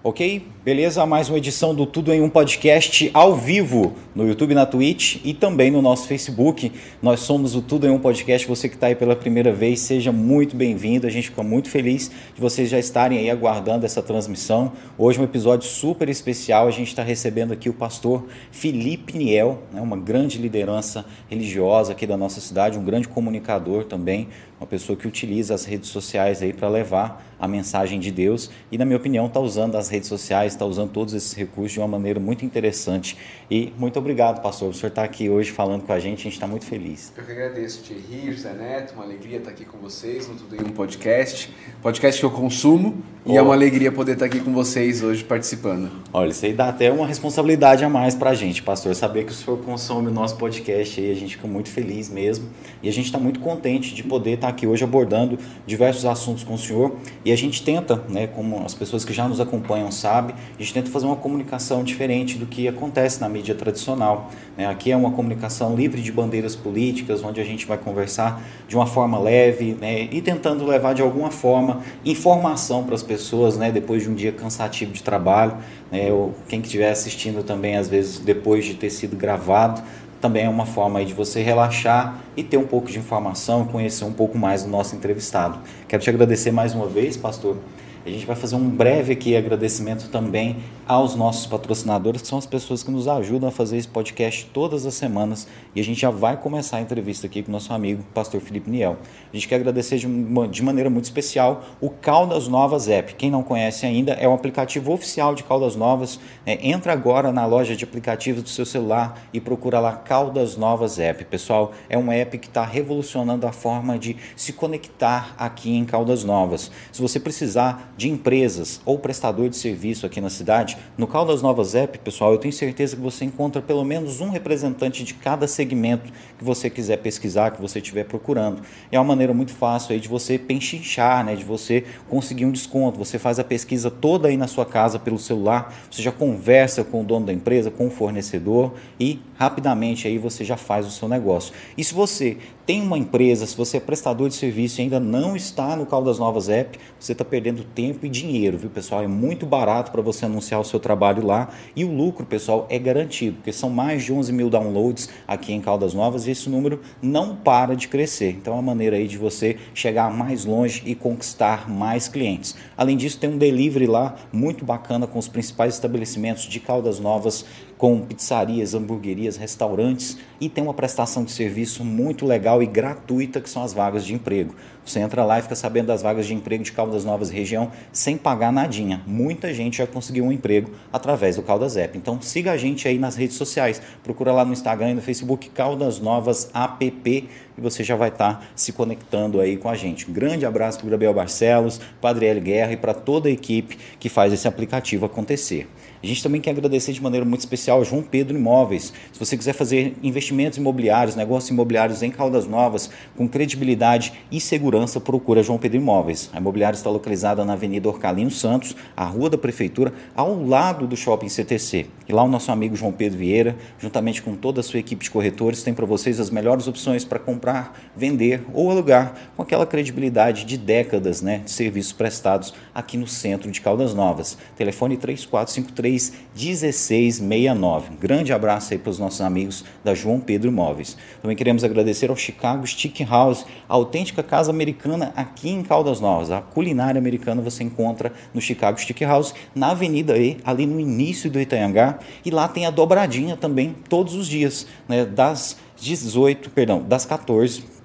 Ok? Beleza? Mais uma edição do Tudo em um Podcast ao vivo no YouTube, na Twitch e também no nosso Facebook. Nós somos o Tudo em um Podcast. Você que está aí pela primeira vez, seja muito bem-vindo. A gente fica muito feliz de vocês já estarem aí aguardando essa transmissão. Hoje é um episódio super especial. A gente está recebendo aqui o pastor Felipe Niel, né, uma grande liderança religiosa aqui da nossa cidade, um grande comunicador também, uma pessoa que utiliza as redes sociais aí para levar a mensagem de Deus e, na minha opinião, está usando as redes sociais, está usando todos esses recursos de uma maneira muito interessante. E muito obrigado, pastor, por senhor estar aqui hoje falando com a gente, a gente está muito feliz. Eu que agradeço, Thierry, José Neto, uma alegria estar aqui com vocês no Tudo em um Podcast, podcast que eu consumo oh. e é uma alegria poder estar aqui com vocês hoje participando. Olha, isso aí dá até uma responsabilidade a mais para a gente, pastor, saber que o senhor consome o nosso podcast aí, a gente fica muito feliz mesmo e a gente está muito contente de poder estar aqui hoje abordando diversos assuntos com o senhor e a gente tenta, né, como as pessoas que já nos acompanham sabem, a gente tenta fazer uma comunicação diferente do que acontece na mídia tradicional. Né? Aqui é uma comunicação livre de bandeiras políticas, onde a gente vai conversar de uma forma leve né, e tentando levar de alguma forma informação para as pessoas, né, depois de um dia cansativo de trabalho. Né, ou quem estiver assistindo também, às vezes, depois de ter sido gravado, também é uma forma de você relaxar e ter um pouco de informação, conhecer um pouco mais do nosso entrevistado. Quero te agradecer mais uma vez, pastor. A gente vai fazer um breve aqui agradecimento também aos nossos patrocinadores, que são as pessoas que nos ajudam a fazer esse podcast todas as semanas. E a gente já vai começar a entrevista aqui com o nosso amigo, pastor Felipe Niel. A gente quer agradecer de, uma, de maneira muito especial o Caldas Novas App. Quem não conhece ainda, é o aplicativo oficial de Caldas Novas. É, entra agora na loja de aplicativos do seu celular e procura lá Caldas Novas App. Pessoal, é um app que está revolucionando a forma de se conectar aqui em Caldas Novas. Se você precisar de empresas ou prestador de serviço aqui na cidade, no Caldas Novas App, pessoal, eu tenho certeza que você encontra pelo menos um representante de cada segmento que você quiser pesquisar, que você estiver procurando. É uma maneira muito fácil aí de você penchinchar, né, de você conseguir um desconto. Você faz a pesquisa toda aí na sua casa pelo celular, você já conversa com o dono da empresa, com o fornecedor e rapidamente aí você já faz o seu negócio. E se você tem uma empresa, se você é prestador de serviço e ainda não está no Caldas Novas App, você está perdendo tempo e dinheiro, viu pessoal? É muito barato para você anunciar o seu trabalho lá e o lucro, pessoal, é garantido, porque são mais de 11 mil downloads aqui em Caldas Novas e esse número não para de crescer. Então é uma maneira aí de você chegar mais longe e conquistar mais clientes. Além disso, tem um delivery lá muito bacana com os principais estabelecimentos de Caldas Novas com pizzarias, hamburguerias, restaurantes e tem uma prestação de serviço muito legal e gratuita que são as vagas de emprego. Você entra lá e fica sabendo das vagas de emprego de Caldas Novas região sem pagar nadinha. Muita gente já conseguiu um emprego através do Caldas App. Então siga a gente aí nas redes sociais. Procura lá no Instagram e no Facebook Caldas Novas App e você já vai estar tá se conectando aí com a gente. Grande abraço para o Gabriel Barcelos, Padre L. Guerra e para toda a equipe que faz esse aplicativo acontecer. A gente também quer agradecer de maneira muito especial a João Pedro Imóveis. Se você quiser fazer investimentos imobiliários, negócios imobiliários em Caldas Novas, com credibilidade e segurança, procura João Pedro Imóveis. A imobiliária está localizada na Avenida Orcalino Santos, a rua da Prefeitura, ao lado do Shopping CTC. E lá o nosso amigo João Pedro Vieira, juntamente com toda a sua equipe de corretores, tem para vocês as melhores opções para comprar, vender ou alugar, com aquela credibilidade de décadas né, de serviços prestados aqui no centro de Caldas Novas. Telefone 3453 1669. Um grande abraço aí para os nossos amigos da João Pedro Imóveis. Também queremos agradecer ao Chicago Stick House, a autêntica casa americana aqui em Caldas Novas. A culinária americana você encontra no Chicago Stick House, na Avenida E, ali no início do Itanhangá, e lá tem a dobradinha também todos os dias, né, das 18, perdão, das 14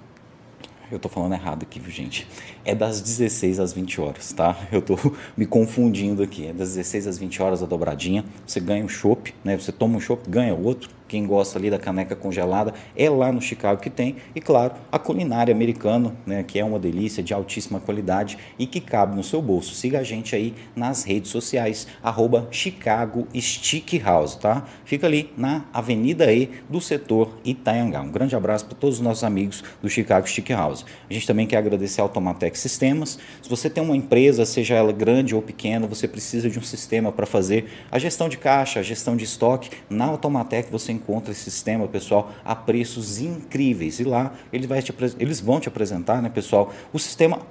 eu tô falando errado aqui, viu, gente? É das 16 às 20 horas, tá? Eu tô me confundindo aqui. É das 16 às 20 horas a dobradinha. Você ganha um chopp, né? Você toma um chopp, ganha outro quem gosta ali da caneca congelada, é lá no Chicago que tem. E claro, a culinária americana, né, que é uma delícia de altíssima qualidade e que cabe no seu bolso. Siga a gente aí nas redes sociais, arroba Chicago Stick House, tá? Fica ali na Avenida E do setor Itaiangá. Um grande abraço para todos os nossos amigos do Chicago Stick House. A gente também quer agradecer ao Automatec Sistemas. Se você tem uma empresa, seja ela grande ou pequena, você precisa de um sistema para fazer a gestão de caixa, a gestão de estoque, na Automatec você encontra encontra esse sistema, pessoal, a preços incríveis. E lá ele vai te, eles vão te apresentar, né, pessoal, o sistema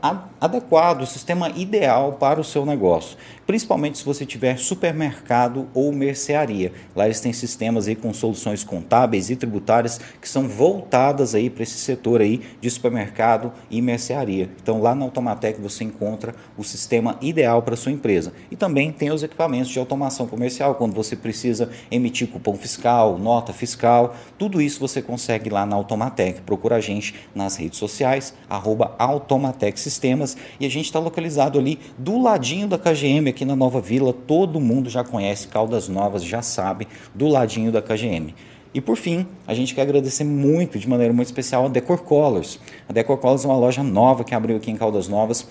adequado, o sistema ideal para o seu negócio. Principalmente se você tiver supermercado ou mercearia. Lá eles têm sistemas aí com soluções contábeis e tributárias que são voltadas aí para esse setor aí de supermercado e mercearia. Então lá na Automatec você encontra o sistema ideal para sua empresa. E também tem os equipamentos de automação comercial, quando você precisa emitir cupom fiscal, nota fiscal, tudo isso você consegue lá na Automatec. Procura a gente nas redes sociais, arroba Automatec Sistemas, e a gente está localizado ali do ladinho da KGM, aqui na Nova Vila, todo mundo já conhece, Caldas Novas já sabe, do ladinho da KGM. E por fim, a gente quer agradecer muito, de maneira muito especial, a Decor Colors. A Decor Colors é uma loja nova que abriu aqui em Caldas Novas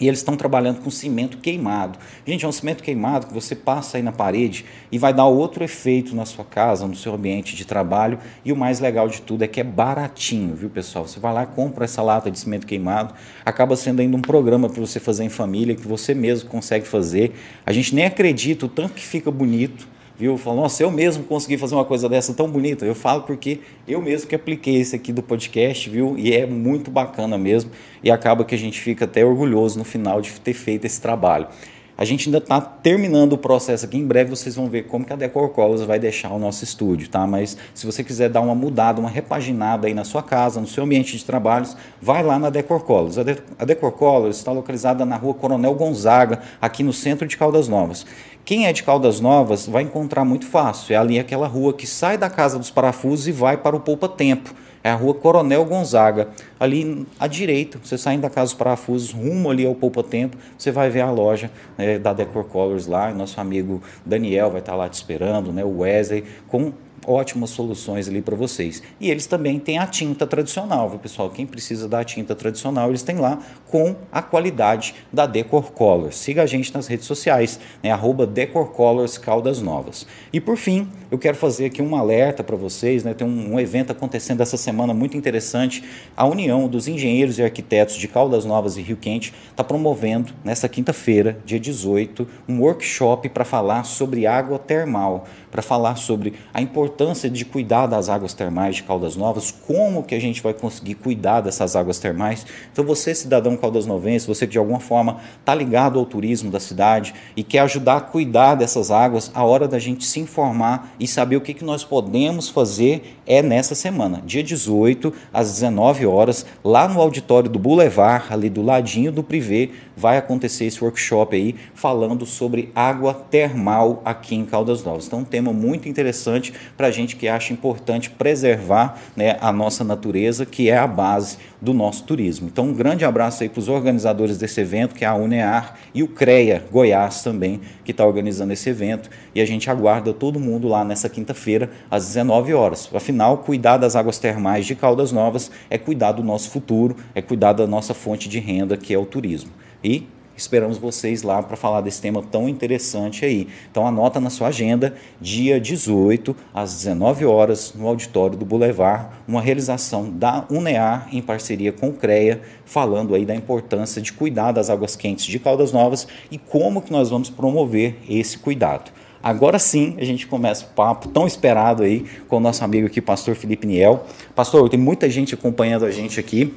e eles estão trabalhando com cimento queimado. Gente, é um cimento queimado que você passa aí na parede e vai dar outro efeito na sua casa, no seu ambiente de trabalho. E o mais legal de tudo é que é baratinho, viu, pessoal? Você vai lá, compra essa lata de cimento queimado, acaba sendo ainda um programa para você fazer em família, que você mesmo consegue fazer. A gente nem acredita o tanto que fica bonito viu? Falou, nossa, eu mesmo consegui fazer uma coisa dessa tão bonita. Eu falo porque eu mesmo que apliquei esse aqui do podcast, viu? E é muito bacana mesmo. E acaba que a gente fica até orgulhoso no final de ter feito esse trabalho. A gente ainda está terminando o processo aqui. Em breve vocês vão ver como que a Decor Colors vai deixar o nosso estúdio, tá? Mas se você quiser dar uma mudada, uma repaginada aí na sua casa, no seu ambiente de trabalhos, vai lá na Decor Colors. A, De a Decor Colors está localizada na rua Coronel Gonzaga, aqui no centro de Caldas Novas. Quem é de Caldas Novas vai encontrar muito fácil. É ali aquela rua que sai da Casa dos Parafusos e vai para o Poupa Tempo. É a rua Coronel Gonzaga. Ali à direita, você saindo da Casa dos Parafusos, rumo ali ao Poupa Tempo, você vai ver a loja né, da Decor Colors lá. Nosso amigo Daniel vai estar lá te esperando, né, o Wesley, com ótimas soluções ali para vocês. E eles também têm a tinta tradicional, viu, pessoal? Quem precisa da tinta tradicional, eles têm lá com a qualidade da Decor Colors. Siga a gente nas redes sociais, né? Arroba Decor Colors Caldas Novas. E por fim, eu quero fazer aqui um alerta para vocês, né? Tem um, um evento acontecendo essa semana muito interessante. A União dos Engenheiros e Arquitetos de Caldas Novas e Rio Quente está promovendo, nessa quinta-feira, dia 18, um workshop para falar sobre água termal para falar sobre a importância de cuidar das águas termais de Caldas Novas, como que a gente vai conseguir cuidar dessas águas termais. Então você, cidadão Caldas Novense, você que de alguma forma está ligado ao turismo da cidade e quer ajudar a cuidar dessas águas, a hora da gente se informar e saber o que, que nós podemos fazer é nessa semana, dia 18, às 19 horas, lá no auditório do Boulevard, ali do ladinho do Privé, vai acontecer esse workshop aí falando sobre água termal aqui em Caldas Novas. Então, um tema muito interessante para a gente que acha importante preservar né, a nossa natureza, que é a base do nosso turismo. Então, um grande abraço aí para os organizadores desse evento, que é a UNEAR e o CREA Goiás também, que está organizando esse evento. E a gente aguarda todo mundo lá nessa quinta-feira, às 19 horas. Afinal, cuidar das águas termais de Caldas Novas é cuidar do nosso futuro, é cuidar da nossa fonte de renda, que é o turismo. E esperamos vocês lá para falar desse tema tão interessante aí. Então anota na sua agenda, dia 18 às 19 horas no auditório do Boulevard, uma realização da UNEAR em parceria com o CREA, falando aí da importância de cuidar das águas quentes de Caldas Novas e como que nós vamos promover esse cuidado. Agora sim, a gente começa o papo tão esperado aí com o nosso amigo aqui, pastor Felipe Niel. Pastor, tem muita gente acompanhando a gente aqui,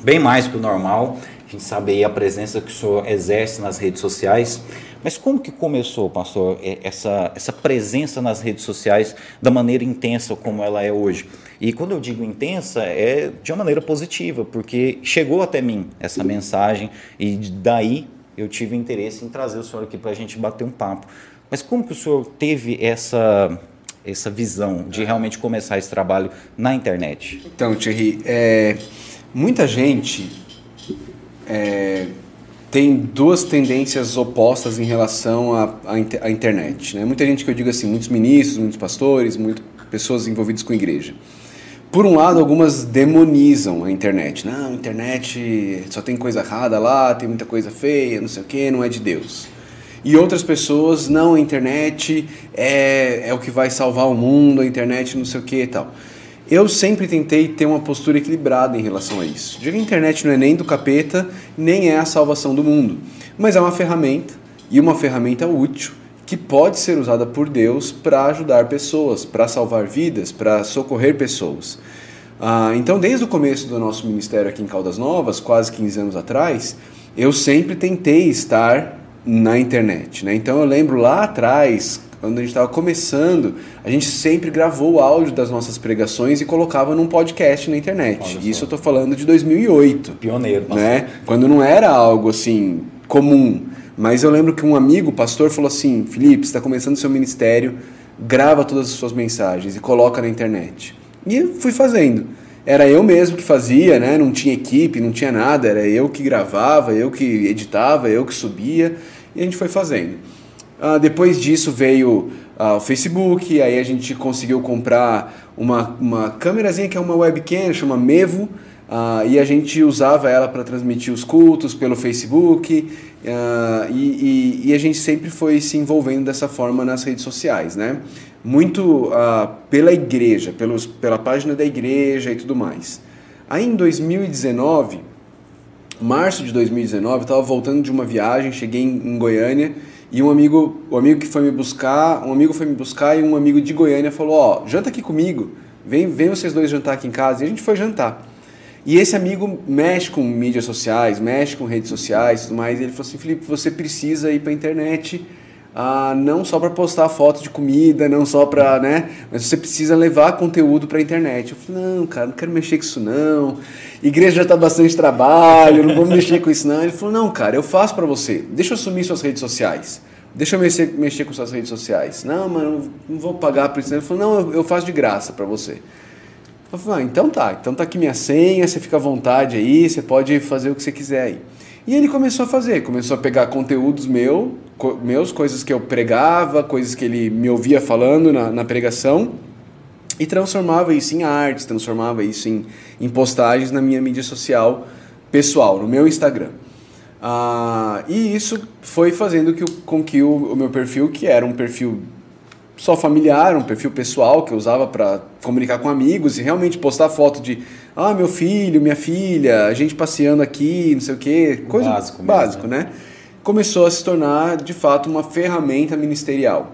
bem mais que o normal. A gente sabe aí a presença que o senhor exerce nas redes sociais. Mas como que começou, pastor, essa, essa presença nas redes sociais da maneira intensa como ela é hoje? E quando eu digo intensa, é de uma maneira positiva, porque chegou até mim essa mensagem e daí eu tive interesse em trazer o senhor aqui para a gente bater um papo. Mas como que o senhor teve essa, essa visão de realmente começar esse trabalho na internet? Então, Thierry, é, muita gente é, tem duas tendências opostas em relação à, internet. Né? Muita gente que eu digo assim, muitos ministros, muitos pastores, muitas pessoas envolvidas com igreja. Por um lado, algumas demonizam a internet. Não, a internet só tem coisa errada lá, tem muita coisa feia, não sei o que, não é de Deus. E outras pessoas, não, a internet é, é o que vai salvar o mundo, a internet não sei o que e tal. Eu sempre tentei ter uma postura equilibrada em relação a isso. Digo que a internet não é nem do capeta, nem é a salvação do mundo, mas é uma ferramenta e uma ferramenta útil que pode ser usada por Deus para ajudar pessoas, para salvar vidas, para socorrer pessoas. Ah, então, desde o começo do nosso ministério aqui em Caldas Novas, quase 15 anos atrás, eu sempre tentei estar na internet. Né? Então, eu lembro lá atrás, quando a gente estava começando, a gente sempre gravou o áudio das nossas pregações e colocava num podcast na internet. Isso eu estou falando de 2008. Pioneiro. Né? Quando não era algo assim comum. Mas eu lembro que um amigo, pastor, falou assim: Felipe, está começando seu ministério, grava todas as suas mensagens e coloca na internet. E eu fui fazendo. Era eu mesmo que fazia, né? não tinha equipe, não tinha nada, era eu que gravava, eu que editava, eu que subia, e a gente foi fazendo. Ah, depois disso veio ah, o Facebook, aí a gente conseguiu comprar uma, uma câmerazinha que é uma webcam, chama Mevo, ah, e a gente usava ela para transmitir os cultos pelo Facebook, e, e, e, a gente sempre foi se envolvendo dessa forma nas redes sociais, né? Muito pela igreja, pelos, pela página da igreja e tudo mais. Aí em 2019, março de 2019, eu estava voltando de uma viagem, cheguei em, em Goiânia e um amigo, o amigo que foi me buscar, um amigo foi me buscar e um amigo de Goiânia falou: "Ó, oh, janta aqui comigo. Vem, vem vocês dois jantar aqui em casa". E a gente foi jantar. E esse amigo mexe com mídias sociais, mexe com redes sociais tudo mais. E ele falou assim: Felipe, você precisa ir para a internet, ah, não só para postar foto de comida, não só para. né? Mas você precisa levar conteúdo para a internet. Eu falei: não, cara, não quero mexer com isso não. Igreja já está bastante trabalho, não vou mexer com isso não. Ele falou: não, cara, eu faço para você. Deixa eu assumir suas redes sociais. Deixa eu mexer, mexer com suas redes sociais. Não, mano, não vou pagar por isso. Ele falou: não, eu faço de graça para você. Eu falei, ah, então tá, então tá aqui minha senha, você fica à vontade aí, você pode fazer o que você quiser aí. E ele começou a fazer, começou a pegar conteúdos meu, co meus, coisas que eu pregava, coisas que ele me ouvia falando na, na pregação, e transformava isso em artes, transformava isso em, em postagens na minha mídia social pessoal, no meu Instagram. Ah, e isso foi fazendo que, com que o, o meu perfil, que era um perfil só familiar, um perfil pessoal que eu usava para comunicar com amigos e realmente postar foto de ah, meu filho, minha filha, a gente passeando aqui, não sei o quê, coisa básico, básico mesmo, né? né? Começou a se tornar de fato uma ferramenta ministerial.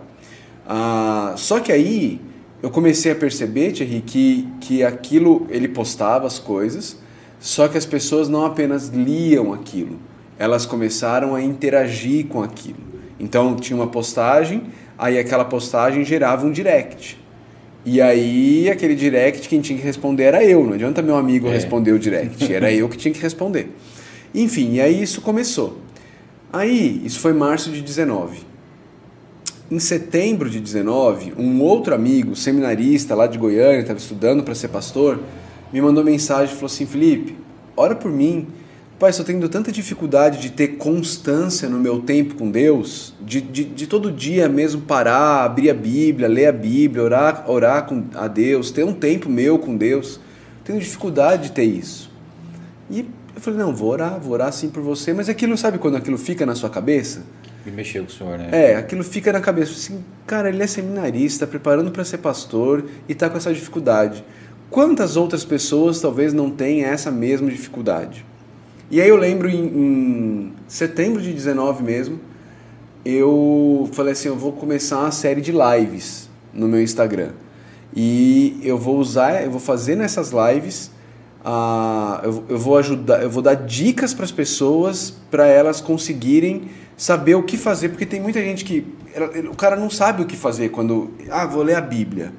Ah, só que aí eu comecei a perceber, Thierry, que, que aquilo ele postava as coisas, só que as pessoas não apenas liam aquilo, elas começaram a interagir com aquilo. Então tinha uma postagem Aí aquela postagem gerava um direct. E aí, aquele direct, quem tinha que responder era eu. Não adianta meu amigo é. responder o direct. Era eu que tinha que responder. Enfim, e aí isso começou. Aí, isso foi março de 19. Em setembro de 19, um outro amigo, seminarista lá de Goiânia, estava estudando para ser pastor, me mandou mensagem e falou assim: Felipe, ora por mim Pai, estou tendo tanta dificuldade de ter constância no meu tempo com Deus, de, de, de, todo dia mesmo parar, abrir a Bíblia, ler a Bíblia, orar, orar com, a Deus, ter um tempo meu com Deus. Tenho dificuldade de ter isso. E eu falei, não, vou orar, vou orar sim por você, mas aquilo, sabe quando aquilo fica na sua cabeça? Me mexeu com o senhor, né? É, aquilo fica na cabeça. Assim, cara, ele é seminarista, preparando para ser pastor e está com essa dificuldade. Quantas outras pessoas talvez não tenham essa mesma dificuldade? E aí eu lembro em, em setembro de 19 mesmo, eu falei assim, eu vou começar uma série de lives no meu Instagram. E eu vou usar, eu vou fazer nessas lives, uh, eu, eu vou ajudar, eu vou dar dicas para as pessoas para elas conseguirem saber o que fazer, porque tem muita gente que o cara não sabe o que fazer quando, ah, vou ler a Bíblia.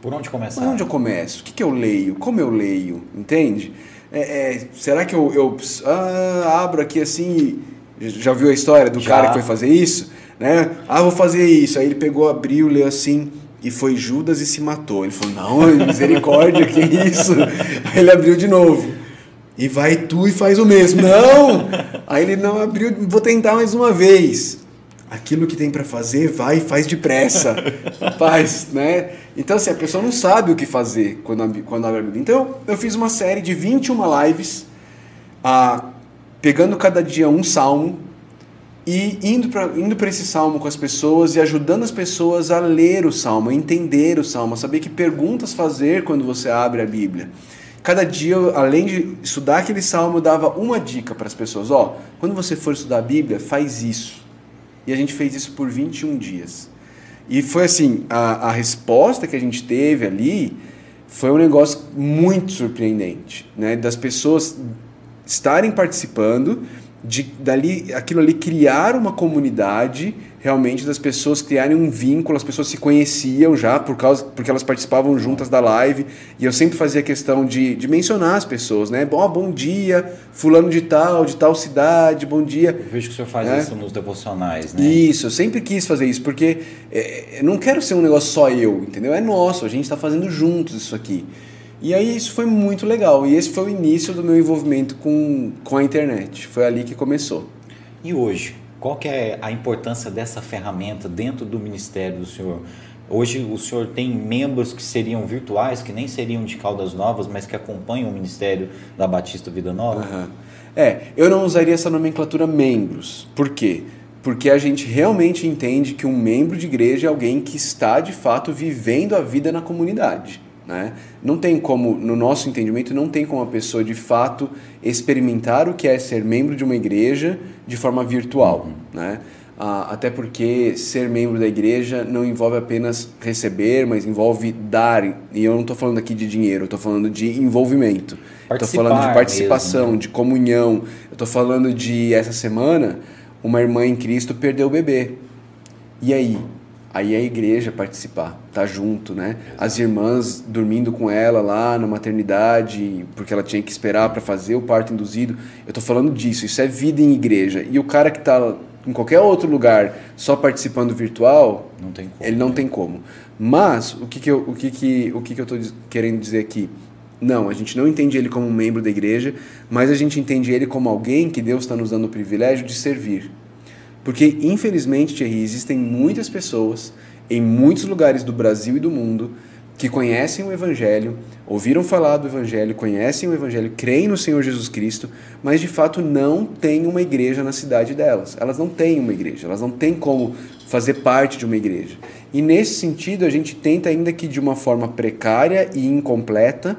Por onde começar? Por onde eu começo? O que, que eu leio? Como eu leio? Entende? É, é, será que eu, eu ah, abro aqui assim? Já viu a história do Já. cara que foi fazer isso? Né? Ah, vou fazer isso. Aí ele pegou, abriu, leu assim e foi Judas e se matou. Ele falou: Não, misericórdia, que isso? Aí ele abriu de novo. E vai tu e faz o mesmo. Não! Aí ele não abriu, vou tentar mais uma vez aquilo que tem para fazer, vai e faz depressa. faz, né? Então, assim, a pessoa não sabe o que fazer quando, quando abre a Bíblia. Então, eu fiz uma série de 21 lives, ah, pegando cada dia um salmo e indo para indo esse salmo com as pessoas e ajudando as pessoas a ler o salmo, a entender o salmo, a saber que perguntas fazer quando você abre a Bíblia. Cada dia, além de estudar aquele salmo, eu dava uma dica para as pessoas: ó, quando você for estudar a Bíblia, faz isso E a gente fez isso por 21 dias. E foi assim, a, a resposta que a gente teve ali foi um negócio muito surpreendente, né? Das pessoas estarem participando, de dali aquilo ali criar uma comunidade realmente das pessoas criarem um vínculo, as pessoas se conheciam já por causa porque elas participavam juntas da live, e eu sempre fazia questão de, de mencionar as pessoas, né? Bom, bom dia, fulano de tal, de tal cidade, bom dia. Eu vejo que o senhor faz né? isso nos devocionais, né? Isso, eu sempre quis fazer isso, porque é, não quero ser um negócio só eu, entendeu? É nosso, a gente está fazendo juntos isso aqui. E aí isso foi muito legal, e esse foi o início do meu envolvimento com, com a internet, foi ali que começou. E hoje, qual que é a importância dessa ferramenta dentro do ministério do senhor? Hoje o senhor tem membros que seriam virtuais, que nem seriam de Caldas Novas, mas que acompanham o ministério da Batista Vida Nova? Uhum. É, eu não usaria essa nomenclatura membros. Por quê? Porque a gente realmente entende que um membro de igreja é alguém que está de fato vivendo a vida na comunidade. Né? Não tem como, no nosso entendimento, não tem como a pessoa de fato experimentar o que é ser membro de uma igreja de forma virtual. Uhum. Né? Ah, até porque ser membro da igreja não envolve apenas receber, mas envolve dar. E eu não estou falando aqui de dinheiro, eu estou falando de envolvimento. Estou falando de participação, mesmo, né? de comunhão. Eu estou falando de, essa semana, uma irmã em Cristo perdeu o bebê. E aí? Aí a igreja participar, tá junto, né? As irmãs dormindo com ela lá na maternidade, porque ela tinha que esperar para fazer o parto induzido. Eu tô falando disso, isso é vida em igreja. E o cara que tá em qualquer outro lugar só participando virtual, não como, ele não tem como. Mas o que que eu, o que que, o que que eu tô querendo dizer aqui? Não, a gente não entende ele como um membro da igreja, mas a gente entende ele como alguém que Deus está nos dando o privilégio de servir. Porque, infelizmente, Thierry, existem muitas pessoas em muitos lugares do Brasil e do mundo que conhecem o Evangelho, ouviram falar do Evangelho, conhecem o Evangelho, creem no Senhor Jesus Cristo, mas de fato não têm uma igreja na cidade delas. Elas não têm uma igreja, elas não têm como fazer parte de uma igreja. E nesse sentido, a gente tenta, ainda que de uma forma precária e incompleta,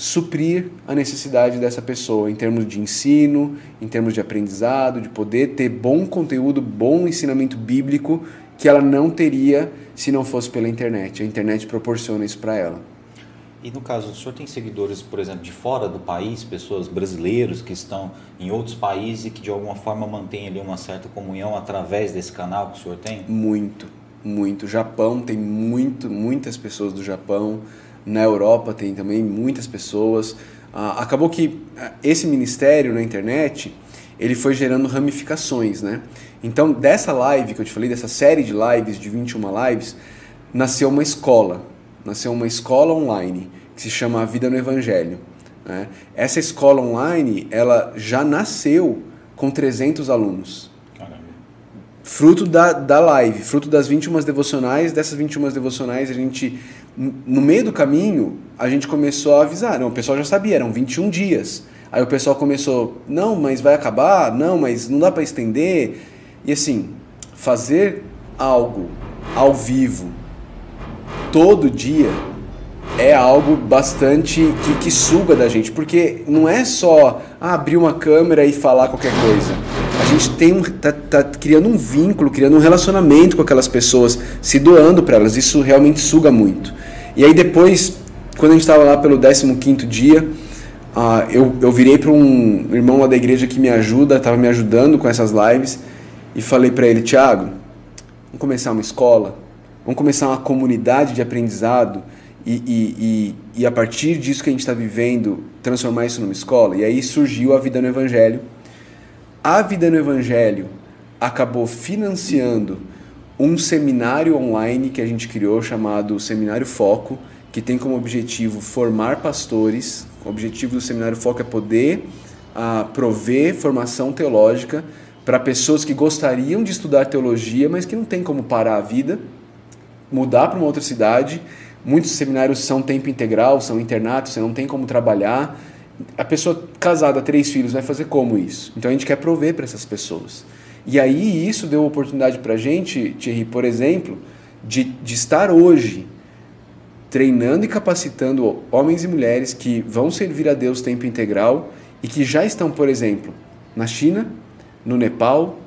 suprir a necessidade dessa pessoa em termos de ensino, em termos de aprendizado, de poder ter bom conteúdo, bom ensinamento bíblico que ela não teria se não fosse pela internet. A internet proporciona isso para ela. E no caso, o senhor tem seguidores, por exemplo, de fora do país, pessoas brasileiros que estão em outros países e que de alguma forma mantêm ali uma certa comunhão através desse canal que o senhor tem? Muito, muito. Japão tem muito, muitas pessoas do Japão. Na Europa tem também muitas pessoas. Ah, acabou que ah, esse ministério na internet ele foi gerando ramificações, né? Então, dessa live que eu te falei, dessa série de lives, de 21 lives, nasceu uma escola. Nasceu uma escola online que se chama A Vida no Evangelho. Né? Essa escola online, ela já nasceu com 300 alunos. Caramba. Fruto da, da live, fruto das 21 devocionais. Dessas 21 devocionais, a gente no meio do caminho, a gente começou a avisar. Não, o pessoal já sabia, eram 21 dias. Aí o pessoal começou, não, mas vai acabar, não, mas não dá para estender. E assim, fazer algo ao vivo todo dia é algo bastante que, que suga da gente, porque não é só ah, abrir uma câmera e falar qualquer coisa. A gente tem um, tá, tá criando um vínculo, criando um relacionamento com aquelas pessoas, se doando para elas. Isso realmente suga muito. E aí depois, quando a gente estava lá pelo 15 dia, uh, eu, eu virei para um irmão lá da igreja que me ajuda, estava me ajudando com essas lives, e falei para ele, Tiago, vamos começar uma escola, vamos começar uma comunidade de aprendizado, e, e, e, e a partir disso que a gente está vivendo, transformar isso numa escola. E aí surgiu a Vida no Evangelho. A Vida no Evangelho acabou financiando um seminário online que a gente criou chamado Seminário Foco, que tem como objetivo formar pastores. O objetivo do Seminário Foco é poder uh, prover formação teológica para pessoas que gostariam de estudar teologia, mas que não tem como parar a vida, mudar para uma outra cidade. Muitos seminários são tempo integral, são internatos, você não tem como trabalhar. A pessoa casada, três filhos, vai fazer como isso? Então a gente quer prover para essas pessoas. E aí isso deu oportunidade para a gente, Thierry, por exemplo, de, de estar hoje treinando e capacitando homens e mulheres que vão servir a Deus tempo integral e que já estão, por exemplo, na China, no Nepal,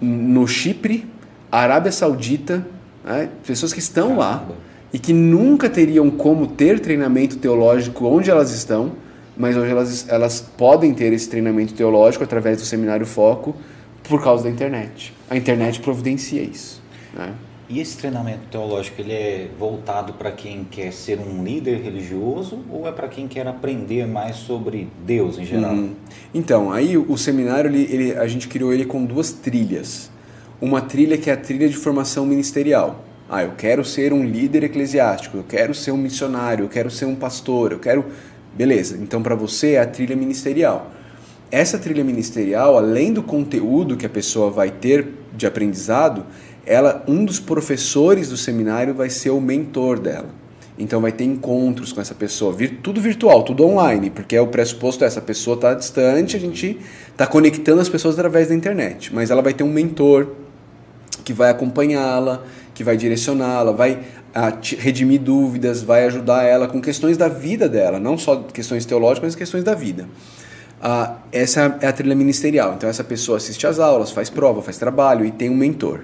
no Chipre, Arábia Saudita, né? pessoas que estão lá e que nunca teriam como ter treinamento teológico onde elas estão, mas hoje elas, elas podem ter esse treinamento teológico através do Seminário Foco por causa da internet. A internet providencia isso. Né? E esse treinamento teológico ele é voltado para quem quer ser um líder religioso ou é para quem quer aprender mais sobre Deus em geral? Uhum. Então, aí o, o seminário ele, ele, a gente criou ele com duas trilhas. Uma trilha que é a trilha de formação ministerial. Ah, eu quero ser um líder eclesiástico, eu quero ser um missionário, eu quero ser um pastor, eu quero. Beleza, então para você é a trilha ministerial. Essa trilha ministerial, além do conteúdo que a pessoa vai ter de aprendizado, ela, um dos professores do seminário vai ser o mentor dela. Então vai ter encontros com essa pessoa, vir, tudo virtual, tudo online, porque é o pressuposto essa pessoa está distante, a gente está conectando as pessoas através da internet. Mas ela vai ter um mentor que vai acompanhá-la, que vai direcioná-la, vai a, redimir dúvidas, vai ajudar ela com questões da vida dela, não só questões teológicas, mas questões da vida. Ah, essa é a trilha ministerial. Então essa pessoa assiste às aulas, faz prova, faz trabalho e tem um mentor.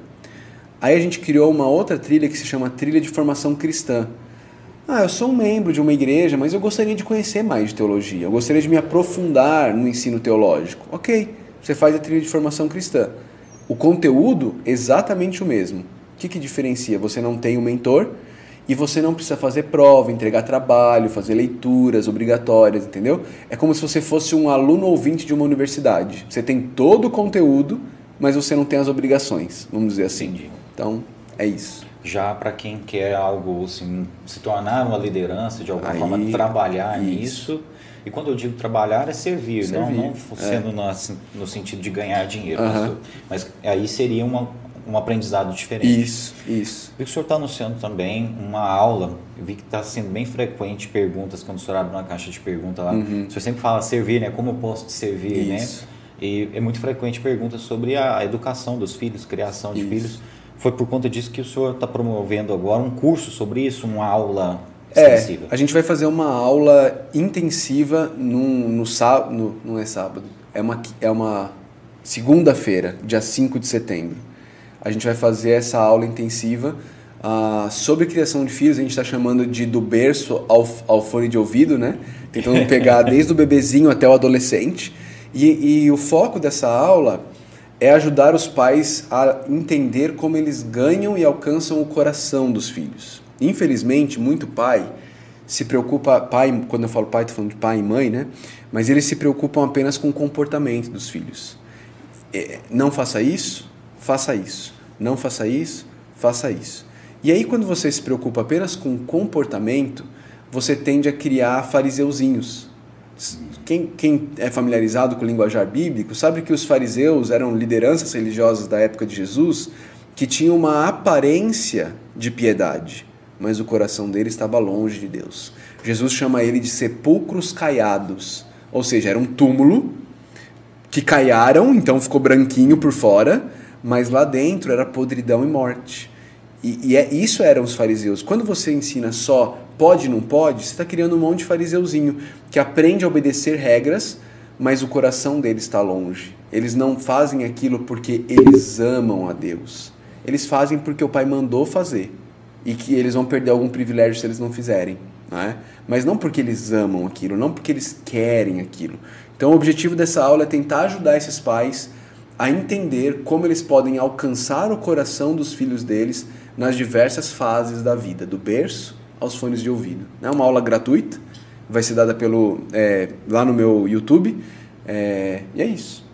Aí a gente criou uma outra trilha que se chama Trilha de Formação Cristã. Ah, eu sou um membro de uma igreja, mas eu gostaria de conhecer mais de teologia. Eu gostaria de me aprofundar no ensino teológico. Ok, você faz a trilha de formação cristã. O conteúdo exatamente o mesmo. O que, que diferencia? Você não tem um mentor e você não precisa fazer prova, entregar trabalho, fazer leituras obrigatórias, entendeu? É como se você fosse um aluno ouvinte de uma universidade. Você tem todo o conteúdo, mas você não tem as obrigações, vamos dizer assim. Entendi. Então, é isso. Já para quem quer algo assim, se tornar uma liderança, de alguma aí, forma trabalhar isso. nisso. E quando eu digo trabalhar é servir, servir. não, não sendo é. no, assim, no, sentido de ganhar dinheiro. Uhum. Mas aí seria uma, um aprendizado diferente. Isso, isso. Vi que o senhor está anunciando também uma aula, eu vi que está sendo bem frequente perguntas, quando o senhor abre uma caixa de perguntas lá. Uhum. O senhor sempre fala servir, né? Como eu posso te servir, né? isso. né? E é muito frequente perguntas sobre a educação dos filhos, criação de isso. filhos. Foi por conta disso que o senhor está promovendo agora um curso sobre isso, uma aula extensiva? É, a gente vai fazer uma aula intensiva no, no sábado, não é sábado, é uma, é uma segunda-feira, dia 5 de setembro. A gente vai fazer essa aula intensiva uh, sobre criação de filhos, a gente está chamando de do berço ao, ao fone de ouvido, né? Tentando pegar desde o bebezinho até o adolescente. E, e o foco dessa aula é ajudar os pais a entender como eles ganham e alcançam o coração dos filhos. Infelizmente, muito pai se preocupa, pai, quando eu falo pai, estou falando de pai e mãe, né? Mas eles se preocupam apenas com o comportamento dos filhos. É, não faça isso, faça isso. Não faça isso, faça isso. E aí, quando você se preocupa apenas com o comportamento, você tende a criar fariseuzinhos quem, quem é familiarizado com o linguajar bíblico sabe que os fariseus eram lideranças religiosas da época de Jesus que tinham uma aparência de piedade, mas o coração deles estava longe de Deus. Jesus chama ele de sepulcros caiados, ou seja, era um túmulo que caiaram, então ficou branquinho por fora, mas lá dentro era podridão e morte. E, e é, isso eram os fariseus. Quando você ensina só pode, não pode, você está criando um monte de fariseuzinho que aprende a obedecer regras, mas o coração deles está longe. Eles não fazem aquilo porque eles amam a Deus. Eles fazem porque o Pai mandou fazer e que eles vão perder algum privilégio se eles não fizerem. Não é? Mas não porque eles amam aquilo, não porque eles querem aquilo. Então, o objetivo dessa aula é tentar ajudar esses pais a entender como eles podem alcançar o coração dos filhos deles nas diversas fases da vida, do berço aos fones de ouvido. É uma aula gratuita, vai ser dada pelo, é, lá no meu YouTube, é, e é isso.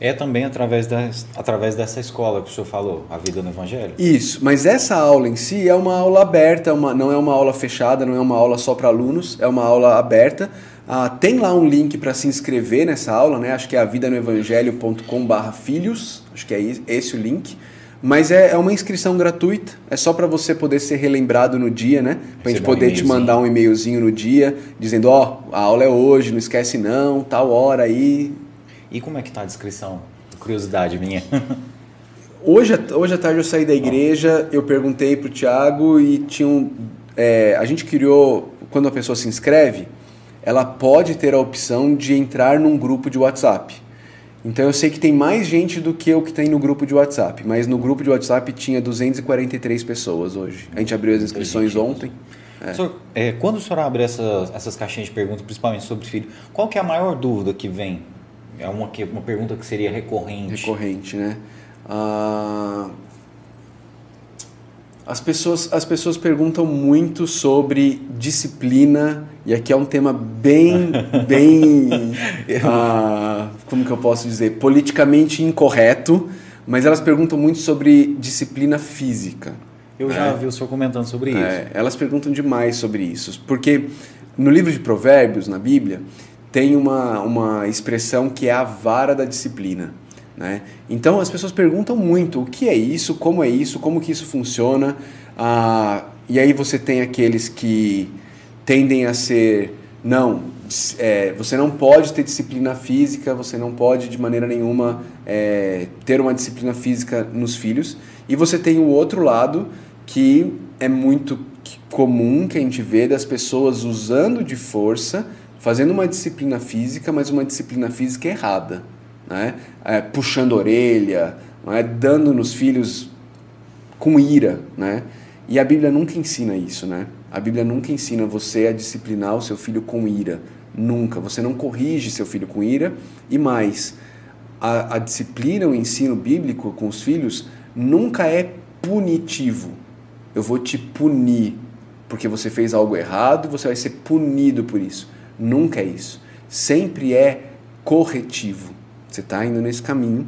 É também através, da, através dessa escola que o senhor falou, a vida no Evangelho? Isso, mas essa aula em si é uma aula aberta, uma, não é uma aula fechada, não é uma aula só para alunos, é uma aula aberta. Ah, tem lá um link para se inscrever nessa aula, né? acho que é avidanoevangelho.com/filhos, acho que é esse o link. Mas é, é uma inscrição gratuita, é só para você poder ser relembrado no dia, né? Pra você gente poder um te mandar um e-mailzinho no dia, dizendo, ó, oh, a aula é hoje, não esquece não, tal hora aí. E como é que tá a descrição? Curiosidade minha. hoje, hoje à tarde eu saí da igreja, eu perguntei pro Thiago e tinha um, é, a gente criou, quando a pessoa se inscreve, ela pode ter a opção de entrar num grupo de WhatsApp. Então eu sei que tem mais gente do que o que tem no grupo de WhatsApp, mas no grupo de WhatsApp tinha 243 pessoas hoje. A gente abriu as inscrições ontem. É. Senhor, é, quando o senhor abre essas, essas caixinhas de perguntas, principalmente sobre filho, qual que é a maior dúvida que vem? É uma, uma pergunta que seria recorrente. Recorrente, né? Ah, as, pessoas, as pessoas perguntam muito sobre disciplina, e aqui é um tema bem, bem, ah, como que eu posso dizer, politicamente incorreto, mas elas perguntam muito sobre disciplina física. Eu já é. vi o senhor comentando sobre isso. É, elas perguntam demais sobre isso, porque no livro de Provérbios, na Bíblia, tem uma, uma expressão que é a vara da disciplina. Né? Então as pessoas perguntam muito o que é isso, como é isso, como que isso funciona. Ah, e aí você tem aqueles que tendem a ser não, é, você não pode ter disciplina física, você não pode de maneira nenhuma é, ter uma disciplina física nos filhos. E você tem o outro lado que é muito comum que a gente vê das pessoas usando de força, fazendo uma disciplina física, mas uma disciplina física errada, né? É, puxando orelha, é? dando nos filhos com ira, né? E a Bíblia nunca ensina isso, né? A Bíblia nunca ensina você a disciplinar o seu filho com ira, nunca. Você não corrige seu filho com ira e mais, a, a disciplina, o ensino bíblico com os filhos nunca é punitivo. Eu vou te punir porque você fez algo errado, você vai ser punido por isso. Nunca é isso. Sempre é corretivo. Você está indo nesse caminho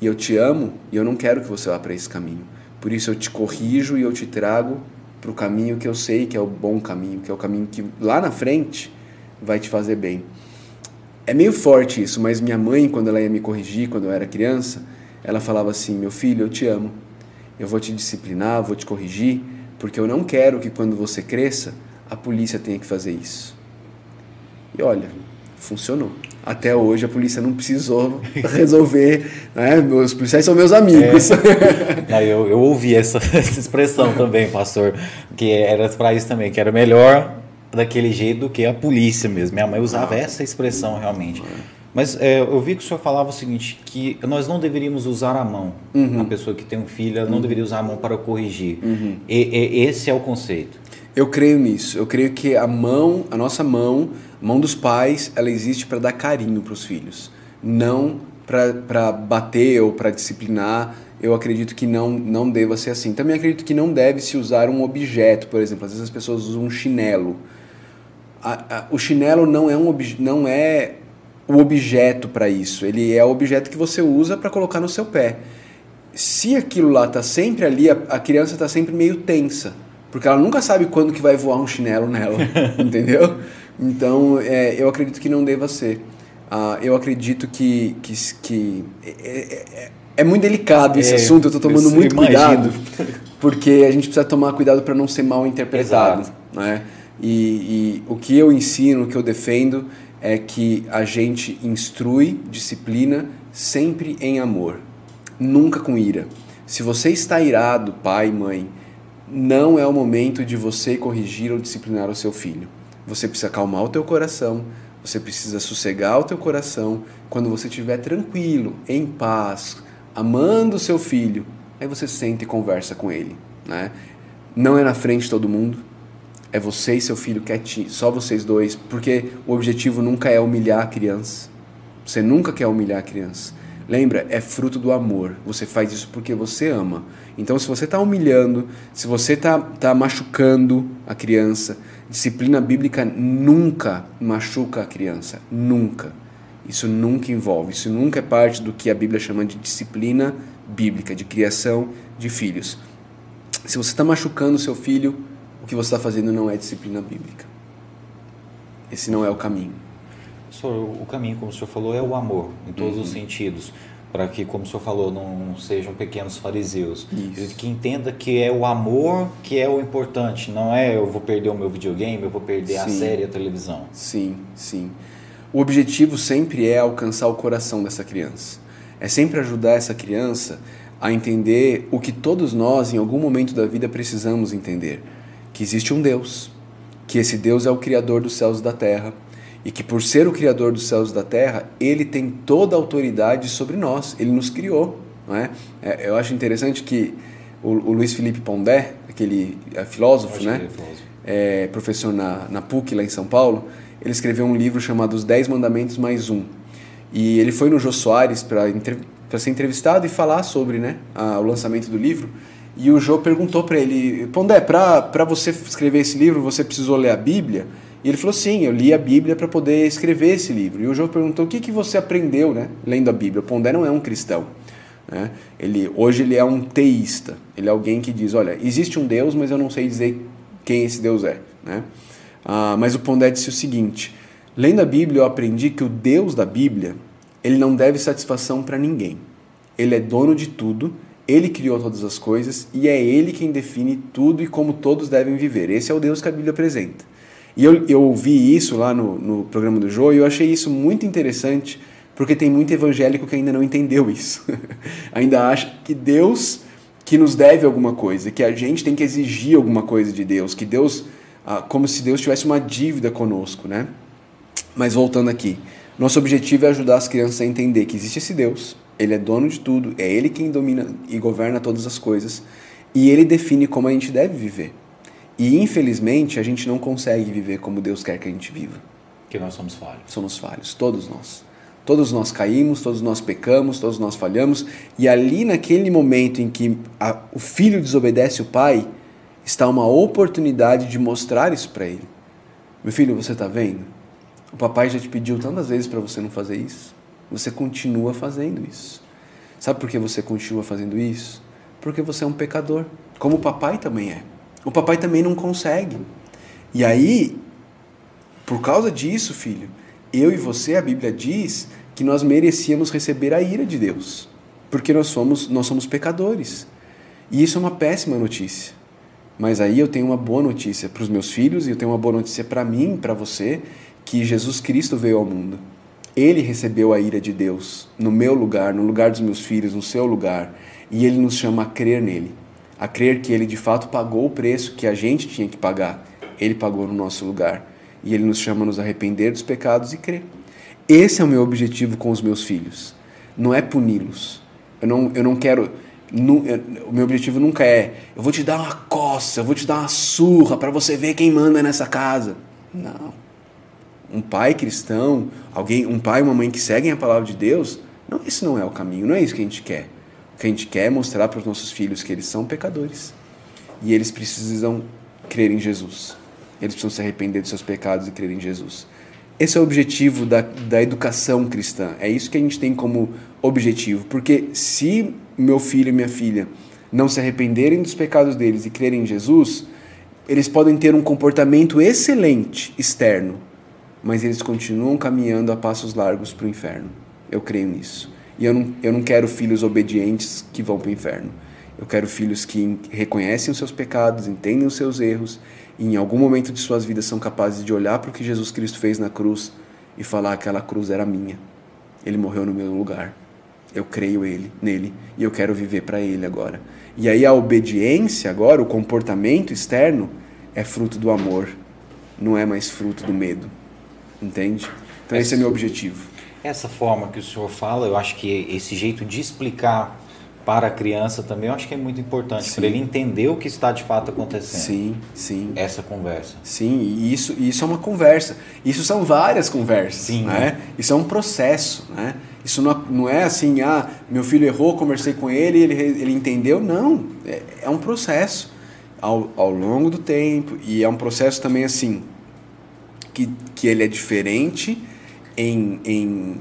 e eu te amo e eu não quero que você vá para esse caminho. Por isso eu te corrijo e eu te trago para o caminho que eu sei que é o bom caminho, que é o caminho que lá na frente vai te fazer bem. É meio forte isso, mas minha mãe, quando ela ia me corrigir, quando eu era criança, ela falava assim: Meu filho, eu te amo eu vou te disciplinar, vou te corrigir, porque eu não quero que quando você cresça, a polícia tenha que fazer isso. E olha, funcionou. Até hoje a polícia não precisou resolver, né? Os policiais são meus amigos. É. eu, eu ouvi essa, essa expressão também, pastor, que era para isso também, que era melhor daquele jeito do que a polícia mesmo. Minha mãe usava ah. essa expressão realmente. Ah. Mas é, eu vi que o senhor falava o seguinte, que nós não deveríamos usar a mão. Uhum. A pessoa que tem um filho, ela não uhum. deveria usar a mão para corrigir. Uhum. E, e, esse é o conceito. Eu creio nisso. Eu creio que a mão, a nossa mão, mão dos pais, ela existe para dar carinho para os filhos, não para bater ou para disciplinar. Eu acredito que não, não deva ser assim. Também acredito que não deve se usar um objeto, por exemplo. Às vezes as pessoas usam um chinelo. A, a, o chinelo não é um não é o objeto para isso. Ele é o objeto que você usa para colocar no seu pé. Se aquilo lá está sempre ali, a, a criança está sempre meio tensa, porque ela nunca sabe quando que vai voar um chinelo nela, entendeu? Então, é, eu acredito que não deva ser. Uh, eu acredito que, que, que é, é, é muito delicado esse é, assunto, eu estou tomando muito imagino. cuidado, porque a gente precisa tomar cuidado para não ser mal interpretado. Né? E, e o que eu ensino, o que eu defendo, é que a gente instrui, disciplina, sempre em amor, nunca com ira. Se você está irado, pai, mãe, não é o momento de você corrigir ou disciplinar o seu filho. Você precisa acalmar o teu coração, você precisa sossegar o teu coração. Quando você estiver tranquilo, em paz, amando o seu filho, aí você senta e conversa com ele. Né? Não é na frente de todo mundo, é você e seu filho quietinho, só vocês dois, porque o objetivo nunca é humilhar a criança. Você nunca quer humilhar a criança. Lembra, é fruto do amor. Você faz isso porque você ama. Então, se você está humilhando, se você está tá machucando a criança, disciplina bíblica nunca machuca a criança. Nunca. Isso nunca envolve. Isso nunca é parte do que a Bíblia chama de disciplina bíblica, de criação de filhos. Se você está machucando seu filho, que você está fazendo não é disciplina bíblica. Esse não é o caminho. Senhor, o caminho, como o senhor falou, é o amor, em todos uhum. os sentidos. Para que, como o senhor falou, não sejam pequenos fariseus. Isso. Que entenda que é o amor que é o importante, não é eu vou perder o meu videogame, eu vou perder sim. a série, a televisão. Sim, sim. O objetivo sempre é alcançar o coração dessa criança. É sempre ajudar essa criança a entender o que todos nós, em algum momento da vida, precisamos entender que existe um Deus, que esse Deus é o Criador dos céus e da terra e que por ser o criador dos céus e da terra, ele tem toda a autoridade sobre nós, ele nos criou. Não é? é eu acho interessante que o, o Luiz Felipe Pondé, aquele é, filósofo, né? É filósofo. É, professor na, na PUC, lá em São Paulo, ele escreveu um livro chamado Os Dez Mandamentos Mais Um. E ele foi no Jô Soares para ser entrevistado e falar sobre né, a, o lançamento do livro. E o Jô perguntou para ele: Pondé, para você escrever esse livro, você precisou ler a Bíblia? E ele falou: sim, eu li a Bíblia para poder escrever esse livro. E o Jô perguntou: o que, que você aprendeu né, lendo a Bíblia? O Pondé não é um cristão. Né? Ele, hoje ele é um teísta. Ele é alguém que diz: olha, existe um Deus, mas eu não sei dizer quem esse Deus é. Né? Ah, mas o Pondé disse o seguinte: lendo a Bíblia, eu aprendi que o Deus da Bíblia ele não deve satisfação para ninguém. Ele é dono de tudo, ele criou todas as coisas e é ele quem define tudo e como todos devem viver. Esse é o Deus que a Bíblia apresenta. E eu, eu ouvi isso lá no, no programa do Jô e eu achei isso muito interessante porque tem muito evangélico que ainda não entendeu isso. ainda acha que Deus que nos deve alguma coisa, que a gente tem que exigir alguma coisa de Deus, que Deus, ah, como se Deus tivesse uma dívida conosco, né? Mas voltando aqui, nosso objetivo é ajudar as crianças a entender que existe esse Deus, ele é dono de tudo, é ele quem domina e governa todas as coisas, e ele define como a gente deve viver. E infelizmente a gente não consegue viver como Deus quer que a gente viva. Que nós somos falhos. Somos falhos, todos nós. Todos nós caímos, todos nós pecamos, todos nós falhamos, e ali naquele momento em que a, o filho desobedece o pai, está uma oportunidade de mostrar isso para ele. Meu filho, você está vendo? O papai já te pediu tantas vezes para você não fazer isso. Você continua fazendo isso. Sabe por que você continua fazendo isso? Porque você é um pecador, como o papai também é. O papai também não consegue. E aí, por causa disso, filho, eu e você, a Bíblia diz que nós merecíamos receber a ira de Deus, porque nós somos, nós somos pecadores. E isso é uma péssima notícia. Mas aí eu tenho uma boa notícia para os meus filhos e eu tenho uma boa notícia para mim, para você, que Jesus Cristo veio ao mundo. Ele recebeu a ira de Deus no meu lugar, no lugar dos meus filhos, no seu lugar, e ele nos chama a crer nele, a crer que ele de fato pagou o preço que a gente tinha que pagar. Ele pagou no nosso lugar, e ele nos chama a nos arrepender dos pecados e crer. Esse é o meu objetivo com os meus filhos. Não é puni-los. Eu não, eu não quero. Nu, eu, o meu objetivo nunca é eu vou te dar uma coça, eu vou te dar uma surra para você ver quem manda nessa casa. Não. Um pai cristão, alguém, um pai e uma mãe que seguem a palavra de Deus, não, esse não é o caminho, não é isso que a gente quer. Que a gente quer mostrar para os nossos filhos que eles são pecadores e eles precisam crer em Jesus. Eles precisam se arrepender dos seus pecados e crer em Jesus. Esse é o objetivo da, da educação cristã. É isso que a gente tem como objetivo. Porque se meu filho e minha filha não se arrependerem dos pecados deles e crerem em Jesus, eles podem ter um comportamento excelente externo, mas eles continuam caminhando a passos largos para o inferno. Eu creio nisso. E eu não, eu não quero filhos obedientes que vão para o inferno. Eu quero filhos que reconhecem os seus pecados, entendem os seus erros e em algum momento de suas vidas são capazes de olhar para o que Jesus Cristo fez na cruz e falar que aquela cruz era minha. Ele morreu no meu lugar. Eu creio ele, nele e eu quero viver para ele agora. E aí a obediência agora, o comportamento externo é fruto do amor, não é mais fruto do medo. Entende? Então esse é meu objetivo. Essa forma que o senhor fala, eu acho que esse jeito de explicar para a criança também, eu acho que é muito importante, para ele entender o que está de fato acontecendo. Sim, sim. Essa conversa. Sim, e isso, isso é uma conversa. Isso são várias conversas. Sim. Né? Isso é um processo. Né? Isso não, não é assim, ah, meu filho errou, conversei com ele, ele, ele entendeu. Não, é, é um processo ao, ao longo do tempo. E é um processo também assim, que, que ele é diferente em, em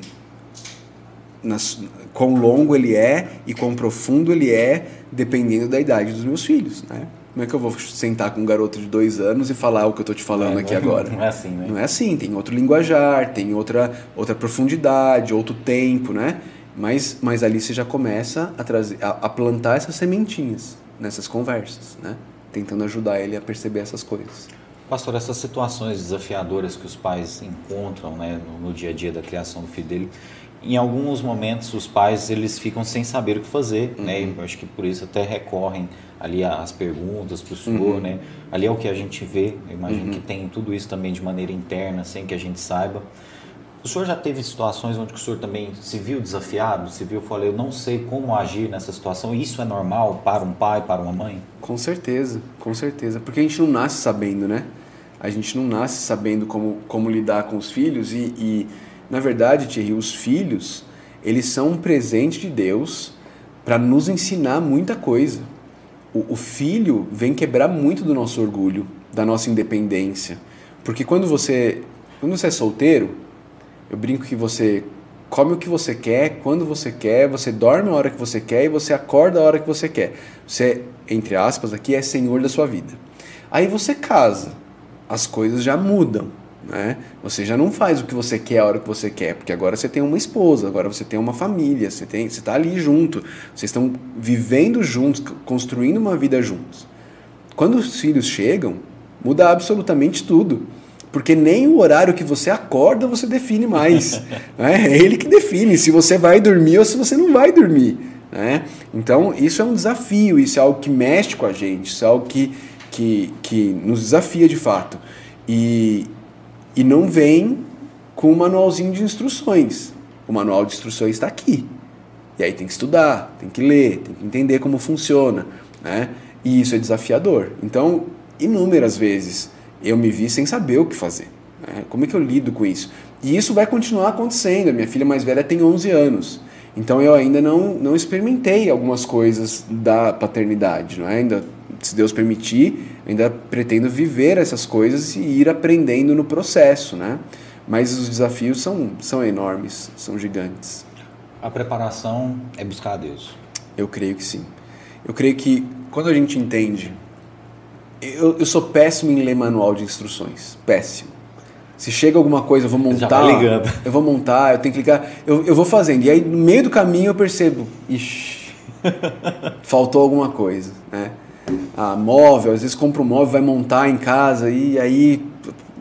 nas, quão longo ele é e quão profundo ele é, dependendo da idade dos meus filhos, né? Como é que eu vou sentar com um garoto de dois anos e falar o que eu estou te falando é, aqui não, agora? Não é assim, né? Não é assim, tem outro linguajar, tem outra, outra profundidade, outro tempo, né? Mas, mas ali você já começa a, trazer, a, a plantar essas sementinhas nessas conversas, né? Tentando ajudar ele a perceber essas coisas. Pastor, essas situações desafiadoras que os pais encontram né, no, no dia a dia da criação do filho dele, em alguns momentos os pais eles ficam sem saber o que fazer, uhum. né? Eu acho que por isso até recorrem ali às perguntas para o senhor, uhum. né? Ali é o que a gente vê. Eu imagino uhum. que tem tudo isso também de maneira interna, sem que a gente saiba. O senhor já teve situações onde o senhor também se viu desafiado, se viu, falou, eu não sei como agir nessa situação. Isso é normal para um pai, para uma mãe? Com certeza, com certeza. Porque a gente não nasce sabendo, né? A gente não nasce sabendo como, como lidar com os filhos e, e na verdade, Thierry, os filhos, eles são um presente de Deus para nos ensinar muita coisa. O, o filho vem quebrar muito do nosso orgulho, da nossa independência. Porque quando você, quando você é solteiro, eu brinco que você come o que você quer, quando você quer, você dorme a hora que você quer e você acorda a hora que você quer. Você, entre aspas, aqui é senhor da sua vida. Aí você casa, as coisas já mudam. Né? Você já não faz o que você quer a hora que você quer, porque agora você tem uma esposa, agora você tem uma família, você tem, você está ali junto, vocês estão vivendo juntos, construindo uma vida juntos. Quando os filhos chegam, muda absolutamente tudo, porque nem o horário que você acorda você define mais, né? é ele que define se você vai dormir ou se você não vai dormir. Né? Então isso é um desafio, isso é algo que mexe com a gente, isso é algo que, que, que nos desafia de fato. E, e não vem com um manualzinho de instruções. O manual de instruções está aqui. E aí tem que estudar, tem que ler, tem que entender como funciona. Né? E isso é desafiador. Então, inúmeras vezes eu me vi sem saber o que fazer. Né? Como é que eu lido com isso? E isso vai continuar acontecendo. A minha filha mais velha tem 11 anos. Então eu ainda não, não experimentei algumas coisas da paternidade. Não é? Ainda se Deus permitir, ainda pretendo viver essas coisas e ir aprendendo no processo, né? Mas os desafios são, são enormes, são gigantes. A preparação é buscar a Deus. Eu creio que sim. Eu creio que quando a gente entende. Eu, eu sou péssimo em ler manual de instruções. Péssimo. Se chega alguma coisa, eu vou montar. ligando. Eu vou montar, eu tenho que ligar. Eu, eu vou fazendo. E aí, no meio do caminho, eu percebo. Ixi, faltou alguma coisa. Né? Móvel, às vezes compra um móvel, vai montar em casa e aí.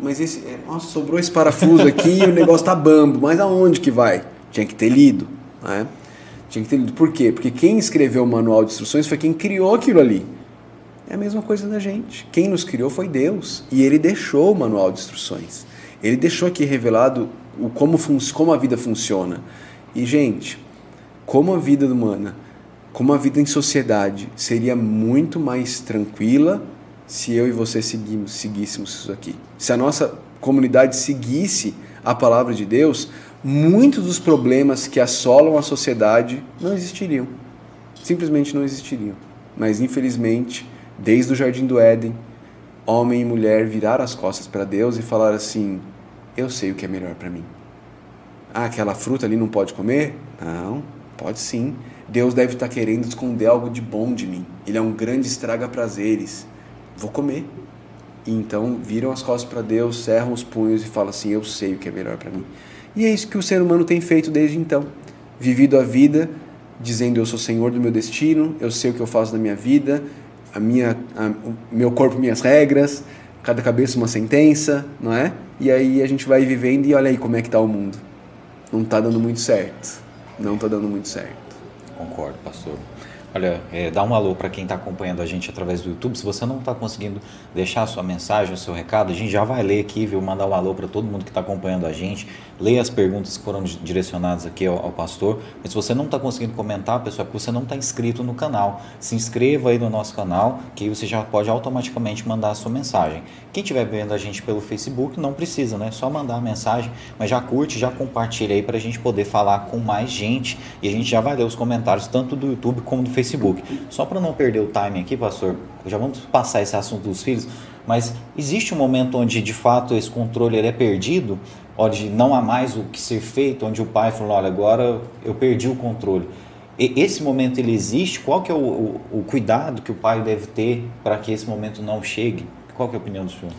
Mas esse. É, nossa, sobrou esse parafuso aqui e o negócio tá bambo. Mas aonde que vai? Tinha que ter lido. Né? Tinha que ter lido. Por quê? Porque quem escreveu o manual de instruções foi quem criou aquilo ali. É a mesma coisa da gente. Quem nos criou foi Deus. E ele deixou o manual de instruções. Ele deixou aqui revelado o como, como a vida funciona. E, gente, como a vida humana como a vida em sociedade seria muito mais tranquila se eu e você seguimos, seguíssemos isso aqui. Se a nossa comunidade seguisse a palavra de Deus, muitos dos problemas que assolam a sociedade não existiriam. Simplesmente não existiriam. Mas infelizmente, desde o jardim do Éden, homem e mulher viraram as costas para Deus e falaram assim: "Eu sei o que é melhor para mim". Ah, aquela fruta ali não pode comer? Não, pode sim. Deus deve estar querendo esconder algo de bom de mim. Ele é um grande estraga-prazeres. Vou comer. E então viram as costas para Deus, cerram os punhos e falam assim: Eu sei o que é melhor para mim. E é isso que o ser humano tem feito desde então. Vivido a vida dizendo: Eu sou senhor do meu destino, eu sei o que eu faço na minha vida, a minha, a, meu corpo, minhas regras, cada cabeça uma sentença, não é? E aí a gente vai vivendo e olha aí como é que está o mundo. Não está dando muito certo. Não está dando muito certo. Concordo, pastor. Olha, é, dá um alô para quem está acompanhando a gente através do YouTube. Se você não está conseguindo deixar a sua mensagem, o seu recado, a gente já vai ler aqui, viu? Mandar um alô para todo mundo que está acompanhando a gente. Leia as perguntas que foram direcionadas aqui ao, ao pastor. Mas se você não está conseguindo comentar, pessoal, é porque você não está inscrito no canal. Se inscreva aí no nosso canal, que aí você já pode automaticamente mandar a sua mensagem. Quem estiver vendo a gente pelo Facebook, não precisa, né? Só mandar a mensagem, mas já curte, já compartilha aí para a gente poder falar com mais gente. E a gente já vai ler os comentários tanto do YouTube como do Facebook. Só para não perder o time aqui, pastor, já vamos passar esse assunto dos filhos, mas existe um momento onde de fato esse controle é perdido, onde não há mais o que ser feito, onde o pai falou, olha, agora eu perdi o controle. E esse momento ele existe? Qual que é o, o, o cuidado que o pai deve ter para que esse momento não chegue? Qual que é a opinião do senhor?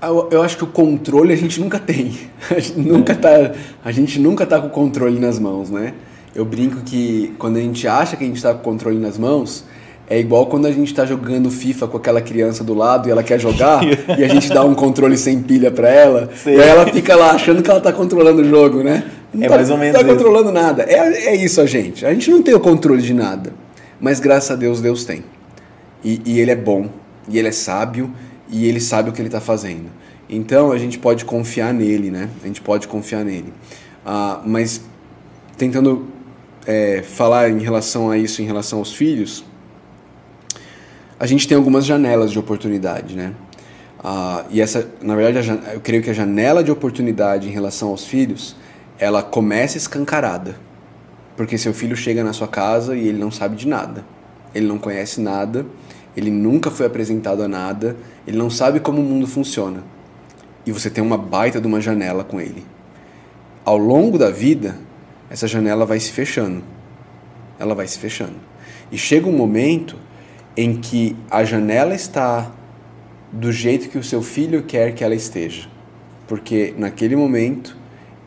Eu, eu, acho que o controle a gente nunca tem. A gente nunca tá, a gente nunca tá com o controle nas mãos, né? Eu brinco que quando a gente acha que a gente está com o controle nas mãos, É igual quando a gente está jogando FIFA com aquela criança do lado e ela quer jogar e a gente dá um controle sem pilha para ela Sim. e aí ela fica lá achando que ela está controlando o jogo, né? Não é tá, mais ou menos. Não tá controlando nada. É, é isso a gente. A gente não tem o controle de nada, mas graças a Deus Deus tem. E, e ele é bom, e ele é sábio, e ele sabe o que ele está fazendo. Então a gente pode confiar nele, né? A gente pode confiar nele. Ah, mas tentando é, falar em relação a isso, em relação aos filhos, a gente tem algumas janelas de oportunidade, né? Ah, e essa, na verdade, eu creio que a janela de oportunidade em relação aos filhos, ela começa escancarada. Porque seu filho chega na sua casa e ele não sabe de nada. Ele não conhece nada, ele nunca foi apresentado a nada, ele não sabe como o mundo funciona. E você tem uma baita de uma janela com ele. Ao longo da vida, essa janela vai se fechando. Ela vai se fechando. E chega um momento em que a janela está do jeito que o seu filho quer que ela esteja. Porque naquele momento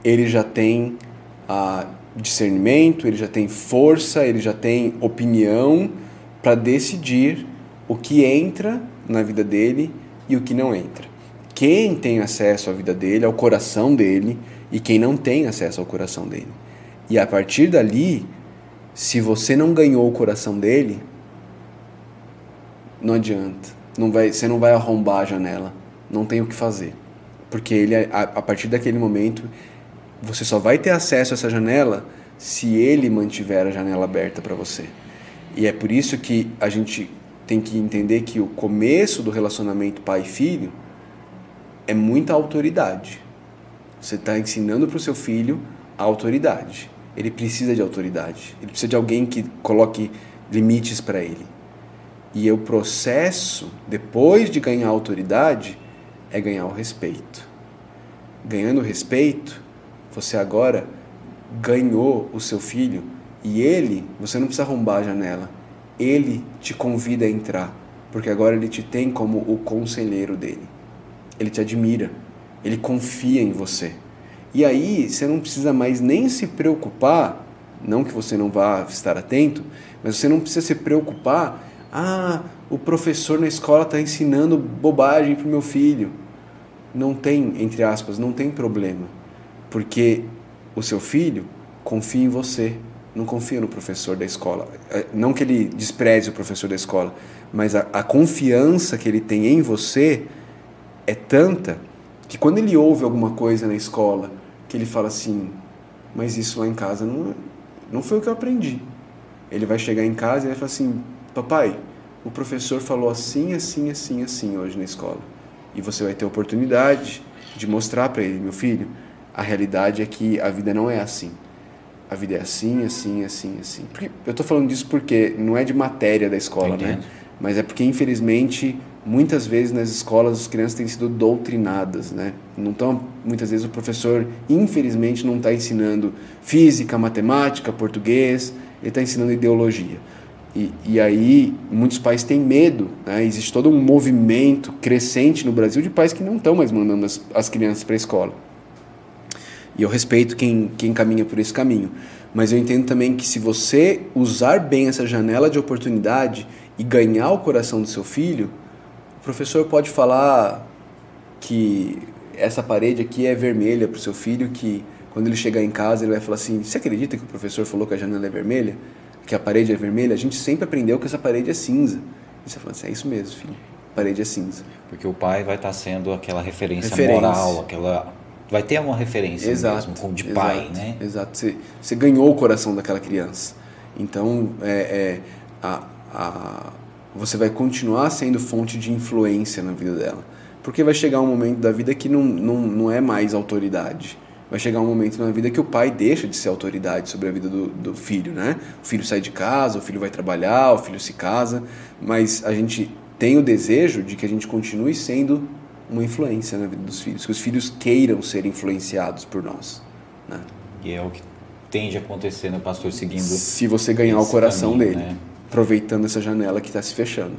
ele já tem ah, discernimento, ele já tem força, ele já tem opinião para decidir o que entra na vida dele e o que não entra. Quem tem acesso à vida dele, ao coração dele, e quem não tem acesso ao coração dele. E a partir dali, se você não ganhou o coração dele, não adianta. Não vai, você não vai arrombar a janela. Não tem o que fazer. Porque ele, a, a partir daquele momento, você só vai ter acesso a essa janela se ele mantiver a janela aberta para você. E é por isso que a gente tem que entender que o começo do relacionamento pai filho é muita autoridade. Você está ensinando para o seu filho a autoridade. Ele precisa de autoridade. Ele precisa de alguém que coloque limites para ele. E o processo, depois de ganhar autoridade, é ganhar o respeito. Ganhando o respeito, você agora ganhou o seu filho e ele, você não precisa arrombar a janela. Ele te convida a entrar, porque agora ele te tem como o conselheiro dele. Ele te admira, ele confia em você. E aí você não precisa mais nem se preocupar, não que você não vá estar atento, mas você não precisa se preocupar ah, o professor na escola está ensinando bobagem para o meu filho. Não tem, entre aspas, não tem problema. Porque o seu filho confia em você, não confia no professor da escola. É, não que ele despreze o professor da escola, mas a, a confiança que ele tem em você é tanta que quando ele ouve alguma coisa na escola, que ele fala assim, mas isso lá em casa não, não foi o que eu aprendi. Ele vai chegar em casa e vai falar assim, papai, o professor falou assim, assim, assim, assim hoje na escola. E você vai ter a oportunidade de mostrar para ele, meu filho, a realidade é que a vida não é assim. A vida é assim, assim, assim, assim. Porque eu estou falando disso porque não é de matéria da escola, né? Mas é porque, infelizmente, muitas vezes nas escolas as crianças têm sido doutrinadas, né? Não tão, muitas vezes o professor, infelizmente, não está ensinando física, matemática, português, ele está ensinando ideologia. E, e aí muitos pais têm medo, né? existe todo um movimento crescente no Brasil de pais que não estão mais mandando as, as crianças para a escola. E eu respeito quem, quem caminha por esse caminho. Mas eu entendo também que se você usar bem essa janela de oportunidade e ganhar o coração do seu filho, o professor pode falar que essa parede aqui é vermelha para o seu filho, que quando ele chegar em casa ele vai falar assim: Você acredita que o professor falou que a janela é vermelha? Que a parede é vermelha, a gente sempre aprendeu que essa parede é cinza. E você fala assim, é isso mesmo, filho, a parede é cinza. Porque o pai vai estar sendo aquela referência, referência. moral, aquela vai ter uma referência exato, mesmo de pai, exato, né? Exato. Você, você ganhou o coração daquela criança. Então, é, é, a, a, você vai continuar sendo fonte de influência na vida dela. Porque vai chegar um momento da vida que não, não, não é mais autoridade vai chegar um momento na vida que o pai deixa de ser autoridade sobre a vida do, do filho, né? O filho sai de casa, o filho vai trabalhar, o filho se casa, mas a gente tem o desejo de que a gente continue sendo uma influência na vida dos filhos, que os filhos queiram ser influenciados por nós, né? E é o que tende a acontecer, né, pastor, seguindo Se você ganhar o coração caminho, dele, né? aproveitando essa janela que está se fechando.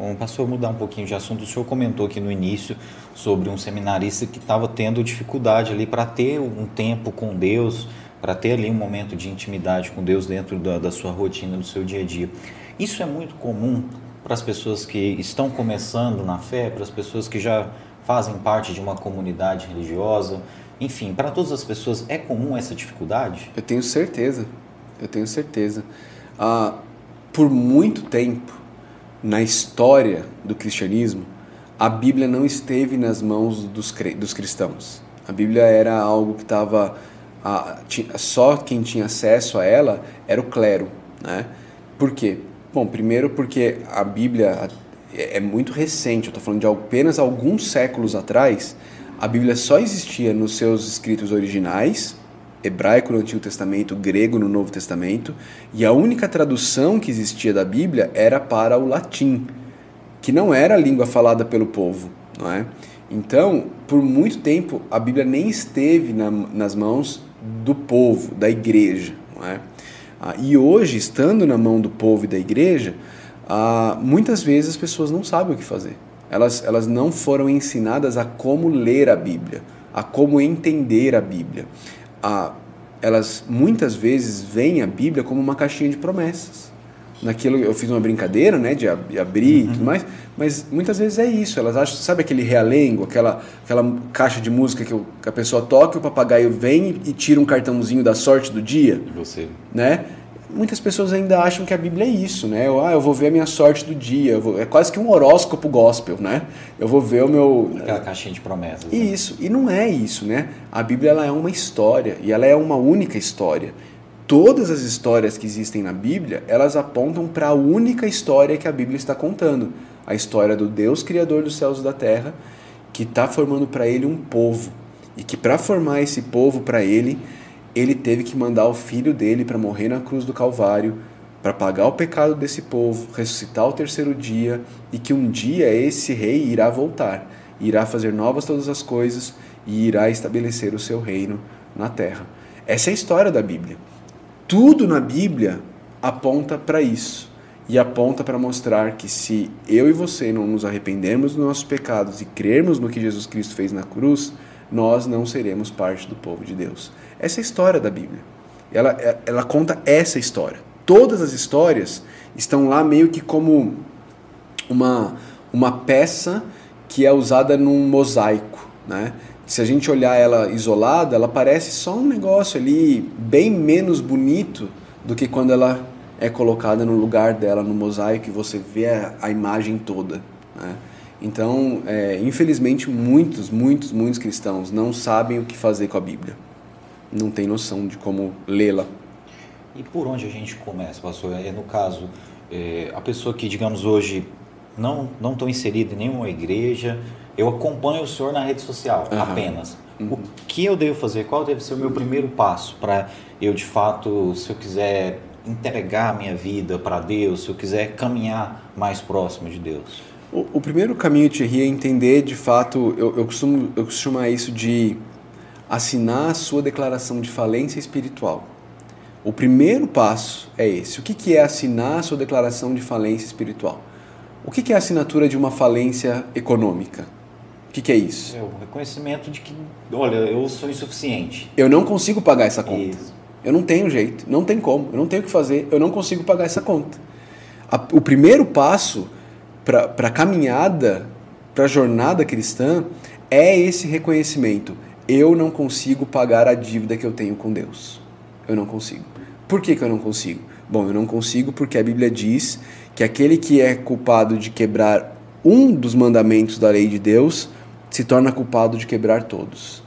Bom, pastor, mudar um pouquinho de assunto. O senhor comentou aqui no início sobre um seminarista que estava tendo dificuldade ali para ter um tempo com Deus, para ter ali um momento de intimidade com Deus dentro da, da sua rotina, do seu dia a dia. Isso é muito comum para as pessoas que estão começando na fé, para as pessoas que já fazem parte de uma comunidade religiosa, enfim, para todas as pessoas é comum essa dificuldade? Eu tenho certeza, eu tenho certeza. Ah, por muito tempo, na história do cristianismo, a Bíblia não esteve nas mãos dos, dos cristãos. A Bíblia era algo que estava. Só quem tinha acesso a ela era o clero. Né? Por quê? Bom, primeiro porque a Bíblia é, é muito recente, eu estou falando de apenas alguns séculos atrás. A Bíblia só existia nos seus escritos originais, hebraico no Antigo Testamento, grego no Novo Testamento, e a única tradução que existia da Bíblia era para o latim, que não era a língua falada pelo povo, não é? Então, por muito tempo, a Bíblia nem esteve na, nas mãos do povo, da igreja, não é? Ah, e hoje, estando na mão do povo e da igreja, ah, muitas vezes as pessoas não sabem o que fazer. Elas, elas não foram ensinadas a como ler a Bíblia, a como entender a Bíblia a, elas muitas vezes veem a Bíblia como uma caixinha de promessas. Naquilo eu fiz uma brincadeira, né, de, ab abrir uhum. e tudo mais, mas muitas vezes é isso. Elas acham, sabe aquele realengo, aquela, aquela caixa de música que, que a pessoa toca, e o papagaio vem e, e tira um cartãozinho da sorte do dia. E você, né? Muitas pessoas ainda acham que a Bíblia é isso, né? Eu, ah, eu vou ver a minha sorte do dia. Vou, é quase que um horóscopo gospel, né? Eu vou ver o meu. Aquela caixinha de promessas. Né? Isso. E não é isso, né? A Bíblia ela é uma história e ela é uma única história. Todas as histórias que existem na Bíblia, elas apontam para a única história que a Bíblia está contando. A história do Deus Criador dos céus e da terra, que está formando para ele um povo. E que para formar esse povo para ele, ele teve que mandar o filho dele para morrer na cruz do Calvário, para pagar o pecado desse povo, ressuscitar o terceiro dia e que um dia esse rei irá voltar, irá fazer novas todas as coisas e irá estabelecer o seu reino na terra. Essa é a história da Bíblia. Tudo na Bíblia aponta para isso e aponta para mostrar que se eu e você não nos arrependermos dos nossos pecados e crermos no que Jesus Cristo fez na cruz, nós não seremos parte do povo de Deus. Essa é a história da Bíblia. Ela, ela conta essa história. Todas as histórias estão lá meio que como uma, uma peça que é usada num mosaico. Né? Se a gente olhar ela isolada, ela parece só um negócio ali bem menos bonito do que quando ela é colocada no lugar dela no mosaico e você vê a, a imagem toda. Né? Então, é, infelizmente, muitos, muitos, muitos cristãos não sabem o que fazer com a Bíblia. Não tem noção de como lê-la. E por onde a gente começa, pastor? É, no caso, é, a pessoa que, digamos, hoje não não estou inserida em nenhuma igreja, eu acompanho o senhor na rede social uhum. apenas. Uhum. O que eu devo fazer? Qual deve ser o meu primeiro passo para eu, de fato, se eu quiser entregar a minha vida para Deus, se eu quiser caminhar mais próximo de Deus? O, o primeiro caminho, Thierry, é entender de fato, eu, eu, costumo, eu costumo chamar isso de assinar a sua declaração de falência espiritual. O primeiro passo é esse. O que, é assinar a sua declaração de falência espiritual? O que, é a assinatura de uma falência econômica? O que, que é isso? É o reconhecimento de que, olha, eu sou insuficiente. Eu não consigo pagar essa conta. Isso. Eu não tenho jeito, não tem como, eu não tenho o que fazer, eu não consigo pagar essa conta. o primeiro passo para a caminhada, para a jornada cristã, é esse reconhecimento. Eu não consigo pagar a dívida que eu tenho com Deus. Eu não consigo. Por que, que eu não consigo? Bom, eu não consigo porque a Bíblia diz que aquele que é culpado de quebrar um dos mandamentos da lei de Deus se torna culpado de quebrar todos.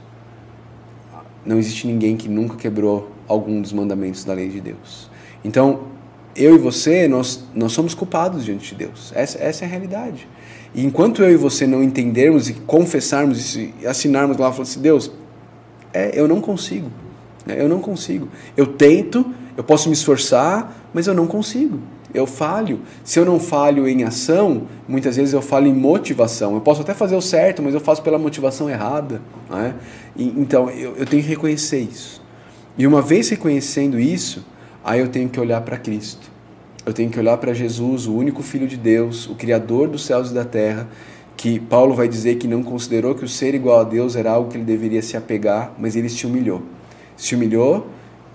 Não existe ninguém que nunca quebrou algum dos mandamentos da lei de Deus. Então, eu e você, nós, nós somos culpados diante de Deus. Essa, essa é a realidade. E enquanto eu e você não entendermos e confessarmos isso e assinarmos lá, falar assim, Deus, é, eu não consigo. É, eu não consigo. Eu tento, eu posso me esforçar, mas eu não consigo. Eu falho. Se eu não falho em ação, muitas vezes eu falho em motivação. Eu posso até fazer o certo, mas eu faço pela motivação errada. É? E, então, eu, eu tenho que reconhecer isso. E uma vez reconhecendo isso, aí eu tenho que olhar para Cristo. Eu tenho que olhar para Jesus, o único Filho de Deus, o Criador dos céus e da terra, que Paulo vai dizer que não considerou que o ser igual a Deus era algo que ele deveria se apegar, mas ele se humilhou. Se humilhou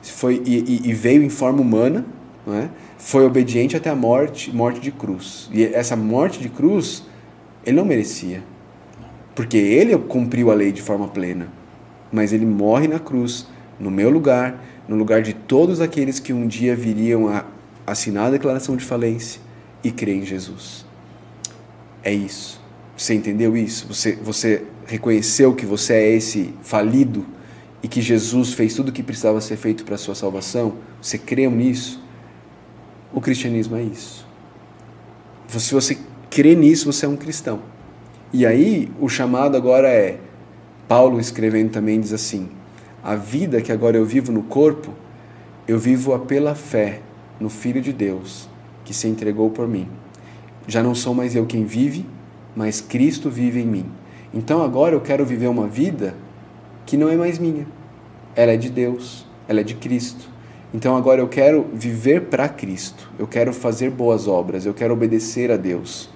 foi e, e veio em forma humana, não é? foi obediente até a morte, morte de cruz. E essa morte de cruz, ele não merecia. Porque ele cumpriu a lei de forma plena. Mas ele morre na cruz, no meu lugar, no lugar de todos aqueles que um dia viriam a assinar a declaração de falência e crer em Jesus. É isso. Você entendeu isso? Você, você reconheceu que você é esse falido e que Jesus fez tudo o que precisava ser feito para a sua salvação? Você creu nisso? O cristianismo é isso. Se você crê nisso, você é um cristão. E aí, o chamado agora é, Paulo escrevendo também diz assim: a vida que agora eu vivo no corpo, eu vivo-a pela fé no Filho de Deus, que se entregou por mim. Já não sou mais eu quem vive, mas Cristo vive em mim. Então agora eu quero viver uma vida que não é mais minha. Ela é de Deus, ela é de Cristo. Então agora eu quero viver para Cristo, eu quero fazer boas obras, eu quero obedecer a Deus.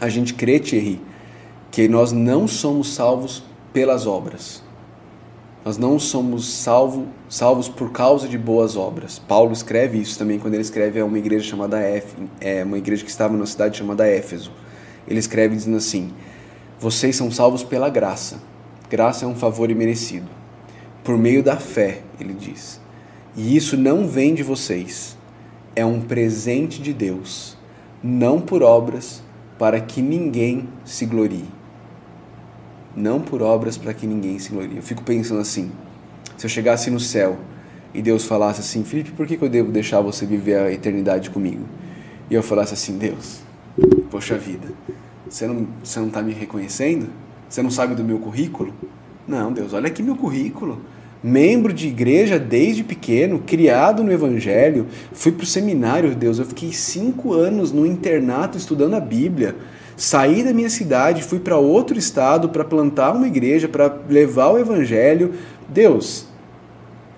A gente crê, Thierry, que nós não somos salvos pelas obras. Nós não somos salvo, salvos por causa de boas obras. Paulo escreve isso também quando ele escreve a uma igreja chamada Éf, é uma igreja que estava numa cidade chamada Éfeso. Ele escreve dizendo assim: Vocês são salvos pela graça. Graça é um favor imerecido. Por meio da fé, ele diz. E isso não vem de vocês, é um presente de Deus, não por obras, para que ninguém se glorie. Não por obras para que ninguém se glorie. Eu fico pensando assim: se eu chegasse no céu e Deus falasse assim, Felipe, por que, que eu devo deixar você viver a eternidade comigo? E eu falasse assim, Deus, poxa vida, você não você não tá me reconhecendo? Você não sabe do meu currículo? Não, Deus, olha aqui meu currículo membro de igreja desde pequeno, criado no Evangelho, fui para o seminário, Deus, eu fiquei cinco anos no internato estudando a Bíblia, saí da minha cidade, fui para outro estado para plantar uma igreja, para levar o Evangelho. Deus,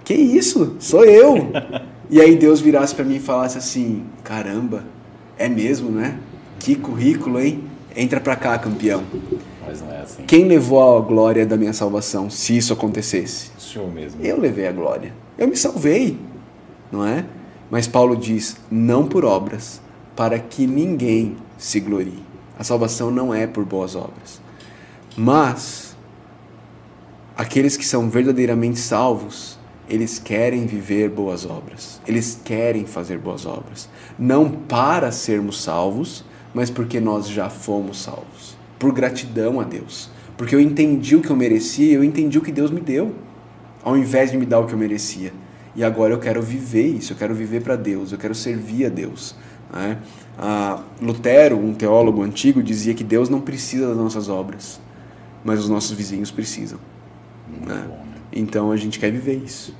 que isso? Sou eu! e aí Deus virasse para mim e falasse assim: caramba, é mesmo, né? Que currículo, hein? Entra para cá, campeão. Mas não é assim. Quem levou a glória da minha salvação, se isso acontecesse? O senhor mesmo. Eu levei a glória. Eu me salvei, não é? Mas Paulo diz: não por obras, para que ninguém se glorie. A salvação não é por boas obras. Mas aqueles que são verdadeiramente salvos, eles querem viver boas obras. Eles querem fazer boas obras. Não para sermos salvos, mas porque nós já fomos salvos por gratidão a Deus. Porque eu entendi o que eu merecia, eu entendi o que Deus me deu, ao invés de me dar o que eu merecia. E agora eu quero viver isso, eu quero viver para Deus, eu quero servir a Deus. Né? Ah, Lutero, um teólogo antigo, dizia que Deus não precisa das nossas obras, mas os nossos vizinhos precisam. Né? Bom, né? Então a gente quer viver isso.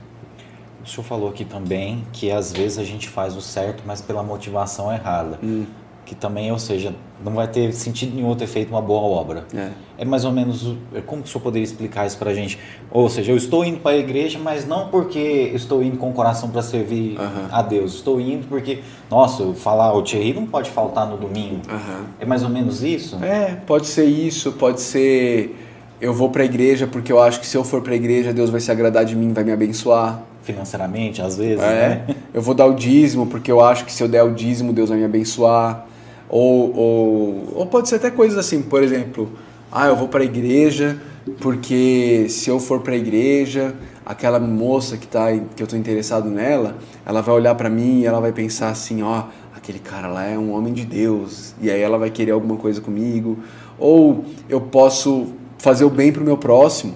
O senhor falou aqui também que às vezes a gente faz o certo, mas pela motivação errada. Hum que também, ou seja, não vai ter sentido nenhum ter feito uma boa obra. É, é mais ou menos, é, como que o senhor poderia explicar isso para a gente? Ou seja, eu estou indo para a igreja, mas não porque estou indo com o coração para servir uhum. a Deus, estou indo porque, nossa, falar o Thierry não pode faltar no domingo. Uhum. É mais ou menos isso? É, pode ser isso, pode ser eu vou para a igreja porque eu acho que se eu for para a igreja Deus vai se agradar de mim, vai me abençoar financeiramente às vezes, é. né? Eu vou dar o dízimo porque eu acho que se eu der o dízimo Deus vai me abençoar. Ou, ou, ou pode ser até coisas assim, por exemplo, ah, eu vou para a igreja porque se eu for para a igreja, aquela moça que tá que eu estou interessado nela, ela vai olhar para mim e ela vai pensar assim, ó, aquele cara lá é um homem de Deus, e aí ela vai querer alguma coisa comigo. Ou eu posso fazer o bem para o meu próximo,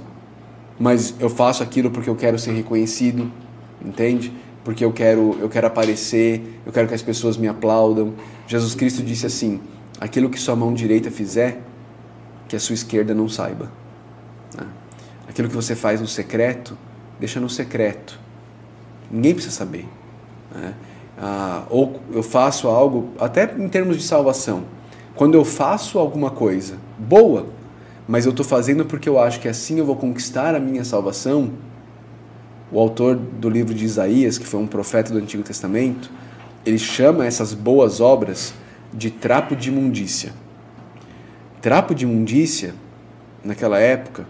mas eu faço aquilo porque eu quero ser reconhecido, entende? Porque eu quero, eu quero aparecer, eu quero que as pessoas me aplaudam. Jesus Cristo disse assim: aquilo que sua mão direita fizer, que a sua esquerda não saiba. Né? Aquilo que você faz no secreto, deixa no secreto. Ninguém precisa saber. Né? Ah, ou eu faço algo, até em termos de salvação. Quando eu faço alguma coisa boa, mas eu estou fazendo porque eu acho que assim eu vou conquistar a minha salvação, o autor do livro de Isaías, que foi um profeta do Antigo Testamento, ele chama essas boas obras de trapo de imundícia. Trapo de imundícia, naquela época,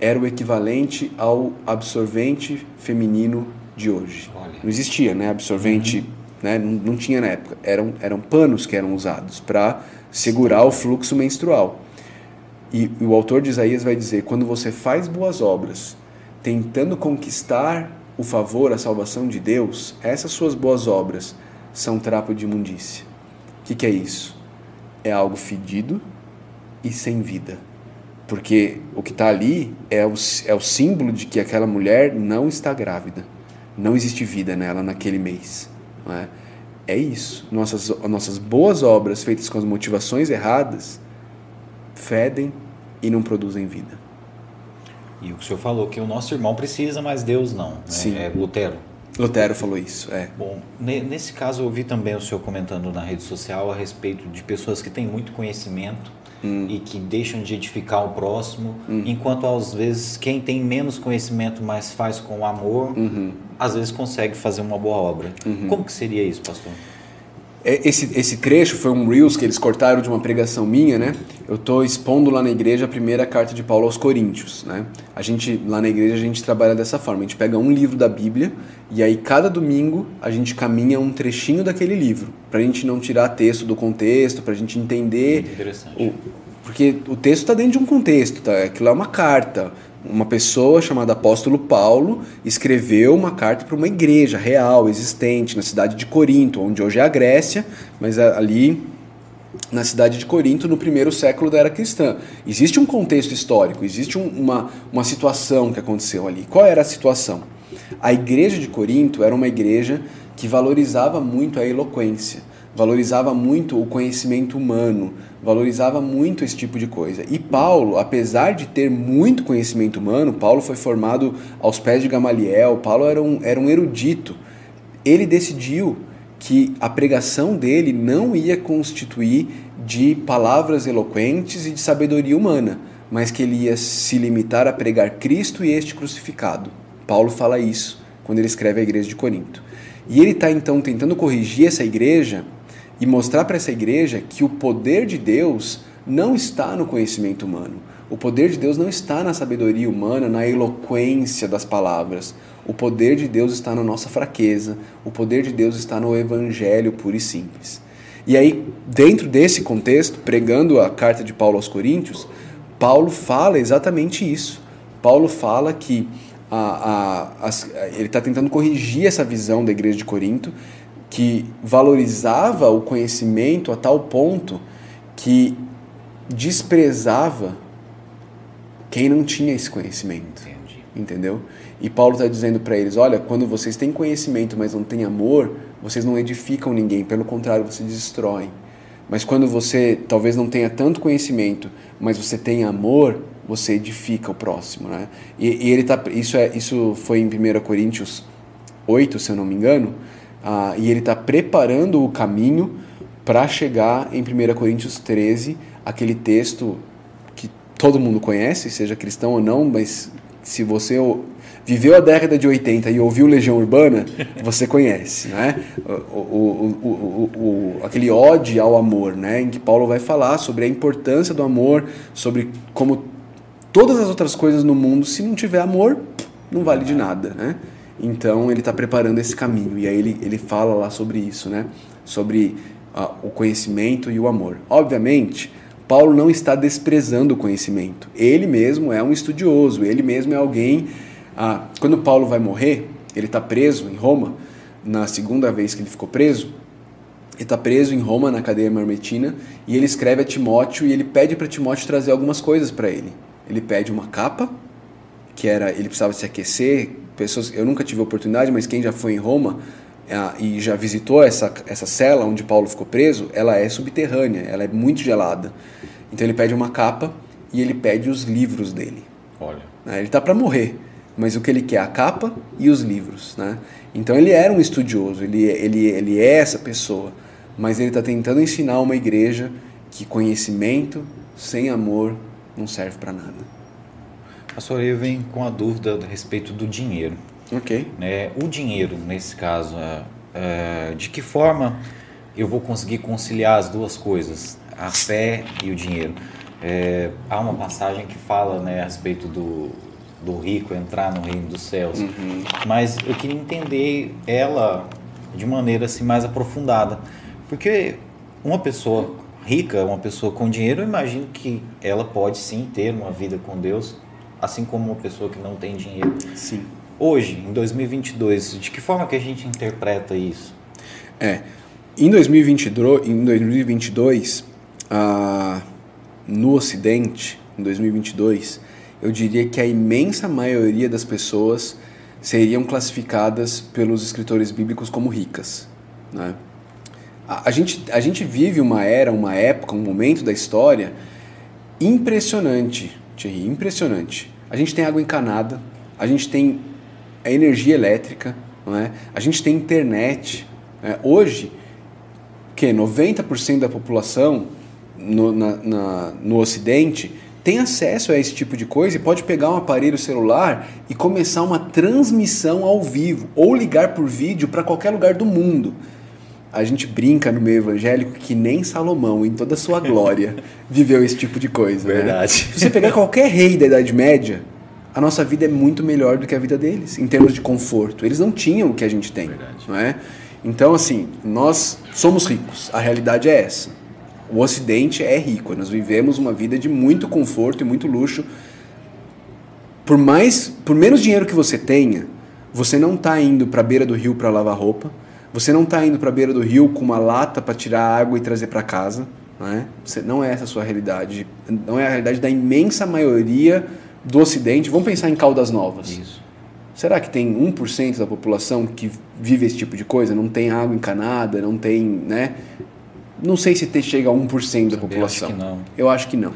era o equivalente ao absorvente feminino de hoje. Não existia, né? Absorvente, uhum. né? Não, não, tinha na época. Eram, eram panos que eram usados para segurar o fluxo menstrual. E, e o autor de Isaías vai dizer: quando você faz boas obras, tentando conquistar o favor, a salvação de Deus, essas suas boas obras são trapo de imundícia. O que, que é isso? É algo fedido e sem vida. Porque o que está ali é o, é o símbolo de que aquela mulher não está grávida. Não existe vida nela naquele mês. Não é? é isso. Nossas, nossas boas obras feitas com as motivações erradas fedem e não produzem vida. E o que o senhor falou que o nosso irmão precisa, mas Deus não. Né? Sim. É Lutero. Lutero falou isso, é. Bom, nesse caso eu ouvi também o senhor comentando na rede social a respeito de pessoas que têm muito conhecimento hum. e que deixam de edificar o próximo, hum. enquanto às vezes quem tem menos conhecimento, mas faz com amor, uhum. às vezes consegue fazer uma boa obra. Uhum. Como que seria isso, pastor? É, esse, esse trecho foi um Reels que eles cortaram de uma pregação minha, né? Eu estou expondo lá na igreja a primeira carta de Paulo aos Coríntios, né? A gente, lá na igreja, a gente trabalha dessa forma. A gente pega um livro da Bíblia e aí cada domingo a gente caminha um trechinho daquele livro. Pra gente não tirar texto do contexto, pra gente entender... O, porque o texto está dentro de um contexto, tá? Aquilo é uma carta uma pessoa chamada Apóstolo Paulo escreveu uma carta para uma igreja real, existente, na cidade de Corinto, onde hoje é a Grécia, mas ali na cidade de Corinto no primeiro século da era cristã. Existe um contexto histórico, existe um, uma, uma situação que aconteceu ali. Qual era a situação? A igreja de Corinto era uma igreja que valorizava muito a eloquência, valorizava muito o conhecimento humano, valorizava muito esse tipo de coisa. E Paulo, apesar de ter muito conhecimento humano, Paulo foi formado aos pés de Gamaliel, Paulo era um, era um erudito. Ele decidiu que a pregação dele não ia constituir de palavras eloquentes e de sabedoria humana, mas que ele ia se limitar a pregar Cristo e este crucificado. Paulo fala isso quando ele escreve a igreja de Corinto. E ele está então tentando corrigir essa igreja e mostrar para essa igreja que o poder de Deus não está no conhecimento humano. O poder de Deus não está na sabedoria humana, na eloquência das palavras. O poder de Deus está na nossa fraqueza. O poder de Deus está no evangelho puro e simples. E aí, dentro desse contexto, pregando a carta de Paulo aos Coríntios, Paulo fala exatamente isso. Paulo fala que a, a, ele está tentando corrigir essa visão da igreja de Corinto que valorizava o conhecimento a tal ponto que desprezava quem não tinha esse conhecimento. Entendi. Entendeu? E Paulo está dizendo para eles: olha, quando vocês têm conhecimento, mas não têm amor, vocês não edificam ninguém, pelo contrário, vocês destroem. Mas quando você talvez não tenha tanto conhecimento, mas você tem amor, você edifica o próximo. Né? E, e ele tá, isso, é, isso foi em 1 Coríntios 8, se eu não me engano ah, e ele está preparando o caminho para chegar em 1 Coríntios 13, aquele texto que todo mundo conhece, seja cristão ou não, mas se você viveu a década de 80 e ouviu Legião Urbana, você conhece, né? O, o, o, aquele ode ao amor, né? Em que Paulo vai falar sobre a importância do amor, sobre como todas as outras coisas no mundo, se não tiver amor, não vale de nada, né? Então ele está preparando esse caminho. E aí ele, ele fala lá sobre isso, né? Sobre uh, o conhecimento e o amor. Obviamente, Paulo não está desprezando o conhecimento. Ele mesmo é um estudioso, ele mesmo é alguém. Uh, quando Paulo vai morrer, ele está preso em Roma, na segunda vez que ele ficou preso. Ele está preso em Roma, na cadeia marmetina, e ele escreve a Timóteo e ele pede para Timóteo trazer algumas coisas para ele. Ele pede uma capa, que era ele precisava se aquecer, pessoas, eu nunca tive oportunidade, mas quem já foi em Roma e já visitou essa, essa cela onde Paulo ficou preso, ela é subterrânea, ela é muito gelada. Então ele pede uma capa e ele pede os livros dele. Olha. Né? Ele está para morrer, mas o que ele quer é a capa e os livros. Né? Então ele era um estudioso, ele, ele, ele é essa pessoa, mas ele está tentando ensinar uma igreja que conhecimento sem amor não serve para nada. Pastor, eu venho com a dúvida a respeito do dinheiro. Ok. Né? O dinheiro, nesse caso, é, é, de que forma eu vou conseguir conciliar as duas coisas, a fé e o dinheiro? É, há uma passagem que fala né, a respeito do, do rico entrar no reino dos céus. Uhum. Mas eu queria entender ela de maneira assim mais aprofundada, porque uma pessoa rica, uma pessoa com dinheiro, eu imagino que ela pode sim ter uma vida com Deus, assim como uma pessoa que não tem dinheiro. Sim. Hoje, em 2022, de que forma que a gente interpreta isso? É, em 2022, em 2022 ah, no Ocidente, em 2022, eu diria que a imensa maioria das pessoas seriam classificadas pelos escritores bíblicos como ricas. Né? A, a, gente, a gente vive uma era, uma época, um momento da história impressionante, Thierry, impressionante. A gente tem água encanada, a gente tem a energia elétrica, não é? a gente tem internet. É? Hoje, que 90% da população no, na, na, no Ocidente tem acesso a esse tipo de coisa e pode pegar um aparelho celular e começar uma transmissão ao vivo ou ligar por vídeo para qualquer lugar do mundo. A gente brinca no meio evangélico que nem Salomão, em toda a sua glória, viveu esse tipo de coisa. Né? Verdade. Né? Se você pegar qualquer rei da Idade Média, a nossa vida é muito melhor do que a vida deles, em termos de conforto. Eles não tinham o que a gente tem. Verdade. Não é? Então, assim, nós somos ricos. A realidade é essa. O Ocidente é rico. Nós vivemos uma vida de muito conforto e muito luxo. Por mais, por menos dinheiro que você tenha, você não está indo para a beira do rio para lavar roupa. Você não está indo para a beira do rio com uma lata para tirar água e trazer para casa. Não é? Você, não é essa a sua realidade. Não é a realidade da imensa maioria do Ocidente. Vamos pensar em Caldas Novas. Isso. Será que tem 1% da população que vive esse tipo de coisa? Não tem água encanada, não tem, né? Não sei se chega a 1% da população. Eu acho que não. Eu acho que não.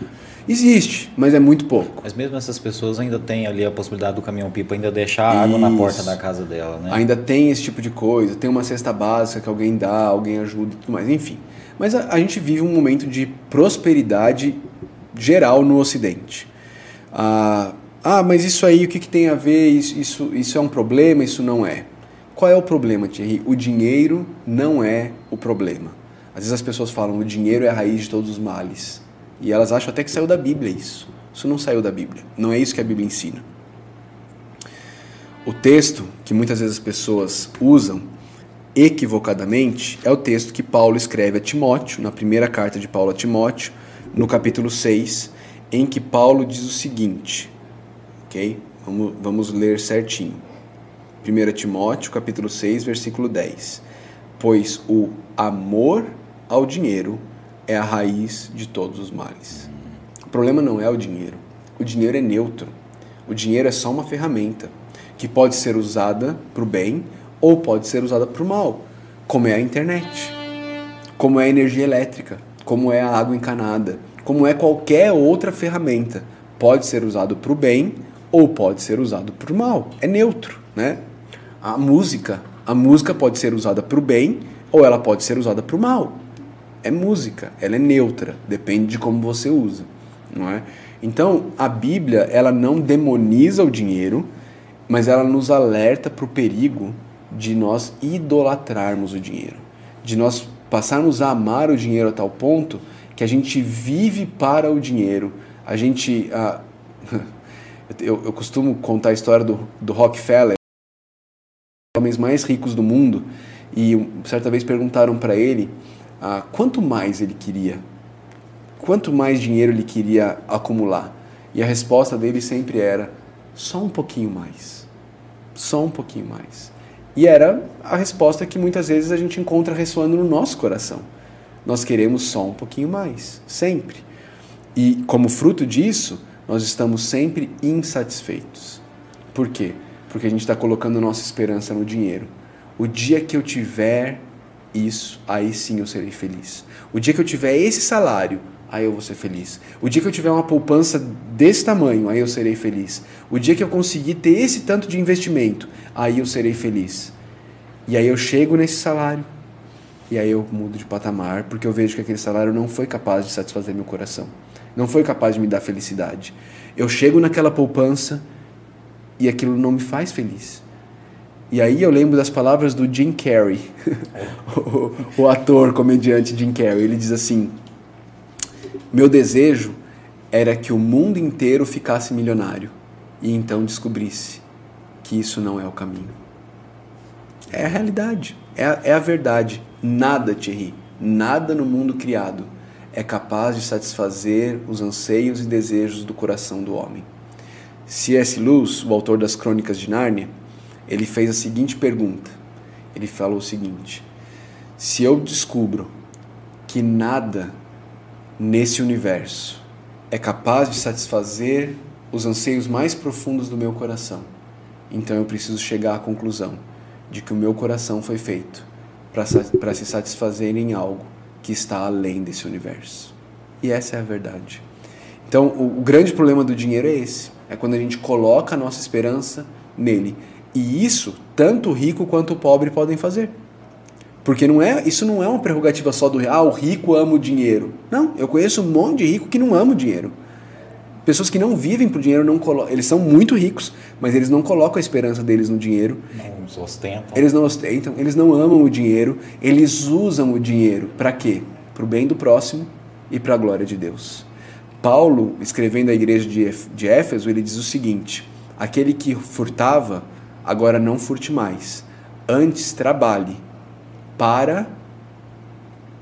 Existe, mas é muito pouco. Mas mesmo essas pessoas ainda têm ali a possibilidade do caminhão-pipa ainda deixar água na porta da casa dela, né? Ainda tem esse tipo de coisa, tem uma cesta básica que alguém dá, alguém ajuda e tudo mais, enfim. Mas a, a gente vive um momento de prosperidade geral no Ocidente. Ah, ah mas isso aí, o que, que tem a ver? Isso, isso, isso é um problema? Isso não é. Qual é o problema, Thierry? O dinheiro não é o problema. Às vezes as pessoas falam o dinheiro é a raiz de todos os males. E elas acham até que saiu da Bíblia isso. Isso não saiu da Bíblia. Não é isso que a Bíblia ensina. O texto que muitas vezes as pessoas usam equivocadamente é o texto que Paulo escreve a Timóteo, na primeira carta de Paulo a Timóteo, no capítulo 6, em que Paulo diz o seguinte, ok? Vamos, vamos ler certinho. 1 Timóteo, capítulo 6, versículo 10. Pois o amor ao dinheiro é a raiz de todos os males. O problema não é o dinheiro. O dinheiro é neutro. O dinheiro é só uma ferramenta que pode ser usada para o bem ou pode ser usada para o mal, como é a internet, como é a energia elétrica, como é a água encanada, como é qualquer outra ferramenta. Pode ser usado para o bem ou pode ser usado para o mal. É neutro, né? A música, a música pode ser usada para o bem ou ela pode ser usada para o mal. É música, ela é neutra, depende de como você usa, não é? Então, a Bíblia, ela não demoniza o dinheiro, mas ela nos alerta para o perigo de nós idolatrarmos o dinheiro, de nós passarmos a amar o dinheiro a tal ponto que a gente vive para o dinheiro. A gente. Eu, eu costumo contar a história do, do Rockefeller, um dos homens mais ricos do mundo, e certa vez perguntaram para ele ah, quanto mais ele queria, quanto mais dinheiro ele queria acumular. E a resposta dele sempre era: só um pouquinho mais, só um pouquinho mais. E era a resposta que muitas vezes a gente encontra ressoando no nosso coração. Nós queremos só um pouquinho mais, sempre. E como fruto disso, nós estamos sempre insatisfeitos. Por quê? Porque a gente está colocando nossa esperança no dinheiro. O dia que eu tiver isso, aí sim eu serei feliz. O dia que eu tiver esse salário, aí eu vou ser feliz. O dia que eu tiver uma poupança desse tamanho, aí eu serei feliz. O dia que eu conseguir ter esse tanto de investimento, aí eu serei feliz. E aí eu chego nesse salário, e aí eu mudo de patamar, porque eu vejo que aquele salário não foi capaz de satisfazer meu coração. Não foi capaz de me dar felicidade. Eu chego naquela poupança e aquilo não me faz feliz. E aí eu lembro das palavras do Jim Carrey, o, o ator, comediante Jim Carrey. Ele diz assim: Meu desejo era que o mundo inteiro ficasse milionário. e então descobrisse que isso não é o caminho. É a realidade, é a, é a verdade. Nada, Thierry, nada no mundo criado é capaz de satisfazer os anseios e desejos do coração do homem. C.S. Lewis, o autor das Crônicas de Nárnia, ele fez a seguinte pergunta. Ele falou o seguinte: Se eu descubro que nada nesse universo é capaz de satisfazer os anseios mais profundos do meu coração, então eu preciso chegar à conclusão de que o meu coração foi feito para se satisfazer em algo que está além desse universo. E essa é a verdade. Então, o, o grande problema do dinheiro é esse: é quando a gente coloca a nossa esperança nele. E isso, tanto o rico quanto o pobre podem fazer. Porque não é, isso não é uma prerrogativa só do ah, o rico ama o dinheiro. Não, eu conheço um monte de rico que não ama o dinheiro. Pessoas que não vivem por dinheiro, não eles são muito ricos, mas eles não colocam a esperança deles no dinheiro. Não ostentam. Eles não ostentam, eles não amam o dinheiro, eles usam o dinheiro para quê? Para o bem do próximo e para a glória de Deus. Paulo, escrevendo à igreja de Éfeso, ele diz o seguinte: aquele que furtava, agora não furte mais, antes trabalhe para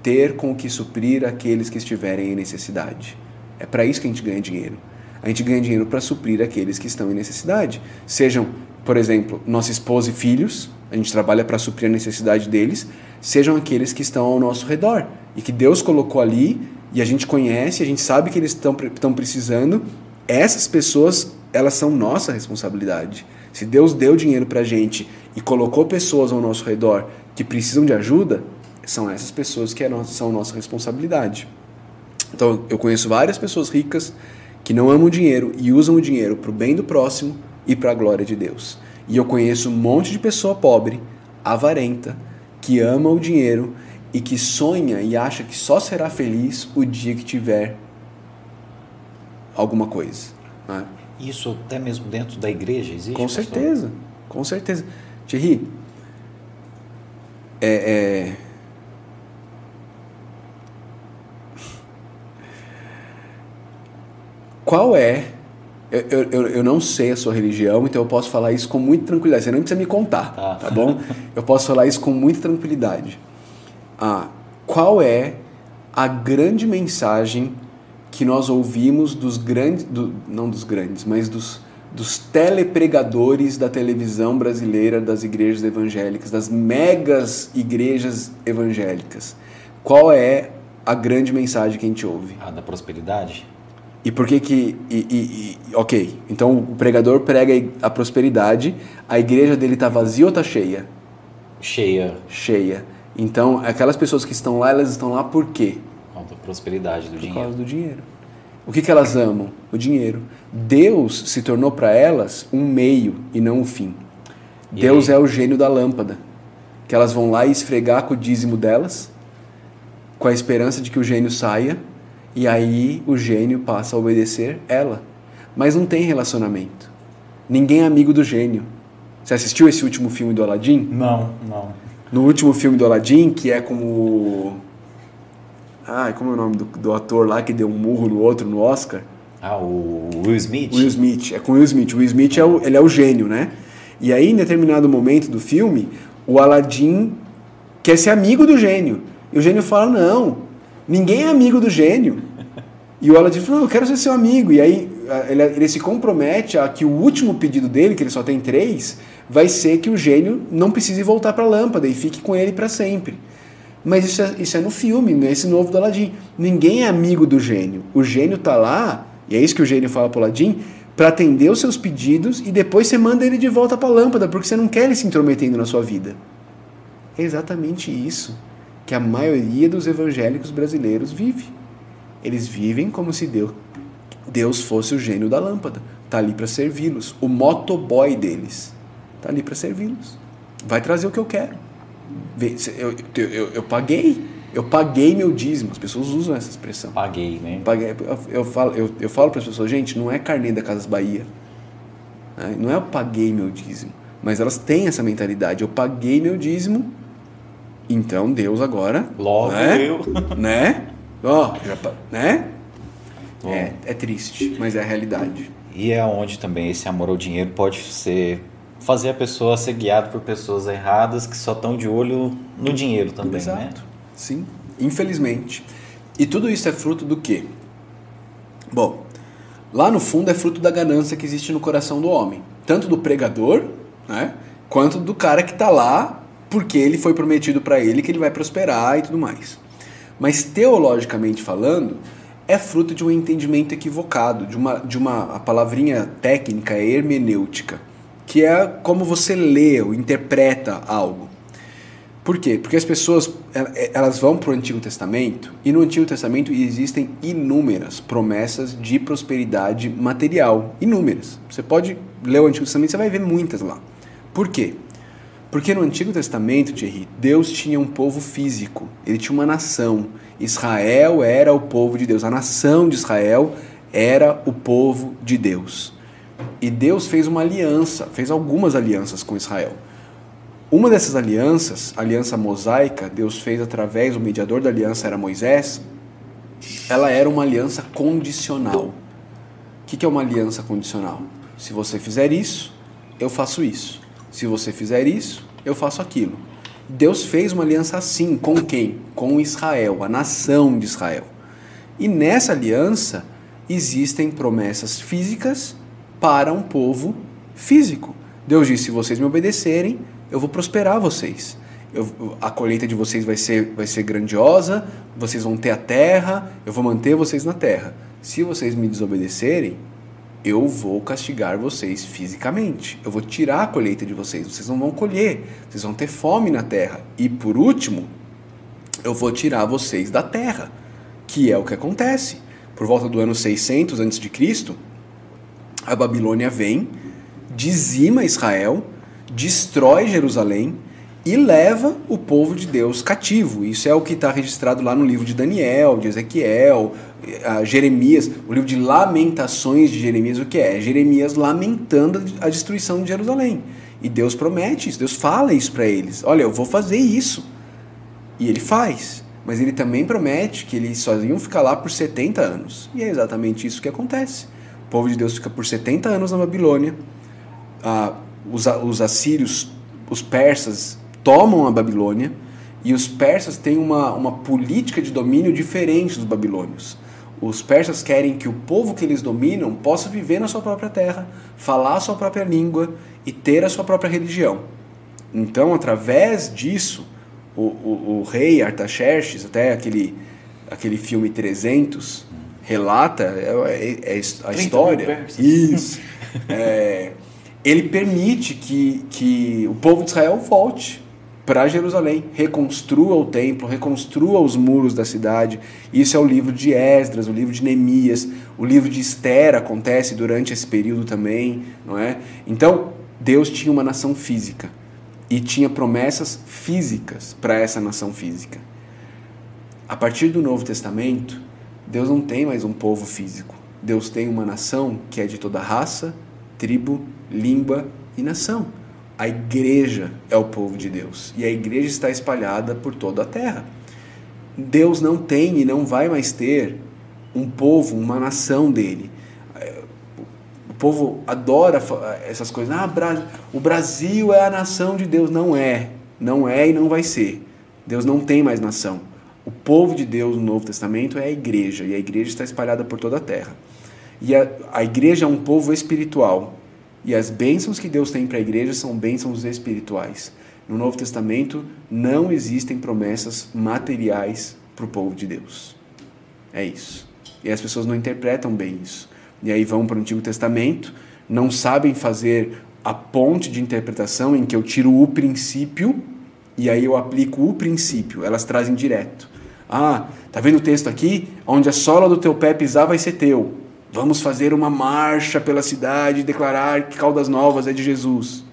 ter com o que suprir aqueles que estiverem em necessidade. É para isso que a gente ganha dinheiro. A gente ganha dinheiro para suprir aqueles que estão em necessidade. Sejam, por exemplo, nossa esposa e filhos, a gente trabalha para suprir a necessidade deles, sejam aqueles que estão ao nosso redor e que Deus colocou ali e a gente conhece, a gente sabe que eles estão precisando. Essas pessoas, elas são nossa responsabilidade. Se Deus deu dinheiro para gente e colocou pessoas ao nosso redor que precisam de ajuda, são essas pessoas que é são nossa responsabilidade. Então, eu conheço várias pessoas ricas que não amam o dinheiro e usam o dinheiro para o bem do próximo e para a glória de Deus. E eu conheço um monte de pessoa pobre, avarenta, que ama o dinheiro e que sonha e acha que só será feliz o dia que tiver alguma coisa. Né? Isso até mesmo dentro da igreja existe? Com pastor? certeza, com certeza. Thierry, é, é... Qual é. Eu, eu, eu não sei a sua religião, então eu posso falar isso com muita tranquilidade. Você não precisa me contar, tá, tá bom? Eu posso falar isso com muita tranquilidade. Ah, qual é a grande mensagem que nós ouvimos dos grandes, do, não dos grandes, mas dos, dos telepregadores da televisão brasileira, das igrejas evangélicas, das megas igrejas evangélicas. Qual é a grande mensagem que a gente ouve? A da prosperidade? E por que que... E, e, e, ok, então o pregador prega a prosperidade, a igreja dele está vazia ou está cheia? Cheia. Cheia. Então, aquelas pessoas que estão lá, elas estão lá por quê? Prosperidade do por dinheiro. Por causa do dinheiro. O que, que elas amam? O dinheiro. Deus se tornou para elas um meio e não um fim. E Deus aí? é o gênio da lâmpada. Que elas vão lá e esfregar com o dízimo delas, com a esperança de que o gênio saia, e aí o gênio passa a obedecer ela. Mas não tem relacionamento. Ninguém é amigo do gênio. Você assistiu esse último filme do Aladdin? Não, não. No último filme do Aladdin, que é com Ai, como é o nome do, do ator lá que deu um murro no outro no Oscar? Ah, o Will Smith? Will Smith, é com Will Smith. O Will Smith é o, ele é o gênio, né? E aí, em determinado momento do filme, o Aladdin quer ser amigo do gênio. E o gênio fala: Não, ninguém é amigo do gênio. E o Aladdin fala: Não, eu quero ser seu amigo. E aí ele, ele se compromete a que o último pedido dele, que ele só tem três, vai ser que o gênio não precise voltar para a lâmpada e fique com ele para sempre. Mas isso é, isso é no filme, nesse né? novo do Aladdin. Ninguém é amigo do gênio. O gênio tá lá, e é isso que o gênio fala pro Aladdin, para atender os seus pedidos e depois você manda ele de volta para a lâmpada, porque você não quer ele se intrometendo na sua vida. É exatamente isso que a maioria dos evangélicos brasileiros vive. Eles vivem como se Deus, Deus fosse o gênio da lâmpada. Tá ali para servi-los. O motoboy deles tá ali para servi-los. Vai trazer o que eu quero. Eu, eu, eu, eu paguei. Eu paguei meu dízimo. As pessoas usam essa expressão. Paguei, né? Paguei. Eu, eu falo, eu, eu falo para as pessoas, gente, não é carnê da Casas Bahia. Né? Não é eu paguei meu dízimo. Mas elas têm essa mentalidade. Eu paguei meu dízimo, então Deus agora. Logo né? eu. Né? Ó, já, né? É, é triste, mas é a realidade. E é onde também esse amor ao dinheiro pode ser fazer a pessoa ser guiada por pessoas erradas que só estão de olho no dinheiro também, Exato. né? Sim, infelizmente. E tudo isso é fruto do quê? Bom, lá no fundo é fruto da ganância que existe no coração do homem, tanto do pregador, né, quanto do cara que está lá porque ele foi prometido para ele que ele vai prosperar e tudo mais. Mas teologicamente falando, é fruto de um entendimento equivocado, de uma, de uma a palavrinha técnica é hermenêutica, que é como você lê ou interpreta algo. Por quê? Porque as pessoas elas vão para o Antigo Testamento e no Antigo Testamento existem inúmeras promessas de prosperidade material. Inúmeras. Você pode ler o Antigo Testamento, você vai ver muitas lá. Por quê? Porque no Antigo Testamento, Thierry, Deus tinha um povo físico, ele tinha uma nação. Israel era o povo de Deus, a nação de Israel era o povo de Deus. E Deus fez uma aliança, fez algumas alianças com Israel. Uma dessas alianças, a aliança mosaica, Deus fez através, o mediador da aliança era Moisés, ela era uma aliança condicional. O que é uma aliança condicional? Se você fizer isso, eu faço isso. Se você fizer isso, eu faço aquilo. Deus fez uma aliança assim, com quem? Com Israel, a nação de Israel. E nessa aliança existem promessas físicas para um povo físico. Deus disse: se vocês me obedecerem, eu vou prosperar vocês. Eu, a colheita de vocês vai ser, vai ser grandiosa, vocês vão ter a terra, eu vou manter vocês na terra. Se vocês me desobedecerem, eu vou castigar vocês fisicamente. Eu vou tirar a colheita de vocês. Vocês não vão colher. Vocês vão ter fome na terra. E por último, eu vou tirar vocês da terra, que é o que acontece. Por volta do ano 600 a.C., a Babilônia vem, dizima Israel, destrói Jerusalém e leva o povo de Deus cativo. Isso é o que está registrado lá no livro de Daniel, de Ezequiel, Jeremias, o livro de Lamentações de Jeremias, o que é? Jeremias lamentando a destruição de Jerusalém. E Deus promete isso, Deus fala isso para eles: olha, eu vou fazer isso. E ele faz. Mas ele também promete que eles iam ficar lá por 70 anos. E é exatamente isso que acontece. O povo de Deus fica por 70 anos na Babilônia. Ah, os, os assírios, os persas, tomam a Babilônia. E os persas têm uma, uma política de domínio diferente dos babilônios. Os persas querem que o povo que eles dominam possa viver na sua própria terra, falar a sua própria língua e ter a sua própria religião. Então, através disso, o, o, o rei Artaxerxes, até aquele, aquele filme 300, relata é, é, é a história. Isso. é, ele permite que, que o povo de Israel volte para Jerusalém, reconstrua o templo, reconstrua os muros da cidade. Isso é o livro de Esdras, o livro de Neemias, o livro de Esther acontece durante esse período também, não é? Então, Deus tinha uma nação física e tinha promessas físicas para essa nação física. A partir do Novo Testamento, Deus não tem mais um povo físico. Deus tem uma nação que é de toda raça, tribo, língua e nação. A igreja é o povo de Deus e a igreja está espalhada por toda a terra. Deus não tem e não vai mais ter um povo, uma nação dele. O povo adora essas coisas. Ah, o Brasil é a nação de Deus. Não é. Não é e não vai ser. Deus não tem mais nação. O povo de Deus no Novo Testamento é a igreja e a igreja está espalhada por toda a terra. E a, a igreja é um povo espiritual e as bênçãos que Deus tem para a igreja são bênçãos espirituais. No Novo Testamento não existem promessas materiais para o povo de Deus. É isso. E as pessoas não interpretam bem isso. E aí vão para o Antigo Testamento, não sabem fazer a ponte de interpretação em que eu tiro o princípio e aí eu aplico o princípio. Elas trazem direto. Ah, tá vendo o texto aqui? Onde a sola do teu pé pisar vai ser teu. Vamos fazer uma marcha pela cidade e declarar que Caldas Novas é de Jesus.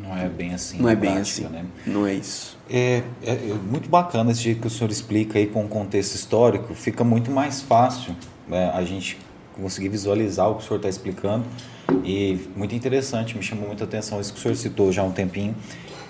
Não é bem assim. Não é bem prática, assim. Né? Não é isso. É, é, é, muito bacana esse jeito que o senhor explica aí com o contexto histórico. Fica muito mais fácil né, a gente conseguir visualizar o que o senhor está explicando. E muito interessante, me chamou muita atenção isso que o senhor citou já há um tempinho,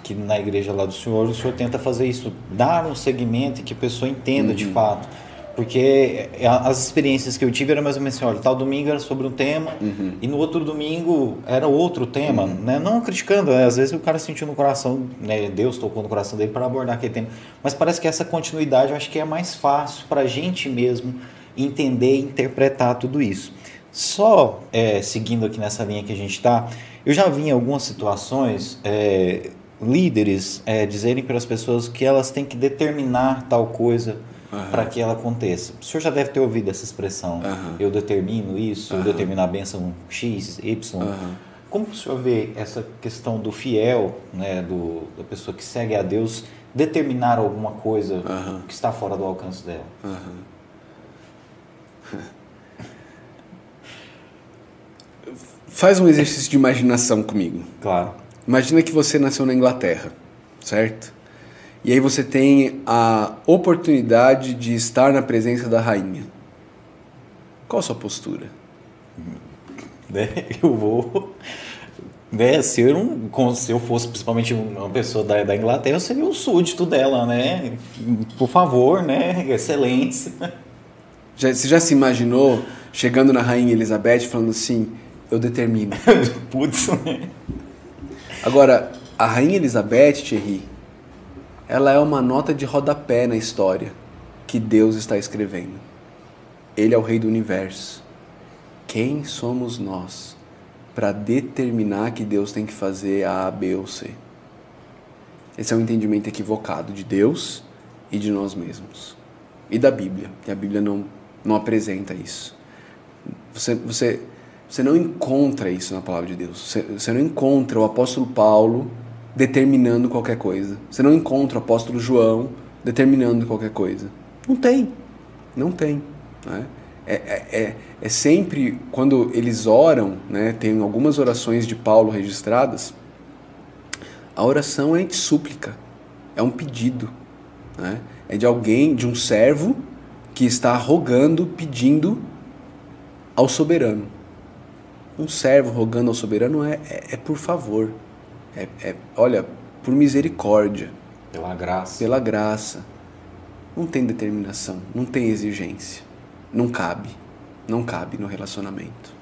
que na igreja lá do senhor, o senhor tenta fazer isso, dar um segmento que a pessoa entenda uhum. de fato Porque é, as experiências que eu tive eram mais ou menos assim, olha, tal domingo era sobre um tema Uhum. e no outro domingo era outro tema, né? Não criticando, né? às vezes o cara sentiu no coração, né? Deus tocou no coração dele para abordar aquele tema. Mas parece que essa continuidade eu acho que é mais fácil para a gente mesmo entender e interpretar tudo isso. Só é, seguindo aqui nessa linha que a gente está, eu já vi em algumas situações é, líderes é, dizerem para as pessoas que elas têm que determinar tal coisa Aham. para que ela aconteça. O senhor já deve ter ouvido essa expressão. Aham. Eu determino isso, eu Aham. determino a bênção X, Y. Como o senhor vê essa questão do fiel, né, do, da pessoa que segue a Deus, determinar alguma coisa que está fora do alcance dela? Faz um exercício de imaginação comigo. Claro. Imagina que você nasceu na Inglaterra, certo? E aí você tem a oportunidade de estar na presença da rainha. Qual a sua postura? Né? Eu vou. Né, um, como se eu fosse principalmente uma pessoa da, da Inglaterra, eu seria um súdito dela, né? Por favor, né? Excelência. Já, você já se imaginou chegando na rainha Elizabeth falando assim: eu determino? Putz, né? Agora, a rainha Elizabeth, Thierry, ela é uma nota de rodapé na história que Deus está escrevendo. Ele é o rei do universo. Quem somos nós para determinar que Deus tem que fazer A, B ou C? Esse é um entendimento equivocado de Deus e de nós mesmos. E da Bíblia, que a Bíblia não, não apresenta isso. Você, você, você não encontra isso na palavra de Deus. Você, não encontra o apóstolo Paulo determinando qualquer coisa. Você não encontra o apóstolo João determinando qualquer coisa. Não tem. Não tem. Né? É, é, é, é sempre quando eles oram, né, tem algumas orações de Paulo registradas, a oração é de súplica, é um pedido. Né? É de alguém, de um servo que está rogando, pedindo ao soberano. Um servo rogando ao soberano é, é, é por favor. É, é, olha, por misericórdia, Pela graça. pela graça. Não tem determinação, não tem exigência. Não cabe. Não cabe no relacionamento.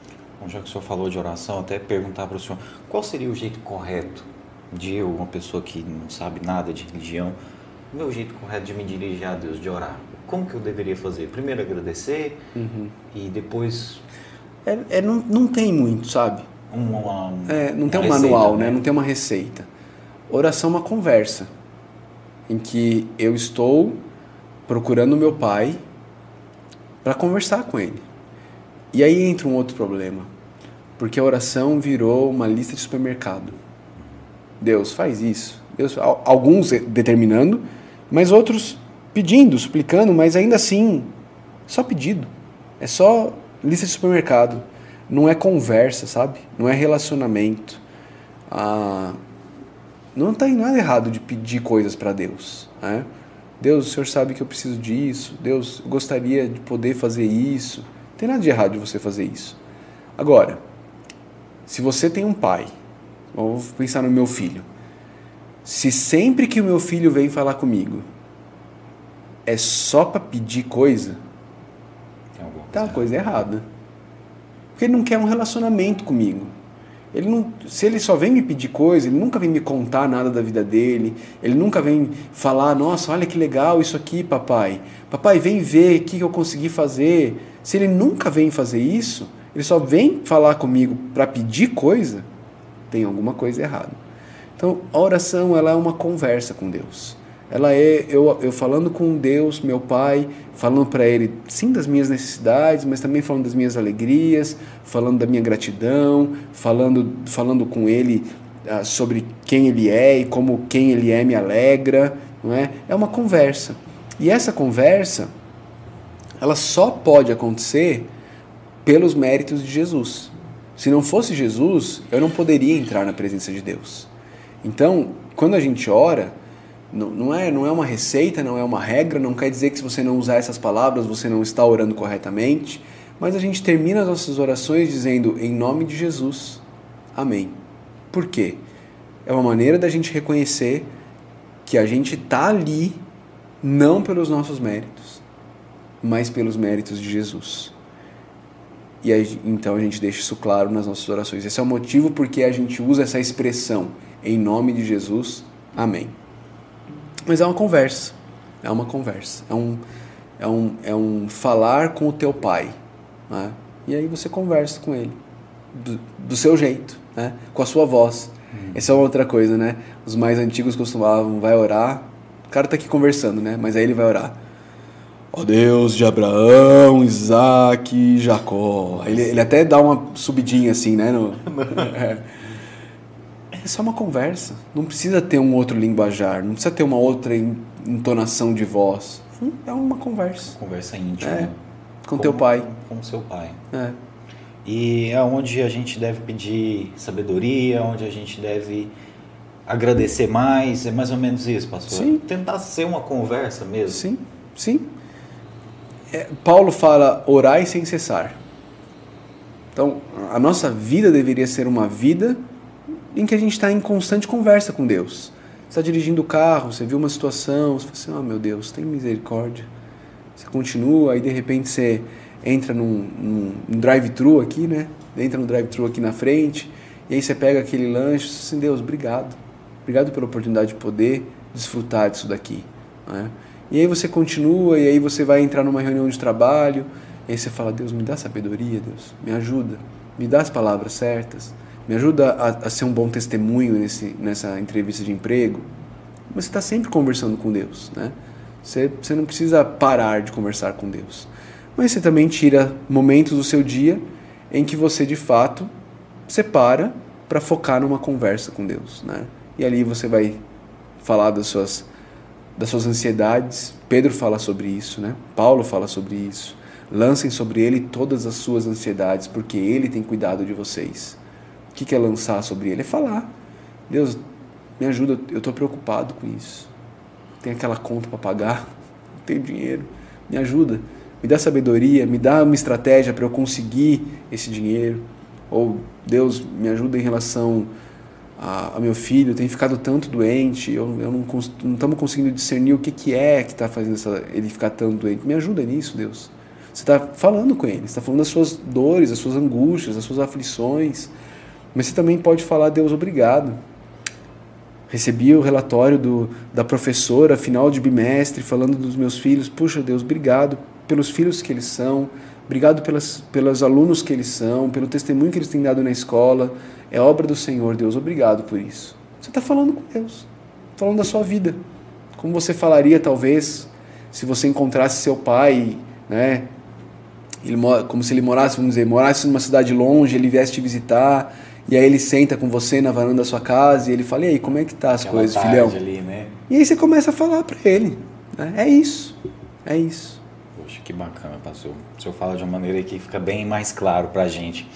Bom, já que o senhor falou de oração, até perguntar para o senhor qual seria o jeito correto de eu, uma pessoa que não sabe nada de religião, o meu jeito correto de me dirigir a Deus, de orar? Como que eu deveria fazer? Primeiro agradecer e depois É, é, não, não tem muito, sabe? uma, uma- É, não tem um receita, manual, né? né? Não tem uma receita. Oração é uma conversa em que eu estou procurando o meu pai para conversar com ele. E aí entra um outro problema, porque a oração virou uma lista de supermercado. Deus faz isso. Deus, al- alguns determinando, mas outros pedindo, suplicando, mas ainda assim só pedido. É só lista de supermercado. Não é conversa, sabe? Não é relacionamento. Ah, não tem nada errado de pedir coisas para Deus. Né? Deus, o Senhor sabe que eu preciso disso. Deus, eu gostaria de poder fazer isso. Não tem nada de errado de você fazer isso. Agora, se você tem um pai, vou pensar no meu filho. Se sempre que o meu filho vem falar comigo é só para pedir coisa, Tá uma coisa errada. Porque ele não quer um relacionamento comigo. Ele não, se ele só vem me pedir coisa, ele nunca vem me contar nada da vida dele, ele nunca vem falar, nossa, olha que legal isso aqui, papai. Papai, vem ver o que eu consegui fazer. Se ele nunca vem fazer isso, ele só vem falar comigo para pedir coisa, tem alguma coisa errada. Então, a oração ela é uma conversa com Deus. Ela é eu, eu falando com Deus, meu Pai, falando para Ele, sim, das minhas necessidades, mas também falando das minhas alegrias, falando da minha gratidão, falando, falando com Ele ah, sobre quem Ele é e como quem Ele é me alegra, não é? É uma conversa. E essa conversa, ela só pode acontecer pelos méritos de Jesus. Se não fosse Jesus, eu não poderia entrar na presença de Deus. Então, quando a gente ora, não, não, é, não é uma receita, não é uma regra, não quer dizer que se você não usar essas palavras você não está orando corretamente, mas a gente termina as nossas orações dizendo em nome de Jesus. Amém. Por quê? É uma maneira da gente reconhecer que a gente está ali não pelos nossos méritos, mas pelos méritos de Jesus. E aí, então a gente deixa isso claro nas nossas orações. Esse é o motivo porque a gente usa essa expressão, em nome de Jesus, amém. Mas é uma conversa, é uma conversa, é um, é um, é um falar com o teu pai. Né? E aí você conversa com ele, do, do seu jeito, né? com a sua voz. Hum. Essa é outra coisa, né? Os mais antigos costumavam, vai orar, o cara tá aqui conversando, né? Mas aí ele vai orar ó Deus de Abraão, Isaac e Jacó. Ele, ele até dá uma subidinha assim, né? No, é. É só uma conversa. Não precisa ter um outro linguajar, não precisa ter uma outra entonação de voz. É uma conversa. Conversa íntima. É, com como, teu pai. Com seu pai. É. E é onde a gente deve pedir sabedoria, onde a gente deve agradecer mais, é mais ou menos isso, pastor. Sim. Tentar ser uma conversa mesmo. Sim, sim é, Paulo fala orai sem cessar. Então, a nossa vida deveria ser uma vida em que a gente está em constante conversa com Deus. Você está dirigindo o carro, você viu uma situação, você fala assim, oh meu Deus, tem misericórdia. Você continua, aí de repente você entra num, num, num drive-thru aqui, né? Entra no drive-thru aqui na frente, e aí você pega aquele lanche, você assim, Deus, obrigado. Obrigado pela oportunidade de poder desfrutar disso daqui. Né? E aí você continua, e aí você vai entrar numa reunião de trabalho, e aí você fala: Deus, me dá sabedoria, Deus, me ajuda, me dá as palavras certas, me ajuda a, a ser um bom testemunho nesse, nessa entrevista de emprego. Mas você está sempre conversando com Deus, né? Você, você não precisa parar de conversar com Deus. Mas você também tira momentos do seu dia em que você de fato separa para focar numa conversa com Deus, né? E ali você vai falar das suas das suas ansiedades. Pedro fala sobre isso, né? Paulo fala sobre isso. Lancem sobre ele todas as suas ansiedades, porque ele tem cuidado de vocês. O que é lançar sobre ele? É falar. Deus, me ajuda, eu estou preocupado com isso. Tem aquela conta para pagar, não tenho dinheiro. Me ajuda, me dá sabedoria, me dá uma estratégia para eu conseguir esse dinheiro. Ou Deus, me ajuda em relação a, a, meu filho tem ficado tanto doente, eu, eu não estamos conseguindo discernir o que, que é que está fazendo essa, ele ficar tão doente. Me ajuda nisso, Deus. Você está falando com ele, está falando das suas dores, das suas angústias, das suas aflições. Mas você também pode falar, Deus, obrigado. Recebi o relatório do, da professora, final de bimestre, falando dos meus filhos. Puxa, Deus, obrigado pelos filhos que eles são, obrigado pelas, pelos alunos que eles são, pelo testemunho que eles têm dado na escola é obra do Senhor, Deus. Obrigado por isso. Você está falando com Deus, falando da sua vida. Como você falaria, talvez, se você encontrasse seu pai, né? Ele, como se ele morasse, vamos dizer, morasse numa cidade longe, ele viesse te visitar, e aí ele senta com você na varanda da sua casa e ele fala: E aí, como é que tá as Aquela coisas, filhão? Ali, né? E aí você começa a falar para ele: né? É isso, é isso. Poxa, que bacana, pastor. O senhor fala de uma maneira que fica bem mais claro para a gente.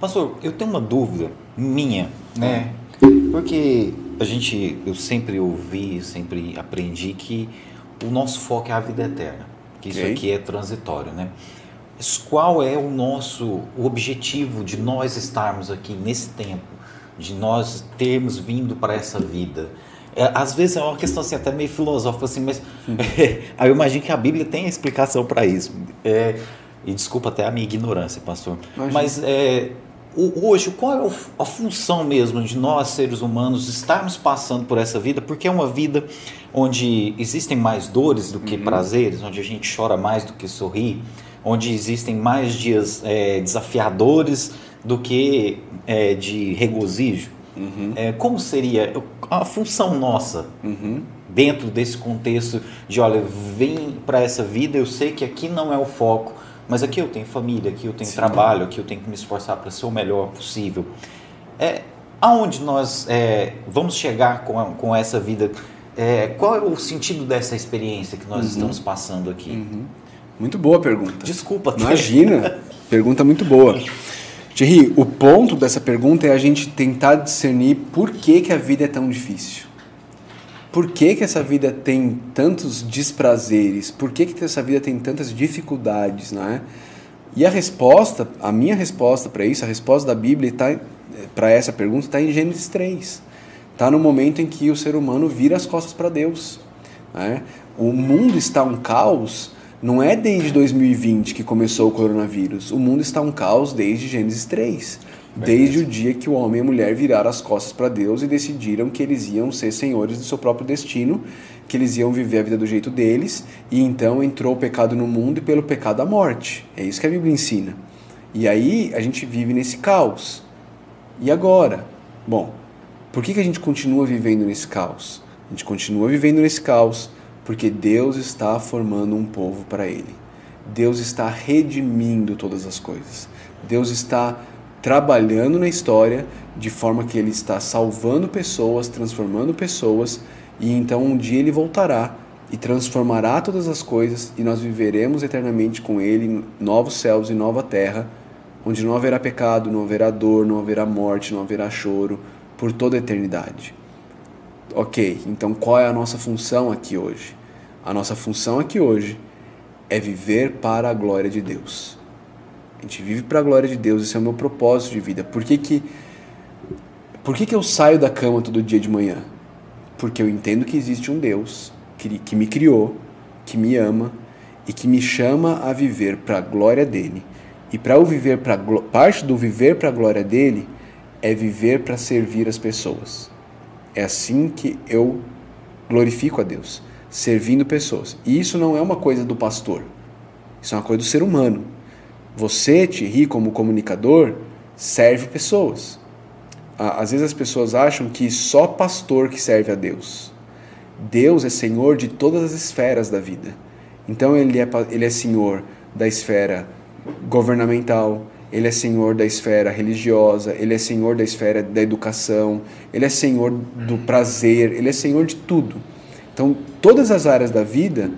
Pastor, eu tenho uma dúvida minha, né? Porque a gente, eu sempre ouvi, sempre aprendi que o nosso foco é a vida eterna, que isso okay. aqui é transitório, né? Qual é o nosso o objetivo de nós estarmos aqui nesse tempo, de nós termos vindo para essa vida? É, às vezes é uma questão assim, até meio filosófica, assim, mas é, aí eu imagino que a Bíblia tem a explicação para isso. É, e desculpa até a minha ignorância, pastor. Imagina. Mas é, hoje, qual é a função mesmo de nós, seres humanos, estarmos passando por essa vida? Porque é uma vida onde existem mais dores do que uhum. prazeres, onde a gente chora mais do que sorri, onde existem mais dias é, desafiadores do que é, de regozijo. Uhum. É, como seria a função nossa uhum. dentro desse contexto de, olha, vem para essa vida, eu sei que aqui não é o foco, mas aqui eu tenho família, aqui eu tenho Sim. trabalho, aqui eu tenho que me esforçar para ser o melhor possível. É, aonde nós é, vamos chegar com, a, com essa vida? É, qual é o sentido dessa experiência que nós uhum. estamos passando aqui? Muito boa pergunta. Desculpa. Imagina, pergunta muito boa. Thierry, o ponto dessa pergunta é a gente tentar discernir por que, que a vida é tão difícil. Por que, que essa vida tem tantos desprazeres? Por que, que essa vida tem tantas dificuldades, não é? E a resposta, a minha resposta para isso, a resposta da Bíblia tá, para essa pergunta está em Gênesis 3. Está no momento em que o ser humano vira as costas para Deus. É? O mundo está um caos Não é desde 2020 que começou o coronavírus. O mundo está um caos desde Gênesis 3. Desde o dia que o homem e a mulher viraram as costas para Deus e decidiram que eles iam ser senhores do seu próprio destino, que eles iam viver a vida do jeito deles, e então entrou o pecado no mundo e pelo pecado a morte. É isso que a Bíblia ensina. E aí a gente vive nesse caos. E agora? Bom, por que, que a gente continua vivendo nesse caos? A gente continua vivendo nesse caos porque Deus está formando um povo para Ele. Deus está redimindo todas as coisas. Deus está trabalhando na história de forma que Ele está salvando pessoas, transformando pessoas, e então um dia Ele voltará e transformará todas as coisas e nós viveremos eternamente com Ele novos céus e nova terra, onde não haverá pecado, não haverá dor, não haverá morte, não haverá choro por toda a eternidade. Ok, então qual é a nossa função aqui hoje? A nossa função aqui hoje é viver para a glória de Deus. A gente vive para a glória de Deus, esse é o meu propósito de vida. Por que, que, por que, que eu saio da cama todo dia de manhã? Porque eu entendo que existe um Deus que, que me criou, que me ama e que me chama a viver para a glória dele. E para eu viver para parte do viver para a glória dele é viver para servir as pessoas. É assim que eu glorifico a Deus, servindo pessoas. E isso não é uma coisa do pastor, isso é uma coisa do ser humano. Você, Thierry, como comunicador, serve pessoas. Às vezes as pessoas acham que só pastor que serve a Deus. Deus é Senhor de todas as esferas da vida. Então ele é, ele é Senhor da esfera governamental, ele é senhor da esfera religiosa, ele é senhor da esfera da educação, ele é senhor do prazer, ele é senhor de tudo. Então, todas as áreas da vida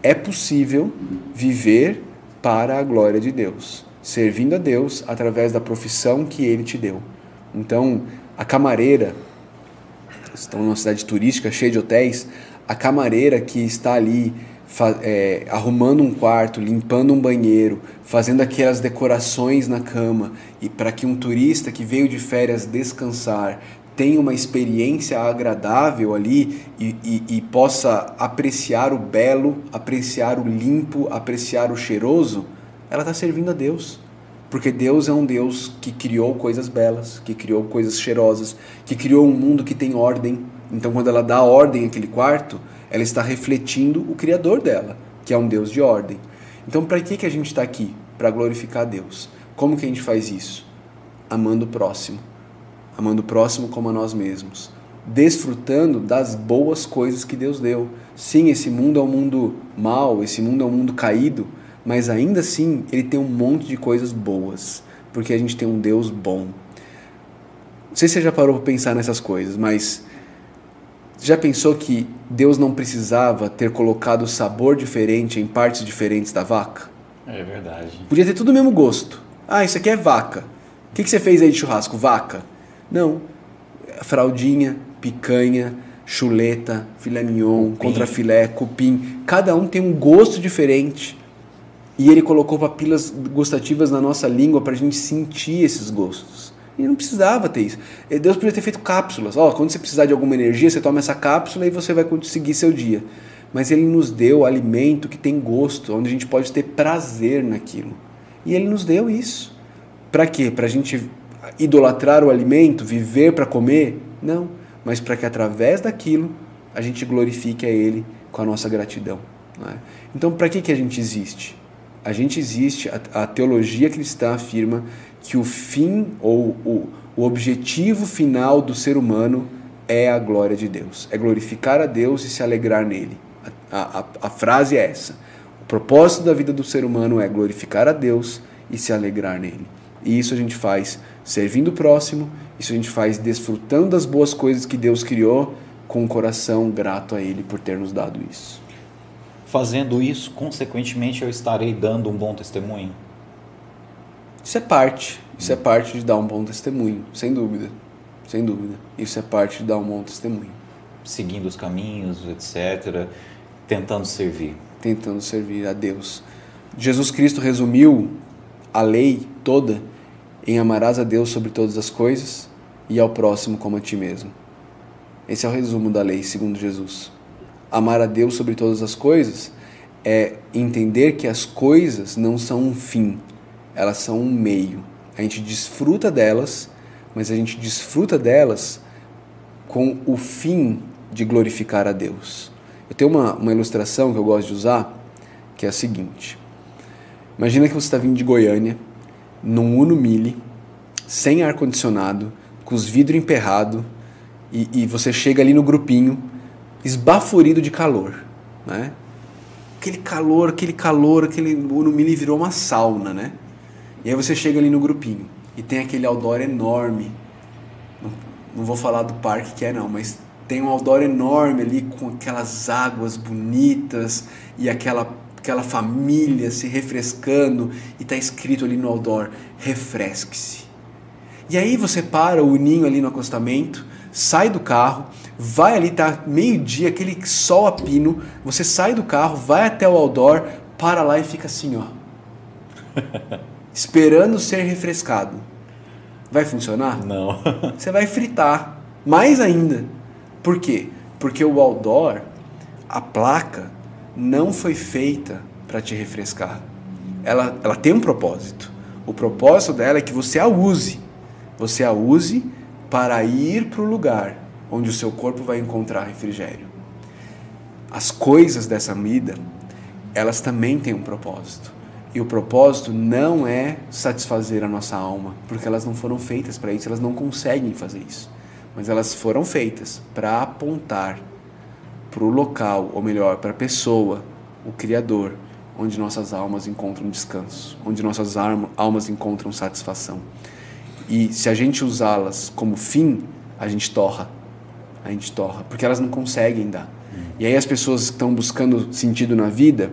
é possível viver para a glória de Deus, servindo a Deus através da profissão que ele te deu. Então, a camareira, estão numa cidade turística cheia de hotéis, a camareira que está ali é, arrumando um quarto, limpando um banheiro, fazendo aquelas decorações na cama e para que um turista que veio de férias descansar tenha uma experiência agradável ali e, e, e possa apreciar o belo, apreciar o limpo, apreciar o cheiroso, ela está servindo a Deus. Porque Deus é um Deus que criou coisas belas, que criou coisas cheirosas, que criou um mundo que tem ordem. Então, quando ela dá ordem àquele quarto, ela está refletindo o Criador dela, que é um Deus de ordem. Então, para que, que a gente está aqui? Para glorificar Deus. Como que a gente faz isso? Amando o próximo. Amando o próximo como a nós mesmos. Desfrutando das boas coisas que Deus deu. Sim, esse mundo é um mundo mau, esse mundo é um mundo caído, mas ainda assim ele tem um monte de coisas boas, porque a gente tem um Deus bom. Não sei se você já parou para pensar nessas coisas, mas já pensou que Deus não precisava ter colocado sabor diferente em partes diferentes da vaca? É verdade. Podia ter tudo o mesmo gosto. Ah, isso aqui é vaca. O que, que você fez aí de churrasco? Vaca? Não. Fraldinha, picanha, chuleta, filé mignon, contra filé, cupim. Cada um tem um gosto diferente. E ele colocou papilas gustativas na nossa língua para a gente sentir esses gostos. E não precisava ter isso. Deus podia ter feito cápsulas. Ó, quando você precisar de alguma energia, você toma essa cápsula e você vai conseguir seu dia. Mas Ele nos deu alimento que tem gosto, onde a gente pode ter prazer naquilo. E Ele nos deu isso. Para quê? Para a gente idolatrar o alimento, viver para comer? Não. Mas para que através daquilo a gente glorifique a Ele com a nossa gratidão. É? Então, para que, que a gente existe? A gente existe, a, a teologia cristã afirma que o fim ou o, o objetivo final do ser humano é a glória de Deus, é glorificar a Deus e se alegrar nele. A, a, a frase é essa. O propósito da vida do ser humano é glorificar a Deus e se alegrar nele. E isso a gente faz servindo o próximo, isso a gente faz desfrutando das boas coisas que Deus criou com o um coração grato a Ele por ter nos dado isso. Fazendo isso, consequentemente, eu estarei dando um bom testemunho. Isso é parte. Isso é parte de dar um bom testemunho, sem dúvida. Sem dúvida. Isso é parte de dar um bom testemunho. Seguindo os caminhos, etc. Tentando servir. Tentando servir a Deus. Jesus Cristo resumiu a lei toda em amarás a Deus sobre todas as coisas e ao próximo como a ti mesmo. Esse é o resumo da lei, segundo Jesus. Amar a Deus sobre todas as coisas é entender que as coisas não são um fim, elas são um meio. A gente desfruta delas, mas a gente desfruta delas com o fim de glorificar a Deus. Eu tenho uma, uma ilustração que eu gosto de usar, que é a seguinte. Imagina que você está vindo de Goiânia, num Uno Mille, sem ar-condicionado, com os vidros emperrados, e, e, você chega ali no grupinho, esbaforido de calor, né? Aquele calor, aquele calor, aquele Uno Mille virou uma sauna, né? E aí você chega ali no grupinho, e tem aquele outdoor enorme, não, não vou falar do parque que é não, mas tem um outdoor enorme ali com aquelas águas bonitas e aquela aquela família se refrescando e está escrito ali no outdoor: refresque-se. E aí você para o ninho ali no acostamento, sai do carro, vai ali, tá meio-dia, aquele sol a pino, você sai do carro, vai até o outdoor, para lá e fica assim, ó. esperando ser refrescado. Vai funcionar? Não. você vai fritar. Mais ainda. Por quê? Porque o outdoor, a placa, não foi feita para te refrescar. Ela, ela tem um propósito. O propósito dela é que você a use. Você a use para ir para o lugar onde o seu corpo vai encontrar refrigério. As coisas dessa vida, elas também têm um propósito. E o propósito não é satisfazer a nossa alma, porque elas não foram feitas para isso, elas não conseguem fazer isso mas elas foram feitas para apontar para o local, ou melhor, para a pessoa, o Criador, onde nossas almas encontram descanso, onde nossas almas encontram satisfação. E se a gente usá-las como fim, a gente torra. A gente torra, porque elas não conseguem dar. E aí as pessoas estão buscando sentido na vida,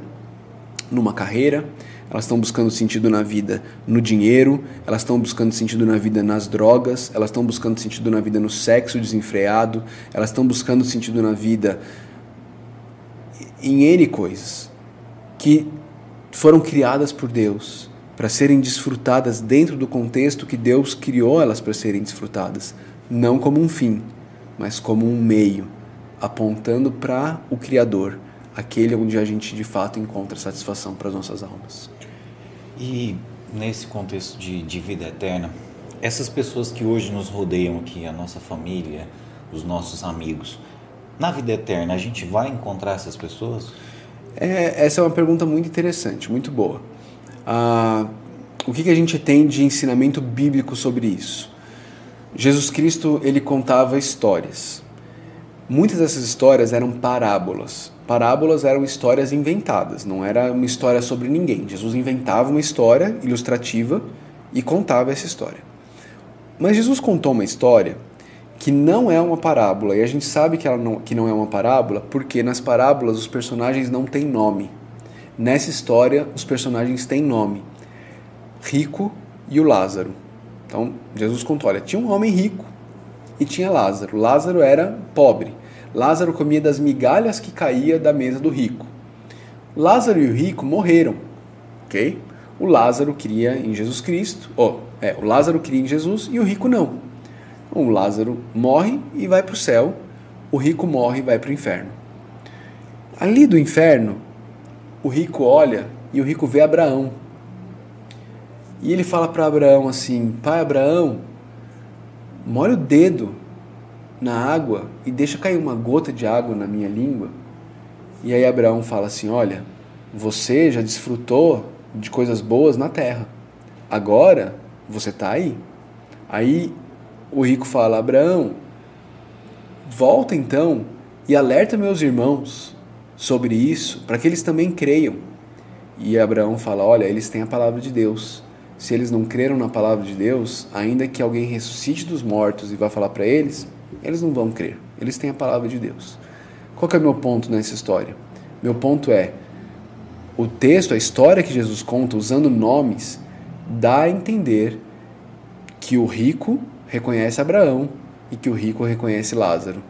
numa carreira, elas estão buscando sentido na vida no dinheiro, elas estão buscando sentido na vida nas drogas, elas estão buscando sentido na vida no sexo desenfreado, elas estão buscando sentido na vida em N coisas que foram criadas por Deus para serem desfrutadas dentro do contexto que Deus criou elas para serem desfrutadas, não como um fim, mas como um meio, apontando para o Criador, aquele onde a gente de fato encontra satisfação para as nossas almas. E nesse contexto de, de vida eterna, essas pessoas que hoje nos rodeiam aqui, a nossa família, os nossos amigos, na vida eterna a gente vai encontrar essas pessoas? É, essa é uma pergunta muito interessante, muito boa. Ah, o que, que a gente tem de ensinamento bíblico sobre isso? Jesus Cristo ele contava histórias. Muitas dessas histórias eram parábolas. Parábolas eram histórias inventadas, não era uma história sobre ninguém. Jesus inventava uma história ilustrativa e contava essa história. Mas Jesus contou uma história que não é uma parábola, e a gente sabe que, ela não, que não é uma parábola porque nas parábolas os personagens não têm nome. Nessa história, os personagens têm nome: Rico e o Lázaro. Então, Jesus contou: olha, tinha um homem rico e tinha Lázaro. Lázaro era pobre. Lázaro comia das migalhas que caía da mesa do rico. Lázaro e o rico morreram, ok? O Lázaro cria em Jesus Cristo, oh, é, o Lázaro cria em Jesus e o rico não. O Lázaro morre e vai para o céu, o rico morre e vai para o inferno. Ali do inferno, o rico olha e o rico vê Abraão. E ele fala para Abraão assim: Pai Abraão, molha o dedo na água e deixa cair uma gota de água na minha língua. E aí Abraão fala assim: Olha, você já desfrutou de coisas boas na terra. Agora você está aí. Aí o rico fala: Abraão, volta então e alerta meus irmãos sobre isso, para que eles também creiam. E Abraão fala: Olha, eles têm a palavra de Deus. Se eles não creram na palavra de Deus, ainda que alguém ressuscite dos mortos e vá falar para eles, eles não vão crer. Eles têm a palavra de Deus. Qual é o meu ponto nessa história? Meu ponto é o texto, a história que Jesus conta usando nomes, dá a entender que o rico reconhece Abraão e que o rico reconhece Lázaro.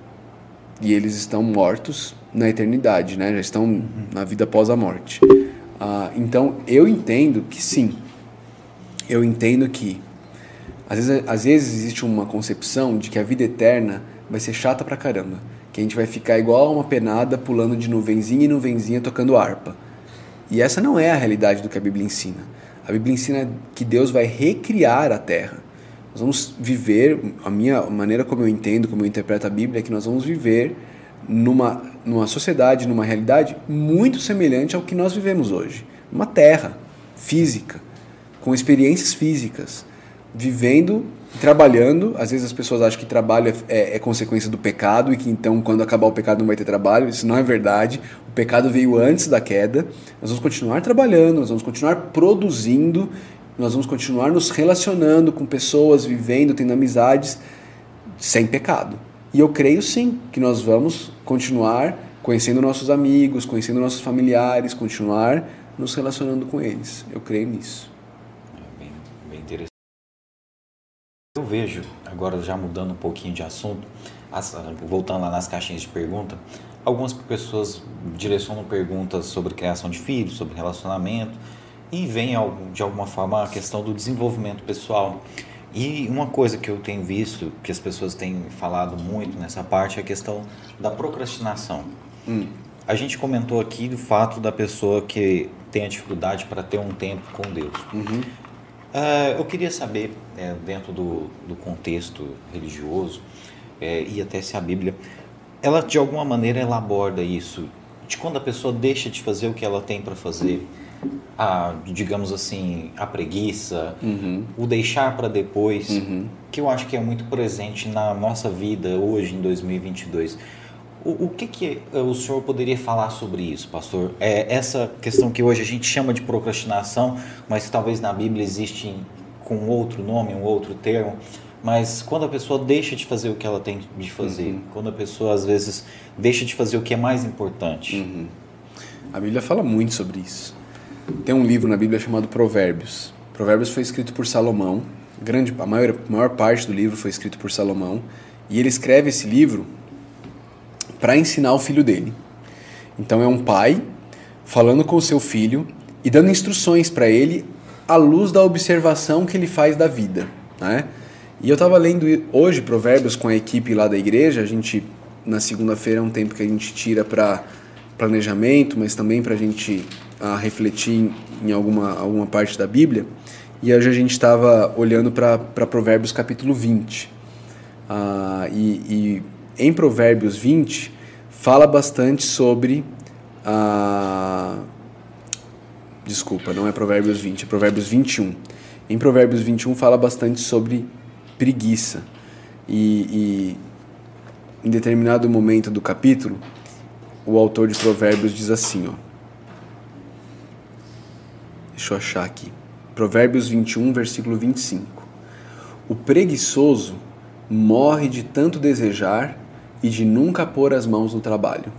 E eles estão mortos na eternidade, né? já estão na vida após a morte. Ah, então eu entendo que sim, eu entendo que às vezes, às vezes existe uma concepção de que a vida eterna vai ser chata pra caramba. Que a gente vai ficar igual uma penada pulando de nuvenzinha em nuvenzinha tocando harpa. E essa não é a realidade do que a Bíblia ensina. A Bíblia ensina que Deus vai recriar a terra. Nós vamos viver, a minha a maneira como eu entendo, como eu interpreto a Bíblia, é que nós vamos viver numa, numa sociedade, numa realidade muito semelhante ao que nós vivemos hoje. Uma terra física, com experiências físicas, vivendo trabalhando. Às vezes as pessoas acham que trabalho é, é, é, consequência do pecado e que então quando acabar o pecado não vai ter trabalho. Isso não é verdade. O pecado veio antes da queda. Nós vamos continuar trabalhando, nós vamos continuar produzindo, nós vamos continuar nos relacionando com pessoas, vivendo, tendo amizades sem pecado. E eu creio sim que nós vamos continuar conhecendo nossos amigos, conhecendo nossos familiares, continuar nos relacionando com eles. Eu creio nisso. Eu vejo, agora já mudando um pouquinho de assunto, voltando lá nas caixinhas de pergunta, algumas pessoas direcionam perguntas sobre criação de filhos, sobre relacionamento, e vem de alguma forma a questão do desenvolvimento pessoal. E uma coisa que eu tenho visto, que as pessoas têm falado muito nessa parte, é a questão da procrastinação. Hum. A gente comentou aqui do fato da pessoa que tem a dificuldade para ter um tempo com Deus. Uhum. Uh, eu queria saber, é, dentro do, do contexto religioso, é, e até se a Bíblia, ela de alguma maneira ela aborda isso, de quando a pessoa deixa de fazer o que ela tem para fazer, a, digamos assim, a preguiça, uhum. o deixar para depois, uhum. que eu acho que é muito presente na nossa vida hoje, em 2022. O, o que, que o senhor poderia falar sobre isso, pastor? É essa questão que hoje a gente chama de procrastinação, mas que talvez na Bíblia existe com outro nome, um outro termo. Mas quando a pessoa deixa de fazer o que ela tem de fazer, uhum. quando a pessoa às vezes deixa de fazer o que é mais importante. Uhum. A Bíblia fala muito sobre isso. Tem um livro na Bíblia chamado Provérbios. Provérbios foi escrito por Salomão. Grande, a maior, a maior parte do livro foi escrito por Salomão. E ele escreve esse livro para ensinar o filho dele. Então é um pai falando com o seu filho e dando instruções para ele à luz da observação que ele faz da vida, né? E eu estava lendo hoje Provérbios com a equipe lá da igreja. A gente na segunda-feira é um tempo que a gente tira para planejamento, mas também para a gente a ah, refletir em alguma, alguma parte da Bíblia. E hoje a gente estava olhando para Provérbios capítulo 20. Ah, e, e em Provérbios 20, fala bastante sobre a. Desculpa, não é Provérbios 20, é Provérbios 21. Em Provérbios 21 fala bastante sobre preguiça. E, e em determinado momento do capítulo, o autor de Provérbios diz assim, ó. Deixa eu achar aqui. Provérbios 21, versículo 25. O preguiçoso morre de tanto desejar e de nunca pôr as mãos no trabalho.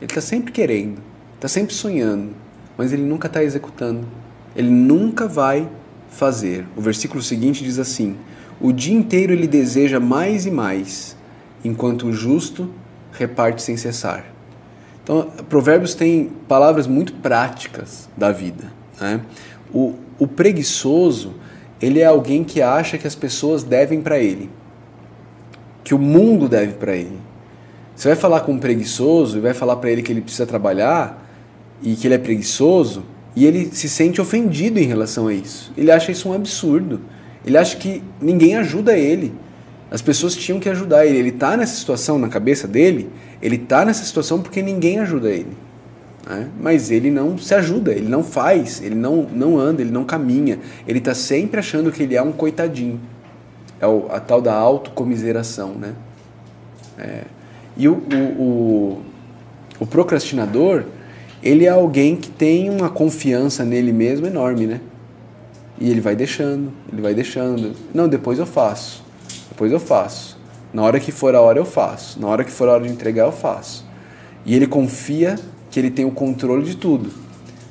Ele está sempre querendo, está sempre sonhando, mas ele nunca está executando. Ele nunca vai fazer. O versículo seguinte diz assim: O dia inteiro ele deseja mais e mais, enquanto o justo reparte sem cessar. Então, Provérbios tem palavras muito práticas da vida. Né? O, o preguiçoso, ele é alguém que acha que as pessoas devem para ele que o mundo deve para ele. Você vai falar com um preguiçoso e vai falar para ele que ele precisa trabalhar e que ele é preguiçoso e ele se sente ofendido em relação a isso. Ele acha isso um absurdo. Ele acha que ninguém ajuda ele. As pessoas tinham que ajudar ele. Ele está nessa situação na cabeça dele, ele está nessa situação porque ninguém ajuda ele. Né? Mas ele não se ajuda, ele não faz, ele não, não anda, ele não caminha. Ele está sempre achando que ele é um coitadinho. É o, a tal da autocomiseração, né? É, e o, o, o, procrastinador, ele é alguém que tem uma confiança nele mesmo enorme, né? E ele vai deixando, ele vai deixando. Não, depois eu faço. Depois eu faço. Na hora que for a hora eu faço. Na hora que for a hora de entregar eu faço. E ele confia que ele tem o controle de tudo.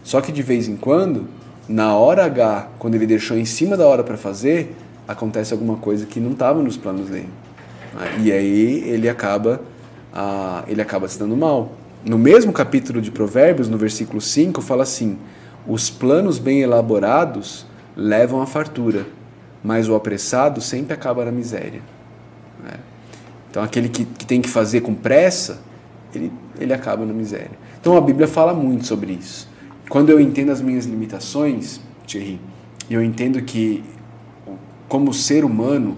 Só que de vez em quando, na hora H, quando ele deixou em cima da hora para fazer, acontece alguma coisa que não estava nos planos dele. Né? E aí ele acaba, ah, ele acaba se dando mal. No mesmo capítulo de Provérbios, no versículo 5, fala assim: Os planos bem elaborados levam à fartura, mas o apressado sempre acaba na miséria. Né? Então, aquele que, que tem que fazer com pressa, ele, ele acaba na miséria. Então, a Bíblia fala muito sobre isso. quando eu entendo as minhas limitações, Thierry, eu entendo que como ser humano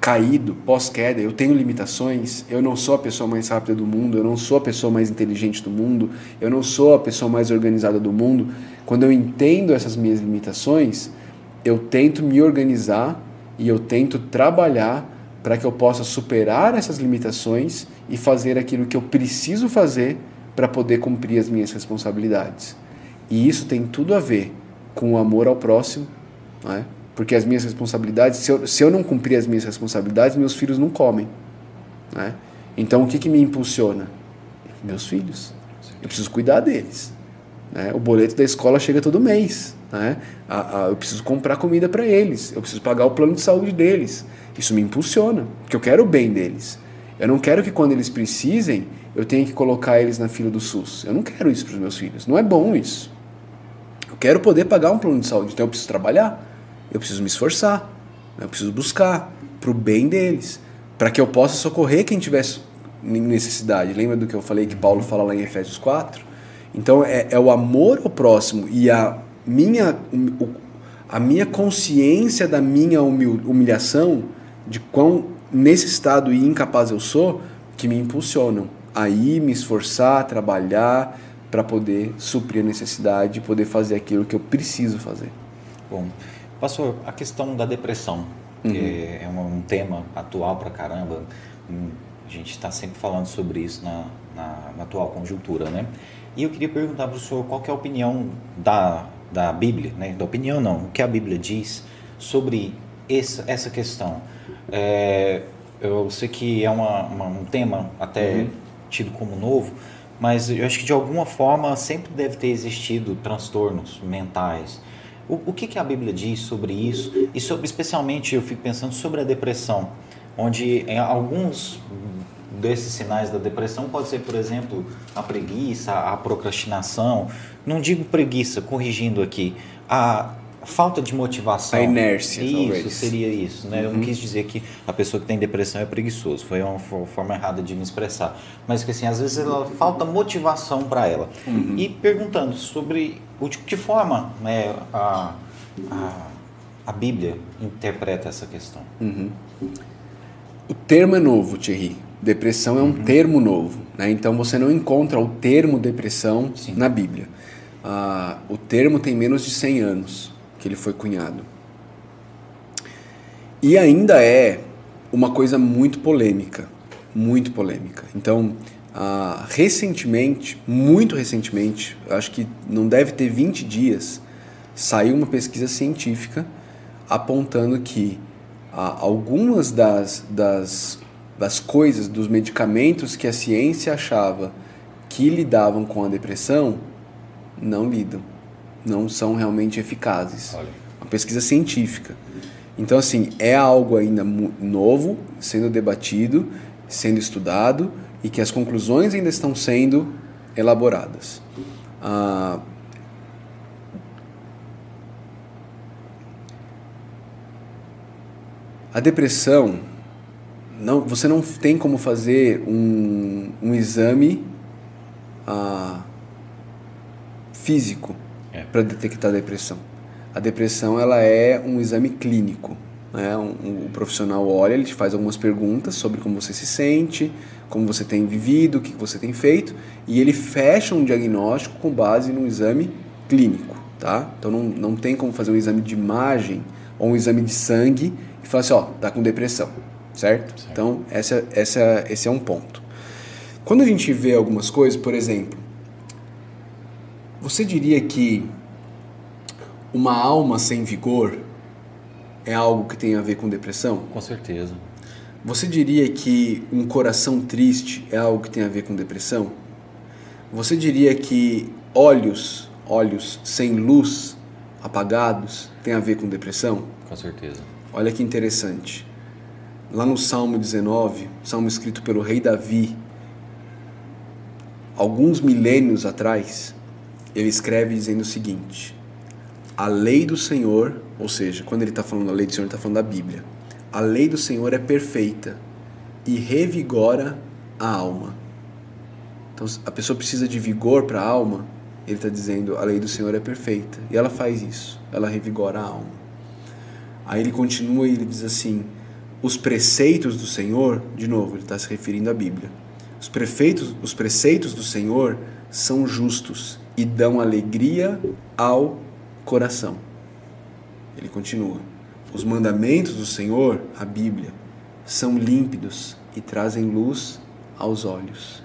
caído, pós-queda, eu tenho limitações, eu não sou a pessoa mais rápida do mundo, eu não sou a pessoa mais inteligente do mundo, eu não sou a pessoa mais organizada do mundo. Quando eu entendo essas minhas limitações, eu tento me organizar e eu tento trabalhar para que eu possa superar essas limitações e fazer aquilo que eu preciso fazer para poder cumprir as minhas responsabilidades. E isso tem tudo a ver com o amor ao próximo, não é? Porque as minhas responsabilidades, se eu, se eu não cumprir as minhas responsabilidades, meus filhos não comem. Né? Então o que, que me impulsiona? Meus filhos. Eu preciso cuidar deles. Né? O boleto da escola chega todo mês. Né? A, a, eu preciso comprar comida para eles. Eu preciso pagar o plano de saúde deles. Isso me impulsiona, porque eu quero o bem deles. Eu não quero que quando eles precisem, eu tenha que colocar eles na fila do SUS. Eu não quero isso para os meus filhos. Não é bom isso. Eu quero poder pagar um plano de saúde, então eu preciso trabalhar eu preciso me esforçar, eu preciso buscar para o bem deles, para que eu possa socorrer quem tiver necessidade. Lembra do que eu falei que Paulo fala lá em Efésios 4? Então é, é o amor ao próximo e a minha, a minha consciência da minha humilhação, de quão necessitado e incapaz eu sou, que me impulsionam a ir me esforçar, trabalhar para poder suprir a necessidade poder fazer aquilo que eu preciso fazer. Bom, Pastor, a questão da depressão, uhum. que é um, um, tema atual para caramba, a gente está sempre falando sobre isso na, na, na, atual conjuntura, né? E eu queria perguntar para o senhor qual é a opinião da, da Bíblia, né? Da opinião não, o que a Bíblia diz sobre essa, essa questão. É, eu sei que é uma, uma, um tema até uhum. tido como novo, mas eu acho que de alguma forma sempre deve ter existido transtornos mentais, o, o que, que a Bíblia diz sobre isso? E sobre, especialmente, eu fico pensando sobre a depressão, onde alguns desses sinais da depressão pode ser, por exemplo, a preguiça, a procrastinação. Não digo preguiça, corrigindo aqui, a falta de motivação. A inércia, Isso, talvez. seria isso. Né? Uhum. Eu não uhum. quis dizer que a pessoa que tem depressão é preguiçoso. Foi uma forma errada de me expressar. Mas que assim, às vezes ela falta motivação para ela. Uhum. E perguntando sobre que forma né, a, a, a Bíblia interpreta essa questão. Uhum. O termo é novo, Thierry. Depressão é um uhum. termo novo. Né? Então você não encontra o termo depressão Sim. na Bíblia. Ah, o termo tem menos de 100 anos que ele foi cunhado. E ainda é uma coisa muito polêmica, muito polêmica. Então, ah, recentemente, muito recentemente, acho que não deve ter 20 dias, saiu uma pesquisa científica apontando que ah, algumas das, das, das coisas, dos medicamentos que a ciência achava que lidavam com a depressão, não lidam não são realmente eficazes. Olha. Uma pesquisa científica. Então, assim, é algo ainda novo, sendo debatido, sendo estudado e que as conclusões ainda estão sendo elaboradas. Ah, a depressão, não, você não tem como fazer um, um exame ah, físico é. para detectar a depressão. A depressão ela é um exame clínico. Né? Um, um, o profissional olha, ele te faz algumas perguntas sobre como você se sente, como você tem vivido, o que você tem feito, e ele fecha um diagnóstico com base no exame clínico. Tá? Então não, não tem como fazer um exame de imagem ou um exame de sangue e falar assim, ó, tá com depressão, certo? certo. Então essa, essa, esse é um ponto. Quando a gente vê algumas coisas, por exemplo, você diria que uma alma sem vigor é algo que tem a ver com depressão? Com certeza. Você diria que um coração triste é algo que tem a ver com depressão? Você diria que olhos, olhos sem luz, apagados, tem a ver com depressão? Com certeza. Olha que interessante. Lá no Salmo 19, salmo escrito pelo rei Davi, alguns milênios atrás, ele escreve dizendo o seguinte: A lei do Senhor, ou seja, quando ele está falando da lei do Senhor, ele está falando da Bíblia. A lei do Senhor é perfeita e revigora a alma. Então, a pessoa precisa de vigor para a alma, ele está dizendo: a lei do Senhor é perfeita. E ela faz isso, ela revigora a alma. Aí ele continua e ele diz assim: os preceitos do Senhor, de novo, ele está se referindo à Bíblia. Os, prefeitos, os preceitos do Senhor são justos e dão alegria ao coração. Ele continua: os mandamentos do Senhor, a Bíblia, são límpidos e trazem luz aos olhos.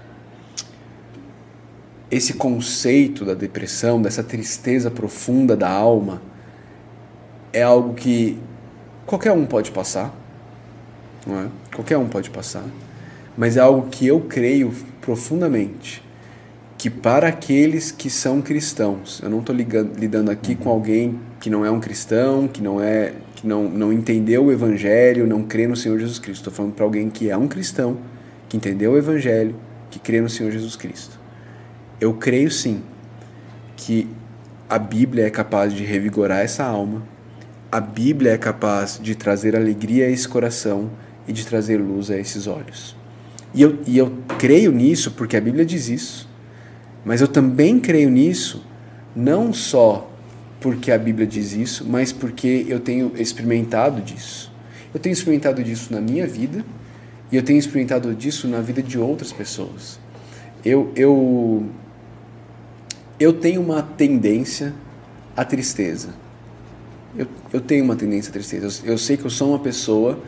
Esse conceito da depressão, dessa tristeza profunda da alma, é algo que qualquer um pode passar, não é? Qualquer um pode passar, mas é algo que eu creio profundamente que para aqueles que são cristãos, eu não estou lidando aqui com alguém que não é um cristão, que não é que não, não entendeu o evangelho, não crê no Senhor Jesus Cristo. Estou falando para alguém que é um cristão, que entendeu o evangelho, que crê no Senhor Jesus Cristo. Eu creio sim que a Bíblia é capaz de revigorar essa alma, a Bíblia é capaz de trazer alegria a esse coração e de trazer luz a esses olhos. E eu, e eu creio nisso porque a Bíblia diz isso, mas eu também creio nisso não só porque a Bíblia diz isso, mas porque eu tenho experimentado disso. Eu tenho experimentado disso na minha vida e eu tenho experimentado disso na vida de outras pessoas. Eu, eu, eu tenho uma tendência à tristeza. Eu, eu tenho uma tendência à tristeza. Eu, eu sei que eu sou uma pessoa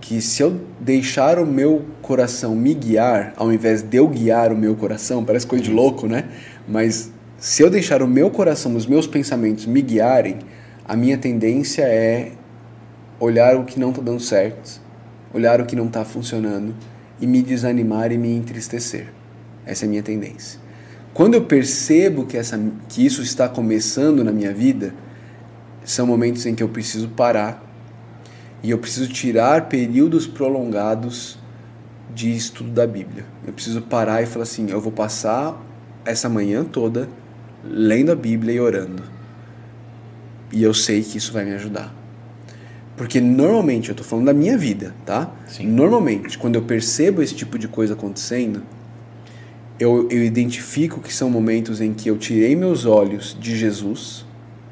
que se eu deixar o meu coração me guiar, ao invés de eu guiar o meu coração, parece coisa de louco, né? Mas se eu deixar o meu coração, os meus pensamentos me guiarem, a minha tendência é olhar o que não está dando certo, olhar o que não está funcionando e me desanimar e me entristecer. Essa é a minha tendência. Quando eu percebo que, essa, que isso está começando na minha vida, são momentos em que eu preciso parar e eu preciso tirar períodos prolongados de estudo da Bíblia. Eu preciso parar e falar assim: eu vou passar essa manhã toda lendo a Bíblia e orando. E eu sei que isso vai me ajudar. Porque normalmente, eu estou falando da minha vida, tá? Sim. Normalmente, quando eu percebo esse tipo de coisa acontecendo, eu, eu identifico que são momentos em que eu tirei meus olhos de Jesus,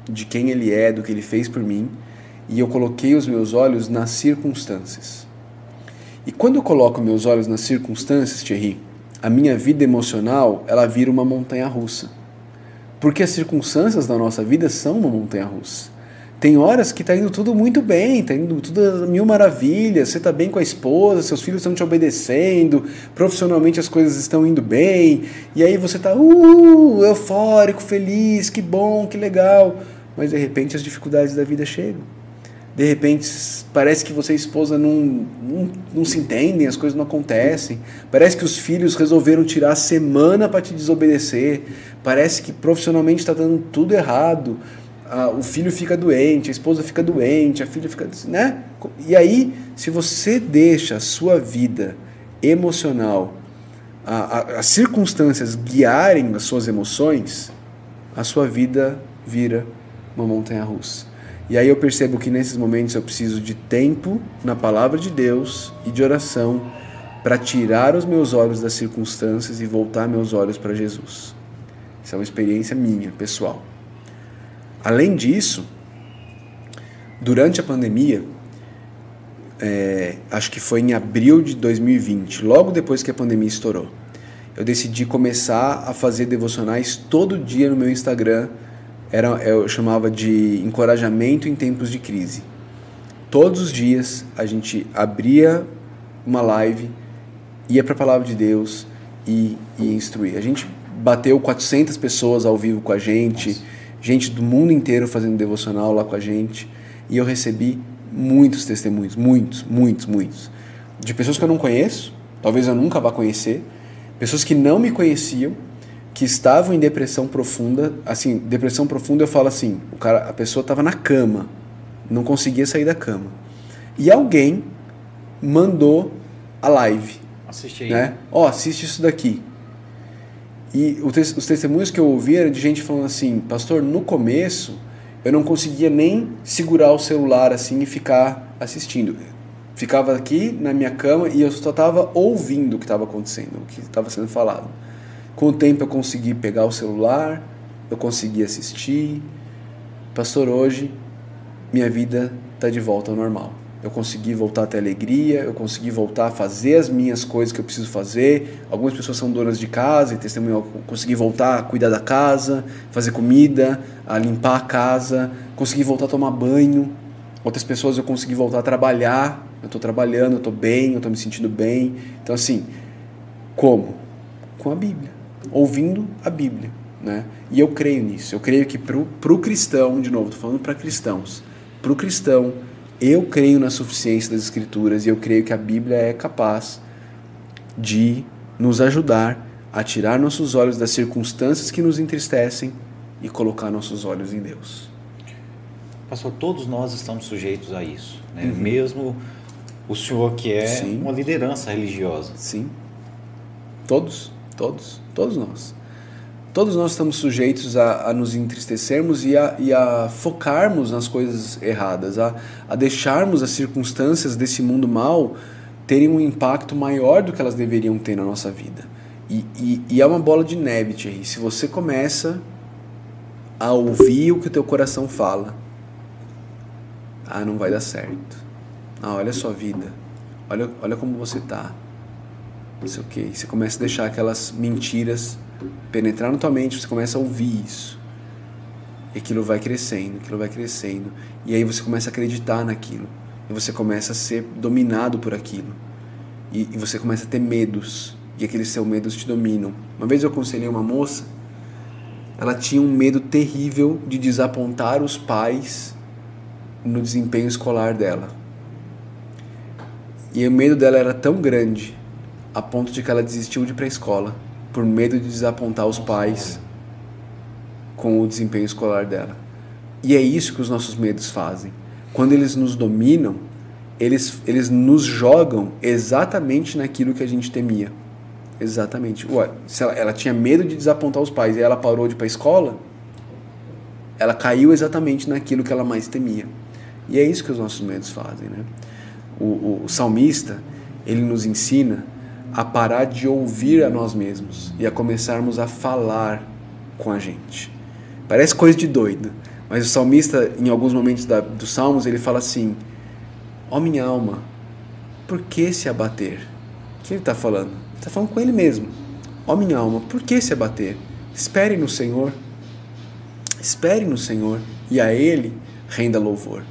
de quem Ele é, do que Ele fez por mim, e eu coloquei os meus olhos nas circunstâncias. E quando eu coloco meus olhos nas circunstâncias, Thierry, a minha vida emocional ela vira uma montanha russa porque as circunstâncias da nossa vida são uma montanha russa. Tem horas que está indo tudo muito bem, está indo tudo mil maravilhas, você está bem com a esposa, seus filhos estão te obedecendo, profissionalmente as coisas estão indo bem, e aí você está uh, eufórico, feliz, que bom, que legal. Mas de repente as dificuldades da vida chegam de repente parece que você e a esposa não, não, não, se entendem, as coisas não acontecem. Parece que os filhos resolveram tirar a semana para te desobedecer. Parece que profissionalmente está dando tudo errado. Ah, o filho fica doente, a esposa fica doente, a filha fica. Né? E aí, se você deixa a sua vida emocional, a, a, as circunstâncias guiarem as suas emoções, a sua vida vira uma montanha russa. E aí eu percebo que nesses momentos eu preciso de tempo na palavra de Deus e de oração para tirar os meus olhos das circunstâncias e voltar meus olhos para Jesus. Isso é uma experiência minha, pessoal. Além disso, durante a pandemia, é, acho que foi em abril de 2020, logo depois que a pandemia estourou, eu decidi começar a fazer devocionais todo dia no meu Instagram era, eu chamava de encorajamento em tempos de crise. Todos os dias a gente abria uma live, ia para a palavra de Deus e ia instruir. A gente bateu 400 pessoas ao vivo com a gente, Nossa. gente do mundo inteiro fazendo devocional lá com a gente, e eu recebi muitos testemunhos, muitos, muitos, muitos, de pessoas que eu não conheço, talvez eu nunca vá conhecer, pessoas que não me conheciam que estavam em depressão profunda, assim, depressão profunda eu falo assim, o cara, a pessoa estava na cama, não conseguia sair da cama. E alguém mandou a live. Assiste aí. Né? Ó, oh, assiste isso daqui. E os testemunhos que eu ouvi eram de gente falando assim, pastor, no começo eu não conseguia nem segurar o celular assim e ficar assistindo. Ficava aqui na minha cama e eu só estava ouvindo o que estava acontecendo, o que estava sendo falado. Com o tempo eu consegui pegar o celular, eu consegui assistir. Pastor, hoje minha vida está de volta ao normal. Eu consegui voltar a ter alegria, eu consegui voltar a fazer as minhas coisas que eu preciso fazer. Algumas pessoas são donas de casa e testemunham, consegui voltar a cuidar da casa, fazer comida, a limpar a casa, consegui voltar a tomar banho. Outras pessoas eu consegui voltar a trabalhar, eu estou trabalhando, eu estou bem, eu estou me sentindo bem. Então, assim, como? Com a Bíblia, ouvindo a Bíblia. Né? E eu creio nisso. Eu creio que para o cristão, de novo, estou falando para cristãos, para o cristão, eu creio na suficiência das Escrituras e eu creio que a Bíblia é capaz de nos ajudar a tirar nossos olhos das circunstâncias que nos entristecem e colocar nossos olhos em Deus. Pastor, todos nós estamos sujeitos a isso, né? Uhum. mesmo o senhor que é Sim. uma liderança religiosa. Sim. Todos, todos, todos nós. Todos nós estamos sujeitos a, a nos entristecermos e a, e a, focarmos nas coisas erradas, a, a deixarmos as circunstâncias desse mundo mal terem um impacto maior do que elas deveriam ter na nossa vida. E, e, e é uma bola de neve, Thierry. Se você começa a ouvir o que o teu coração fala, ah, não vai dar certo. Ah, olha a sua vida. Olha, olha como você tá. Não sei o que. Você começa a deixar aquelas mentiras penetrar na tua mente, você começa a ouvir isso. E aquilo vai crescendo, aquilo vai crescendo. E aí você começa a acreditar naquilo. E você começa a ser dominado por aquilo. E, e você começa a ter medos. E aqueles seus medos te dominam. Uma vez eu aconselhei uma moça, ela tinha um medo terrível de desapontar os pais no desempenho escolar dela. E o medo dela era tão grande a ponto de que ela desistiu de ir para a escola por medo de desapontar os pais com o desempenho escolar dela. E é isso que os nossos medos fazem. Quando eles nos dominam, eles, eles nos jogam exatamente naquilo que a gente temia. Exatamente. Ué, se ela, ela tinha medo de desapontar os pais e ela parou de ir para a escola, ela caiu exatamente naquilo que ela mais temia. E é isso que os nossos medos fazem. Né? O, o, o salmista, ele nos ensina a parar de ouvir a nós mesmos e a começarmos a falar com a gente. Parece coisa de doido, mas o salmista, em alguns momentos da, dos salmos, ele fala assim: Ó oh, minha alma, por que se abater? O que ele está falando? Ele está falando com ele mesmo. Ó oh, minha alma, por que se abater? Espere no Senhor. Espere no Senhor e a Ele renda louvor.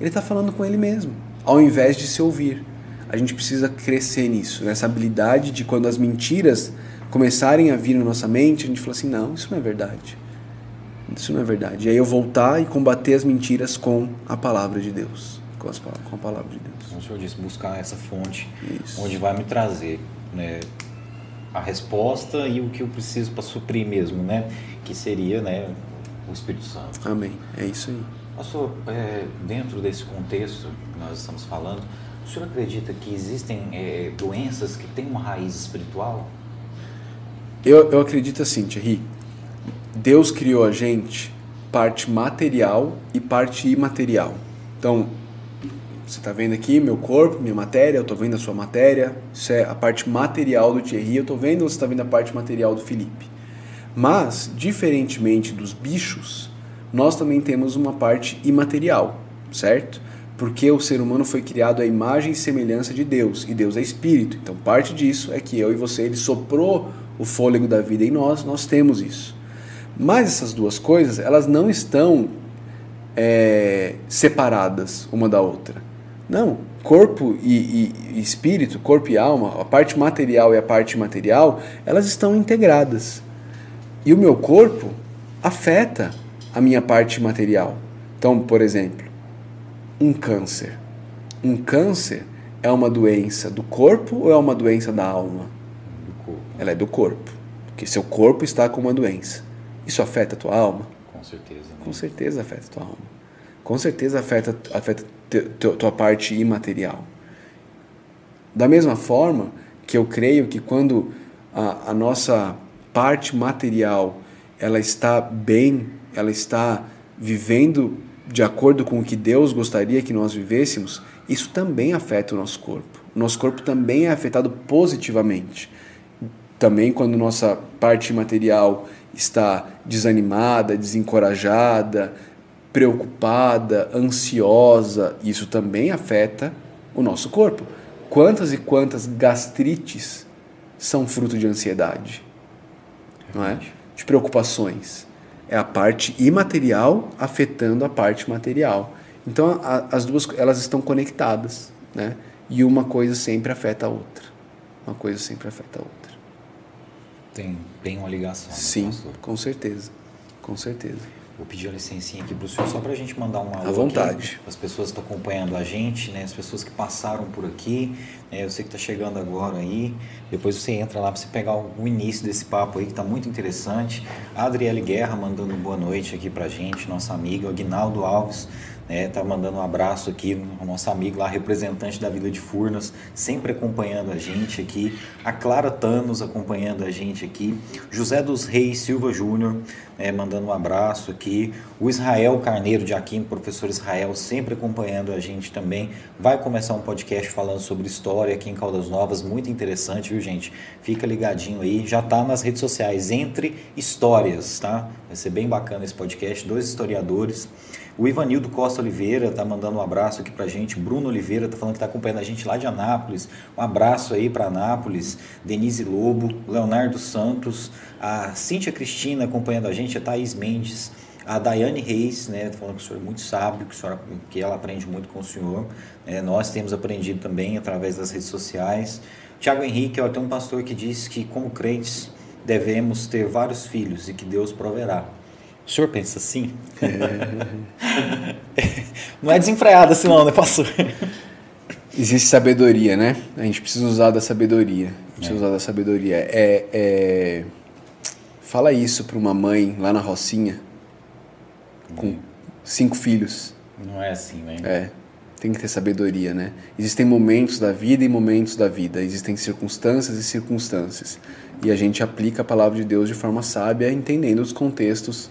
Ele está falando com ele mesmo, ao invés de se ouvir a gente precisa crescer nisso, nessa habilidade de quando as mentiras começarem a vir na nossa mente, a gente fala assim: não, isso não é verdade. Isso não é verdade. E aí eu voltar e combater as mentiras com a palavra de Deus. Com, as, com a palavra de Deus. Como o senhor disse, buscar essa fonte isso. onde vai me trazer né, a resposta e o que eu preciso para suprir mesmo, né? Que seria né, o Espírito Santo. Amém. É isso aí. Pastor, é, dentro desse contexto que nós estamos falando, o senhor acredita que existem é, doenças que têm uma raiz espiritual? Eu, eu acredito assim, Thierry. Deus criou a gente parte material e parte imaterial. Então, você está vendo aqui meu corpo, minha matéria, eu estou vendo a sua matéria. Isso é a parte material do Thierry. Eu estou vendo, você está vendo a parte material do Felipe. Mas, diferentemente dos bichos, nós também temos uma parte imaterial, certo? Porque o ser humano foi criado à imagem e semelhança de Deus, e Deus é espírito. Então, parte disso é que eu e você, ele soprou o fôlego da vida em nós, nós temos isso. Mas essas duas coisas, elas não estão é, separadas uma da outra. Não, corpo e, e, espírito, corpo e alma, a parte material e a parte imaterial, elas estão integradas. E o meu corpo afeta a minha parte material. Então, por exemplo, um câncer? Um câncer é uma doença do corpo ou é uma doença da alma? Do corpo. Ela é do corpo. Porque seu corpo está com uma doença. Isso afeta a tua alma? Com certeza. Né? Com certeza afeta a tua alma. Com certeza afeta, afeta a tua parte imaterial. Da mesma forma que eu creio que quando a, a nossa parte material ela está bem, ela está vivendo de acordo com o que Deus gostaria que nós vivêssemos, isso também afeta o nosso corpo. O nosso corpo também é afetado positivamente. Também quando nossa parte material está desanimada, desencorajada, preocupada, ansiosa, isso também afeta o nosso corpo. Quantas e quantas gastrites são fruto de ansiedade? Não é? De preocupações. É a parte imaterial afetando a parte material. Então a, as duas elas estão conectadas, né? E uma coisa sempre afeta a outra. Uma coisa sempre afeta a outra. Tem bem uma ligação. Né, Sim, pastor? com certeza. Com certeza. Vou pedir a licencinha aqui para o senhor, só para a gente mandar uma À vontade. As pessoas que estão acompanhando a gente, né? as pessoas que passaram por aqui, né? eu sei que está chegando agora aí. Depois você entra lá para você pegar o início desse papo aí, que está muito interessante. A Adriele Guerra mandando boa noite aqui para a gente, nossa amiga. O Aguinaldo Alves né, tá mandando um abraço aqui ao nosso amigo lá, representante da Vila de Furnas, sempre acompanhando a gente aqui. A Clara Tanos acompanhando a gente aqui. José dos Reis Silva Júnior, né, mandando um abraço aqui. O Israel Carneiro de Aquino, professor Israel, sempre acompanhando a gente também. Vai começar um podcast falando sobre história aqui em Caldas Novas, muito interessante, viu, gente? Fica ligadinho aí, já tá nas redes sociais, entre histórias, tá? Vai ser bem bacana esse podcast, dois historiadores. O Ivanildo Costa Oliveira está mandando um abraço aqui para a gente. Bruno Oliveira está falando que está acompanhando a gente lá de Anápolis. Um abraço aí para Anápolis. Denise Lobo, Leonardo Santos, a Cíntia Cristina acompanhando a gente, a Thaís Mendes, a Daiane Reis, né, falando que o senhor é muito sábio, que, o senhor, que ela aprende muito com o senhor. É, nós temos aprendido também através das redes sociais. Tiago Henrique, ó, tem um pastor que diz que, como crentes, devemos ter vários filhos e que Deus proverá. O senhor pensa assim? É. não é desenfreado assim não, né, pastor? Existe sabedoria, né? A gente precisa usar da sabedoria. Precisa é. usar da sabedoria. É, é... Fala isso para uma mãe lá na Rocinha com cinco filhos. Não é assim, né? É. Tem que ter sabedoria, né? Existem momentos da vida e momentos da vida. Existem circunstâncias e circunstâncias. E a gente aplica a palavra de Deus de forma sábia, entendendo os contextos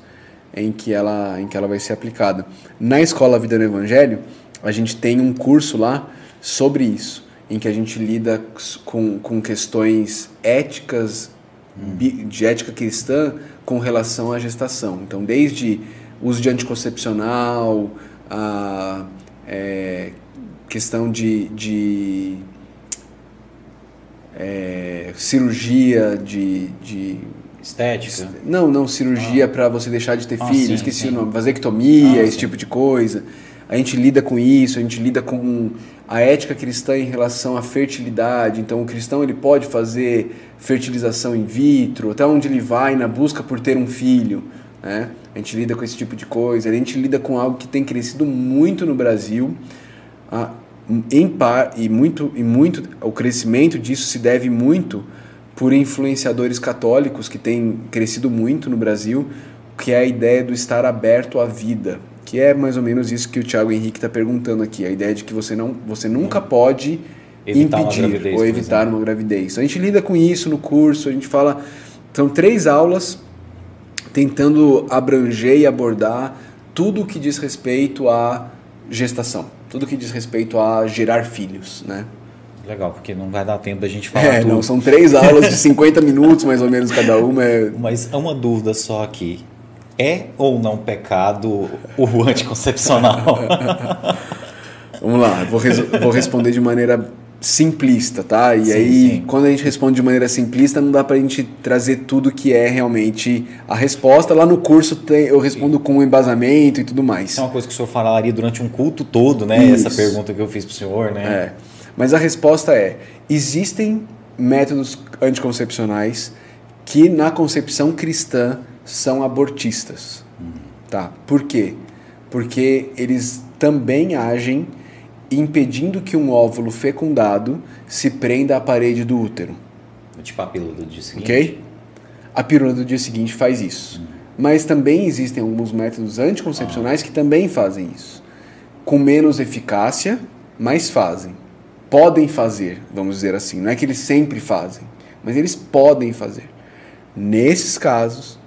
em que ela, em que ela vai ser aplicada. Na Escola Vida no Evangelho, a gente tem um curso lá sobre isso, em que a gente lida com, com questões éticas, de ética cristã, com relação à gestação. Então, desde uso de anticoncepcional, a é, questão de, de é, cirurgia de, de Estética? Não, não, cirurgia ah. para você deixar de ter ah, filho, sim, esqueci sim. o nome, vasectomia, ah, esse sim. tipo de coisa. A gente lida com isso, a gente lida com a ética cristã em relação à fertilidade. Então, o cristão ele pode fazer fertilização in vitro, até onde ele vai na busca por ter um filho. Né? A gente lida com esse tipo de coisa. A gente lida com algo que tem crescido muito no Brasil. Ah, em par, e muito, e muito, o crescimento disso se deve muito por influenciadores católicos que têm crescido muito no Brasil, que é a ideia do estar aberto à vida, que é mais ou menos isso que o Thiago Henrique está perguntando aqui, a ideia de que você não, você nunca pode evitar impedir gravidez, ou evitar uma gravidez. Então, a gente lida com isso no curso, a gente fala, são três aulas tentando abranger e abordar tudo o que diz respeito à gestação, tudo o que diz respeito a gerar filhos, né? Legal, porque não vai dar tempo da gente falar é, tudo. Não, são três aulas de 50 minutos mais ou menos cada uma. É... Mas uma dúvida só aqui. É ou não pecado o anticoncepcional? Vamos lá, vou, vou responder de maneira simplista, tá? E sim, aí, sim. quando a gente responde de maneira simplista, não dá pra gente trazer tudo que é realmente a resposta. Lá no curso tem, eu respondo sim. com um embasamento e tudo mais. É uma coisa que o senhor falaria durante um culto todo, né? Isso. Essa pergunta que eu fiz pro senhor, né? É. Mas a resposta é: existem métodos anticoncepcionais que na concepção cristã são abortistas. Tá? Por quê? Porque eles também agem impedindo que um óvulo fecundado se prenda à parede do útero. Tipo a pílula do dia seguinte. Ok? A pílula do dia seguinte faz isso. Hum. Mas também existem alguns métodos anticoncepcionais ah. que também fazem isso. Com menos eficácia, mas fazem podem fazer, vamos dizer assim. Não é que eles sempre fazem, mas eles podem fazer. Nesses casos,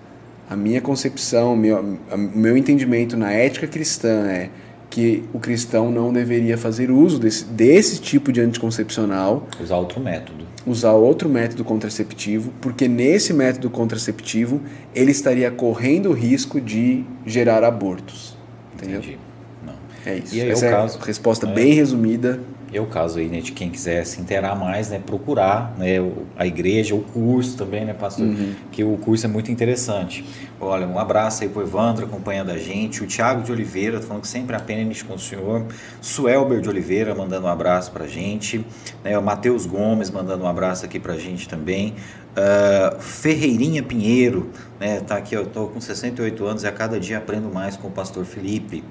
a minha concepção, o meu, meu entendimento na ética cristã é que o cristão não deveria fazer uso desse, desse tipo de anticoncepcional. Usar outro método. Usar outro método contraceptivo, porque nesse método contraceptivo ele estaria correndo o risco de gerar abortos. Entendeu? Entendi. Não. É isso. E aí, Essa é, é caso, resposta é, bem resumida é o caso aí, né, de quem quiser se inteirar mais, né, procurar, né, a igreja, o curso também, né, pastor, uhum. que o curso é muito interessante. Olha, um abraço aí pro Evandro acompanhando a gente, o Tiago de Oliveira, falando que sempre aprende com o senhor, Suelber de Oliveira mandando um abraço pra gente, né, o Matheus Gomes mandando um abraço aqui pra gente também, Uh, Ferreirinha Pinheiro, né, tá aqui, eu tô com 68 anos e a cada dia aprendo mais com o pastor Felipe.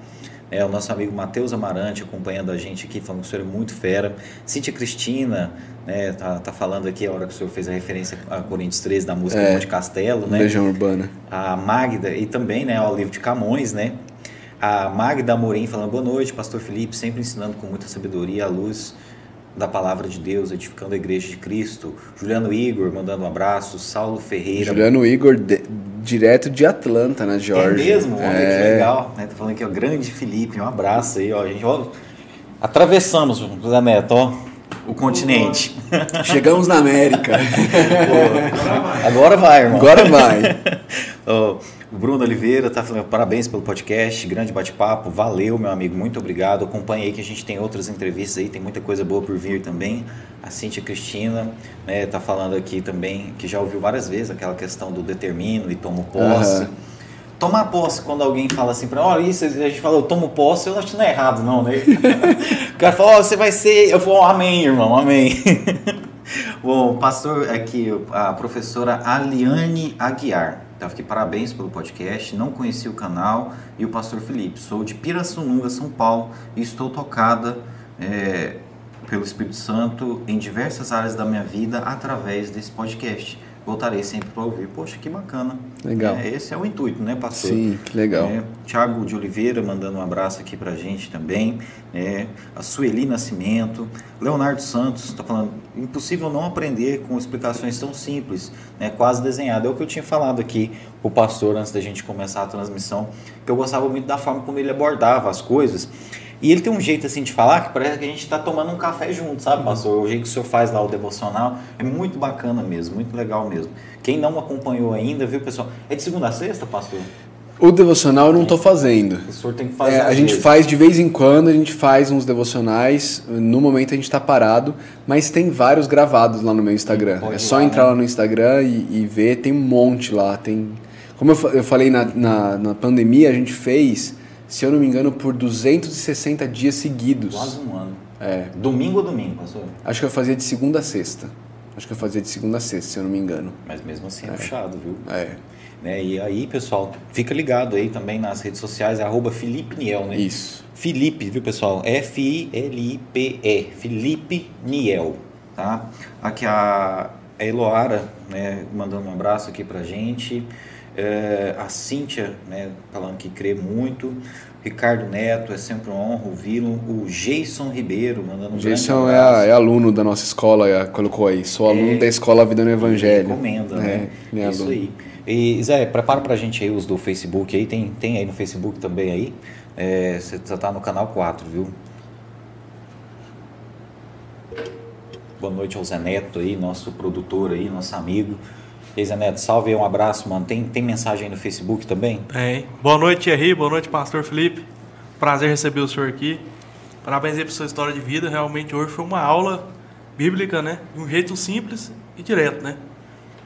É, o nosso amigo Matheus Amarante acompanhando a gente aqui, falando que o senhor é muito fera. Cíntia Cristina, né, tá, tá falando aqui a hora que o senhor fez a referência a Coríntios 13 da música é, Monte Castelo, né? Legião Urbana. A Magda, e também, né, ao livro de Camões, né? A Magda Amorim falando, boa noite, pastor Felipe, sempre ensinando com muita sabedoria a luz da palavra de Deus, edificando a igreja de Cristo. Juliano Igor mandando um abraço, Saulo Ferreira. Juliano Igor, de, direto de Atlanta, né, Jorge? É mesmo? Olha é. que legal. Né? Tô falando aqui, ó, grande Felipe, um abraço aí, ó. A gente, ó, atravessamos, Zé Neto, ó, o continente. Chegamos na América. Pô, agora vai, irmão. Agora vai. oh, o Bruno Oliveira está falando parabéns pelo podcast, grande bate-papo, valeu meu amigo, muito obrigado. Acompanhe aí que a gente tem outras entrevistas aí, tem muita coisa boa por vir também. A Cíntia Cristina né, tá falando aqui também que já ouviu várias vezes aquela questão do determino e tomo posse. Uhum. Tomar posse quando alguém fala assim para olha, isso a gente fala, eu tomo posse, eu acho que não é errado não, né? o cara fala, oh, você vai ser, eu falo, amém, irmão, amém. Bom, pastor aqui, a professora Aliane Aguiar então, fiquei parabéns pelo podcast. Não conheci o canal e o pastor Felipe. Sou de Pirassununga, São Paulo e estou tocada é, pelo Espírito Santo em diversas áreas da minha vida através desse podcast voltarei sempre para ouvir. Poxa, que bacana. Legal. É, esse é o intuito, né, pastor? Sim, que legal. É, Tiago de Oliveira mandando um abraço aqui para a gente também. É, a Sueli Nascimento. Leonardo Santos está falando, impossível não aprender com explicações tão simples, né, quase desenhado. É o que eu tinha falado aqui o pastor antes da gente começar a transmissão, que eu gostava muito da forma como ele abordava as coisas. E ele tem um jeito assim de falar que parece que a gente está tomando um café junto, sabe, pastor? O jeito que o senhor faz lá o devocional é muito bacana mesmo, muito legal mesmo. Quem não acompanhou ainda, viu, pessoal? É de segunda a sexta, pastor? O devocional eu não estou fazendo. O senhor tem que fazer. É, a gente vezes. faz de vez em quando, a gente faz uns devocionais. No momento a gente está parado, mas tem vários gravados lá no meu Instagram. É só lá, entrar né? lá no Instagram e, e, ver, tem um monte lá. Tem, como eu, eu falei na, na, na pandemia, a gente fez se eu não me engano, por 260 dias seguidos. Quase um ano. É. Domingo ou domingo, pastor? Acho que eu fazia de segunda a sexta. Acho que eu fazia de segunda a sexta, se eu não me engano. Mas mesmo assim é, é. puxado, viu? É. Né? E aí, pessoal, fica ligado aí também nas redes sociais, é arroba Felipe Niel, né? Isso. Felipe, viu, pessoal? F-I-L-I-P-E. Felipe Niel, tá? Aqui a Eloara, né, mandando um abraço aqui pra gente. É, a Cíntia, né, falando que crê muito. Ricardo Neto, é sempre uma honra ouvi-lo. O Jason Ribeiro, mandando um Jason é, a, é, aluno da nossa escola, é, colocou aí. Sou é, aluno da escola Vida no Evangelho. Recomenda, né? É, Isso aluno. aí. E Zé, prepara pra gente aí os do Facebook aí. Tem, tem aí no Facebook também aí. É, você tá no canal 4, viu? Boa noite ao Zé Neto aí, nosso produtor aí, nosso amigo. Eisa Neto, salve um abraço, mano. Tem, tem mensagem aí no Facebook também? Tem. Boa noite, Thierry. Boa noite, Pastor Felipe. Prazer receber o senhor aqui. Parabéns aí por sua história de vida. Realmente hoje foi uma aula bíblica, né? De um jeito simples e direto, né?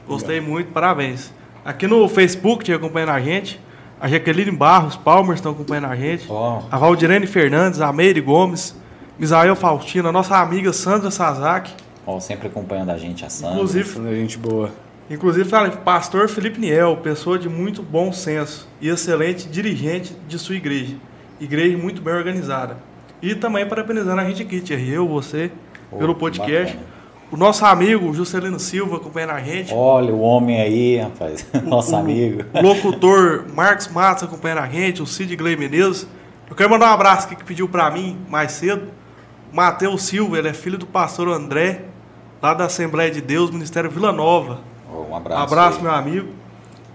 Gostei Legal. muito, parabéns. Aqui no Facebook, te acompanhando a gente. A Jaqueline Barros, Palmers estão acompanhando a gente. Oh. A Valdirene Fernandes, a Meire Gomes, Misael Faustino, a nossa amiga Sandra Sazak. Oh, sempre acompanhando a gente, a Sandra. Inclusive, Sandra, gente boa. Inclusive, fala, pastor Felipe Niel, pessoa de muito bom senso e excelente dirigente de sua igreja. Igreja muito bem organizada. E também parabenizando a gente aqui, Thierry, eu, você, oh, pelo podcast. Bacana. O nosso amigo Juscelino Silva acompanhando a gente. Olha o homem aí, rapaz. Nosso o, amigo. O locutor Marcos Matos acompanhando a gente, o Cid Gley Menezes. Eu quero mandar um abraço aqui que pediu para mim mais cedo. Matheus Silva, ele é filho do pastor André, lá da Assembleia de Deus, Ministério Vila Nova. Um abraço. Um abraço, aí. meu amigo.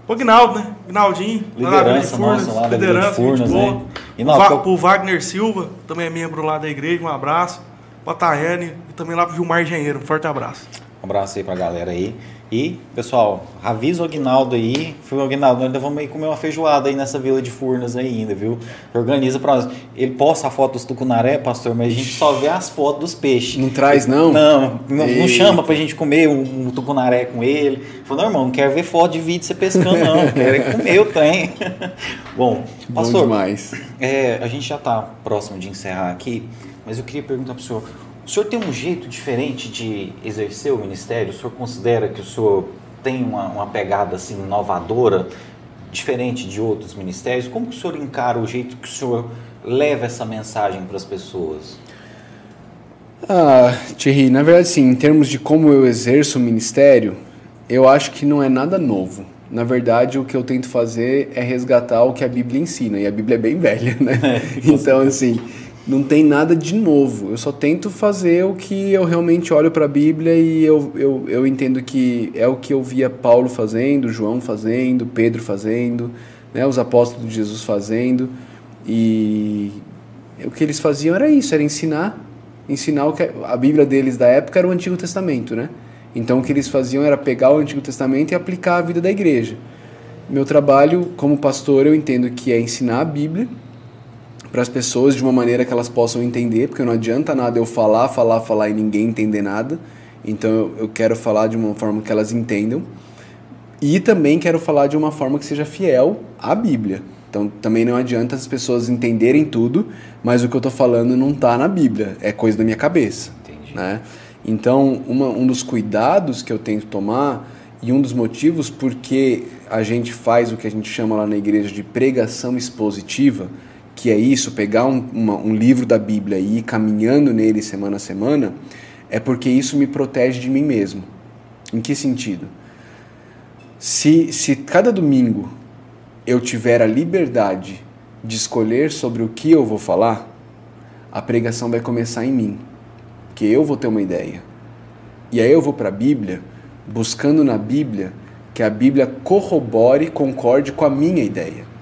Pro Gnaldo, né? Gnaldinho, liderança nossa lá da Vila de Furnas, né? E não, Va pro Wagner Silva, também é membro lá da igreja, um abraço. Pra Tayane e também lá pro Gilmar Engenheiro, um forte abraço. Um abraço aí pra galera aí. E, pessoal, avisa o Aguinaldo aí. Foi o Aguinaldo, ainda vamos aí comer uma feijoada aí nessa vila de Furnas ainda, viu? Organiza pra nós. Ele posta a foto dos tucunaré, pastor, mas a gente só vê as fotos dos peixes. Não traz, não? Não, não, não chama pra gente comer um, um tucunaré com ele. Falou, não, irmão, não quero ver foto de vídeo você pescando, não. quero é comer o trem. Bom, pastor. Bom demais. É, a gente já tá próximo de encerrar aqui, mas eu queria perguntar pro senhor o senhor tem um jeito diferente de exercer o ministério? O senhor considera que o senhor tem uma, uma pegada assim inovadora, diferente de outros ministérios? Como que o senhor encara o jeito que o senhor leva essa mensagem para as pessoas? Ah, Thierry, na verdade, sim, em termos de como eu exerço o ministério, eu acho que não é nada novo. Na verdade, o que eu tento fazer é resgatar o que a Bíblia ensina, e a Bíblia é bem velha, né? É, então, assim, não tem nada de novo. Eu só tento fazer o que eu realmente olho para a Bíblia e eu, eu, eu entendo que é o que eu via Paulo fazendo, João fazendo, Pedro fazendo, né, os apóstolos de Jesus fazendo. E o que eles faziam era isso, era ensinar, ensinar o que a Bíblia deles da época era o Antigo Testamento, né? Então o que eles faziam era pegar o Antigo Testamento e aplicar a vida da igreja. Meu trabalho como pastor, eu entendo que é ensinar a Bíblia para as pessoas de uma maneira que elas possam entender, porque não adianta nada eu falar, falar, falar e ninguém entender nada. Então eu, eu quero falar de uma forma que elas entendam. E também quero falar de uma forma que seja fiel à Bíblia. Então também não adianta as pessoas entenderem tudo, mas o que eu estou falando não está na Bíblia, é coisa da minha cabeça. Entendi. Né? Então, uma, um dos cuidados que eu tento tomar e um dos motivos porque a gente faz o que a gente chama lá na igreja de pregação expositiva, que é isso, pegar um, uma, um livro da Bíblia e ir caminhando nele semana a semana, é porque isso me protege de mim mesmo. Em que sentido? Se, se cada domingo eu tiver a liberdade de escolher sobre o que eu vou falar, a pregação vai começar em mim, porque eu vou ter uma ideia. E aí eu vou para a Bíblia, buscando na Bíblia que a Bíblia corrobore, concorde com a minha ideia.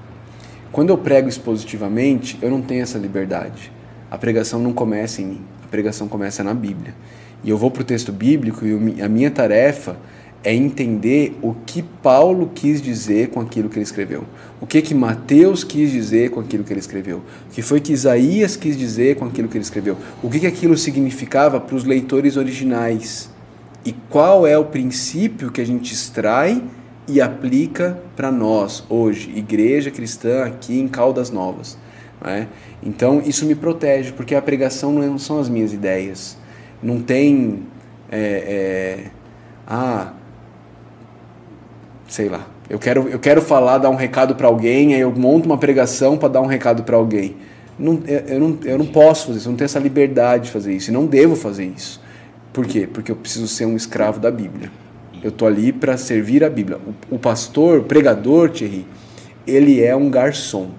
Quando eu prego expositivamente, eu não tenho essa liberdade. A pregação não começa em mim, a pregação começa na Bíblia. E eu vou para o texto bíblico e a minha tarefa é entender o que Paulo quis dizer com aquilo que ele escreveu. O que que Mateus quis dizer com aquilo que ele escreveu. O que foi que Isaías quis dizer com aquilo que ele escreveu. O que que aquilo significava para os leitores originais. E qual é o princípio que a gente extrai e aplica para nós hoje, igreja cristã aqui em Caldas Novas. Né? Então isso me protege, porque a pregação não são as minhas ideias. Não tem. É, é, ah, sei lá. Eu quero, eu quero falar, dar um recado para alguém, aí eu monto uma pregação para dar um recado para alguém. Não, eu, não, eu não posso fazer isso, eu não tenho essa liberdade de fazer isso, e não devo fazer isso. Por quê? Porque eu preciso ser um escravo da Bíblia. Eu estou ali para servir a Bíblia. O, o pastor, o pregador, Thierry, ele é um garçom.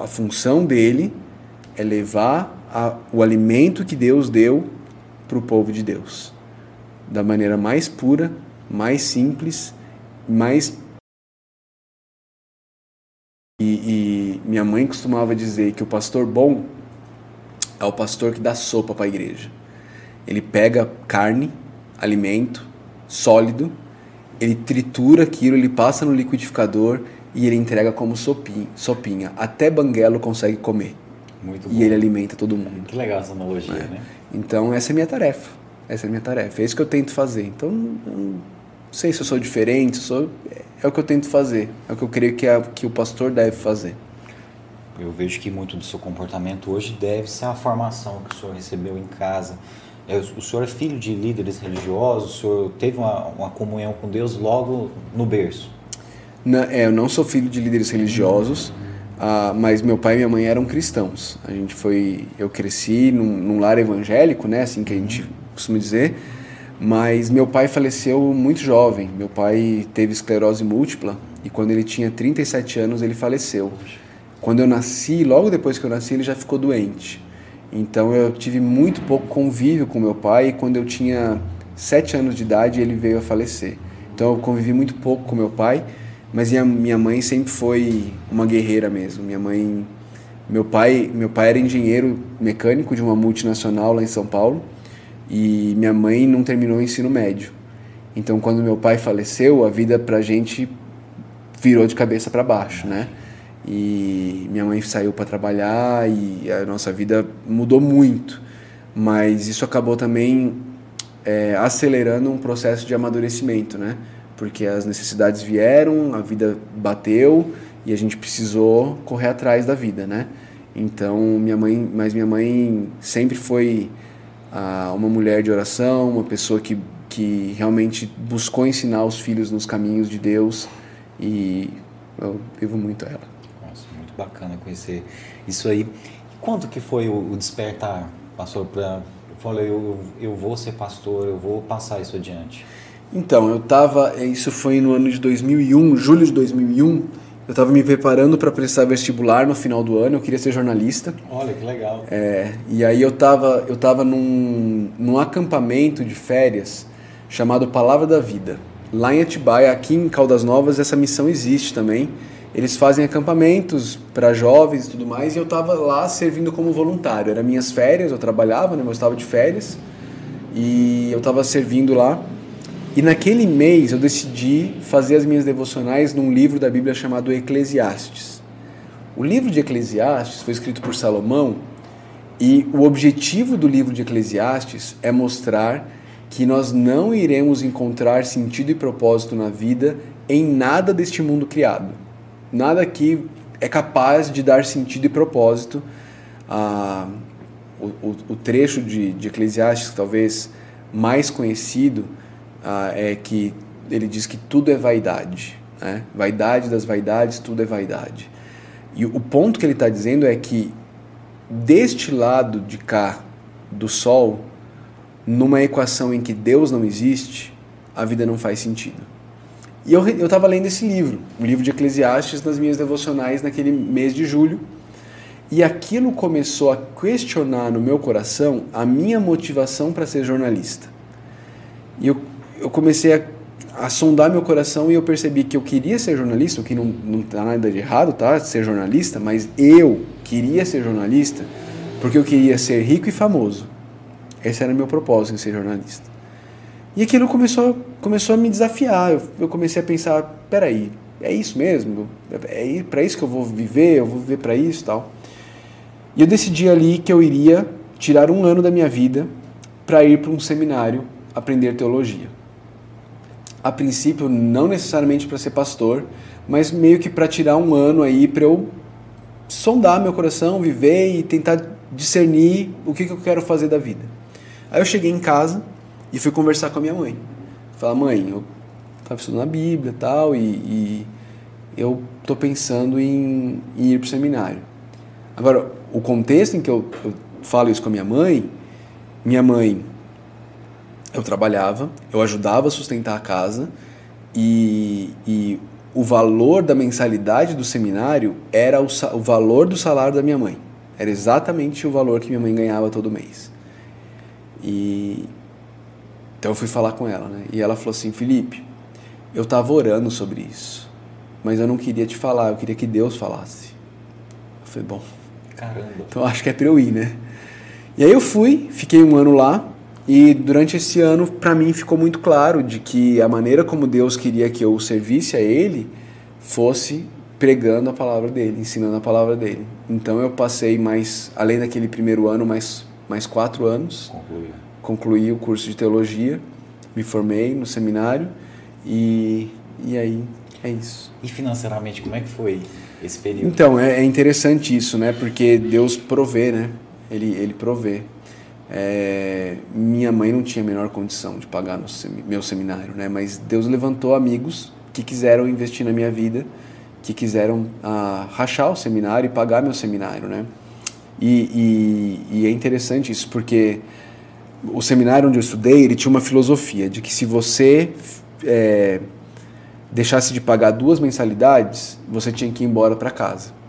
A função dele é levar a, o alimento que Deus deu para o povo de Deus. Da maneira mais pura, mais simples, mais. E, e minha mãe costumava dizer que o pastor bom é o pastor que dá sopa para a igreja. Ele pega carne, alimento, sólido, ele tritura aquilo, ele passa no liquidificador e ele entrega como sopinha. sopinha. Até banguelo consegue comer. Muito bom. E ele alimenta todo mundo. Que legal essa analogia, é. né? Então essa é a minha tarefa. Essa é a minha tarefa. É isso que eu tento fazer. Então, eu não sei se eu sou diferente, eu sou... é o que eu tento fazer. É o que eu creio que, é, que o pastor deve fazer. Eu vejo que muito do seu comportamento hoje deve ser a formação que o senhor recebeu em casa, é, o senhor é filho de líderes religiosos? O senhor teve uma, uma comunhão com Deus logo no berço? Não, é, eu não sou filho de líderes religiosos, uh, mas meu pai e minha mãe eram cristãos. A gente foi, eu cresci num, num lar evangélico, né, assim que a gente costuma dizer. Mas meu pai faleceu muito jovem. Meu pai teve esclerose múltipla e quando ele tinha 37 anos ele faleceu. Quando eu nasci, logo depois que eu nasci, ele já ficou doente. Então eu tive muito pouco convívio com meu pai e quando eu tinha sete anos de idade ele veio a falecer. Então eu convivi muito pouco com meu pai Mas minha, minha mãe sempre foi uma guerreira mesmo. Minha mãe, meu pai, meu pai era engenheiro mecânico de uma multinacional lá em São Paulo e minha mãe não terminou o ensino médio. Então, quando meu pai faleceu, a vida pra gente virou de cabeça para baixo, né? E minha mãe saiu para trabalhar e a nossa vida mudou muito. Mas isso acabou também é, acelerando um processo de amadurecimento, né? Porque as necessidades vieram, a vida bateu e a gente precisou correr atrás da vida, né? Então, minha mãe, mas minha mãe sempre foi ah, uma mulher de oração, uma pessoa que, que realmente buscou ensinar os filhos nos caminhos de Deus e eu vivo muito ela. Muito bacana conhecer isso aí. Quando que foi o, despertar, pastor, para falei, eu, eu vou ser pastor, eu vou passar isso adiante? Então, eu tava, isso foi no ano de 2001, julho de 2001, eu estava me preparando para prestar vestibular no final do ano, eu queria ser jornalista. Olha, que legal. É, e aí eu estava eu tava num, num acampamento de férias chamado Palavra da Vida. Lá em Atibaia, aqui em Caldas Novas, essa missão existe também. Eles fazem acampamentos para jovens e tudo mais, e eu estava lá servindo como voluntário. Era minhas férias, eu trabalhava, né, mas eu estava de férias, e eu estava servindo lá. E naquele mês eu decidi fazer as minhas devocionais num livro da Bíblia chamado Eclesiastes. O livro de Eclesiastes foi escrito por Salomão e o objetivo do livro de Eclesiastes é mostrar que nós não iremos encontrar sentido e propósito na vida em nada deste mundo criado. Nada que é capaz de dar sentido e propósito. Ah, o, o, o trecho de, de Eclesiastes, talvez mais conhecido, é que ele diz que tudo é vaidade. Né? Vaidade das vaidades, tudo é vaidade. E o ponto que ele está dizendo é que deste lado de cá do Sol, numa equação em que Deus não existe, a vida não faz sentido. E eu estava lendo esse livro, o livro de Eclesiastes, nas minhas devocionais naquele mês de julho, e aquilo começou a questionar no meu coração a minha motivação para ser jornalista. E eu eu comecei a, a, sondar meu coração e eu percebi que eu queria ser jornalista, o que não, não tá nada de errado, tá? Ser jornalista, mas eu queria ser jornalista porque eu queria ser rico e famoso. Esse era meu propósito em ser jornalista. E aquilo começou, começou a me desafiar. Eu, eu comecei a pensar, peraí, é isso mesmo? É para isso que eu vou viver? Eu vou viver para isso tal? E eu decidi ali que eu iria tirar um ano da minha vida para ir para um seminário aprender teologia a princípio, não necessariamente para ser pastor, mas meio que para tirar um ano aí para eu sondar meu coração, viver e tentar discernir o que, que eu quero fazer da vida. Aí eu cheguei em casa e fui conversar com a minha mãe. Falar, mãe, eu estava estudando a Bíblia tal, e, e eu estou pensando em, em ir para o seminário. Agora, o contexto em que eu, eu falo isso com a minha mãe, minha mãe eu trabalhava, eu ajudava a sustentar a casa e, e o valor da mensalidade do seminário era o, o, valor do salário da minha mãe. Era exatamente o valor que minha mãe ganhava todo mês. E então eu fui falar com ela, né? E ela falou assim: Felipe, eu estava orando sobre isso, mas eu não queria te falar, eu queria que Deus falasse. Eu falei: bom, caramba. Então acho que é para eu ir, né? E aí eu fui, fiquei um ano lá e durante esse ano, para mim, ficou muito claro de que a maneira como Deus queria que eu servisse a Ele fosse pregando a palavra dele, ensinando a palavra dele. Então eu passei mais, além daquele primeiro ano, mais, mais quatro anos. Concluí. Concluí o curso de teologia, me formei no seminário e, e aí é isso. E financeiramente, como é que foi esse período? Então, é, é interessante isso, né? Porque Deus provê, né? Ele, ele provê. É, minha mãe não tinha a menor condição de pagar meu seminário, né? Mas Deus levantou amigos que quiseram investir na minha vida, que quiseram ah, rachar o seminário e pagar meu seminário, né? E, e, e, é interessante isso porque o seminário onde eu estudei ele tinha uma filosofia de que se você é, deixasse de pagar duas mensalidades, você tinha que ir embora para casa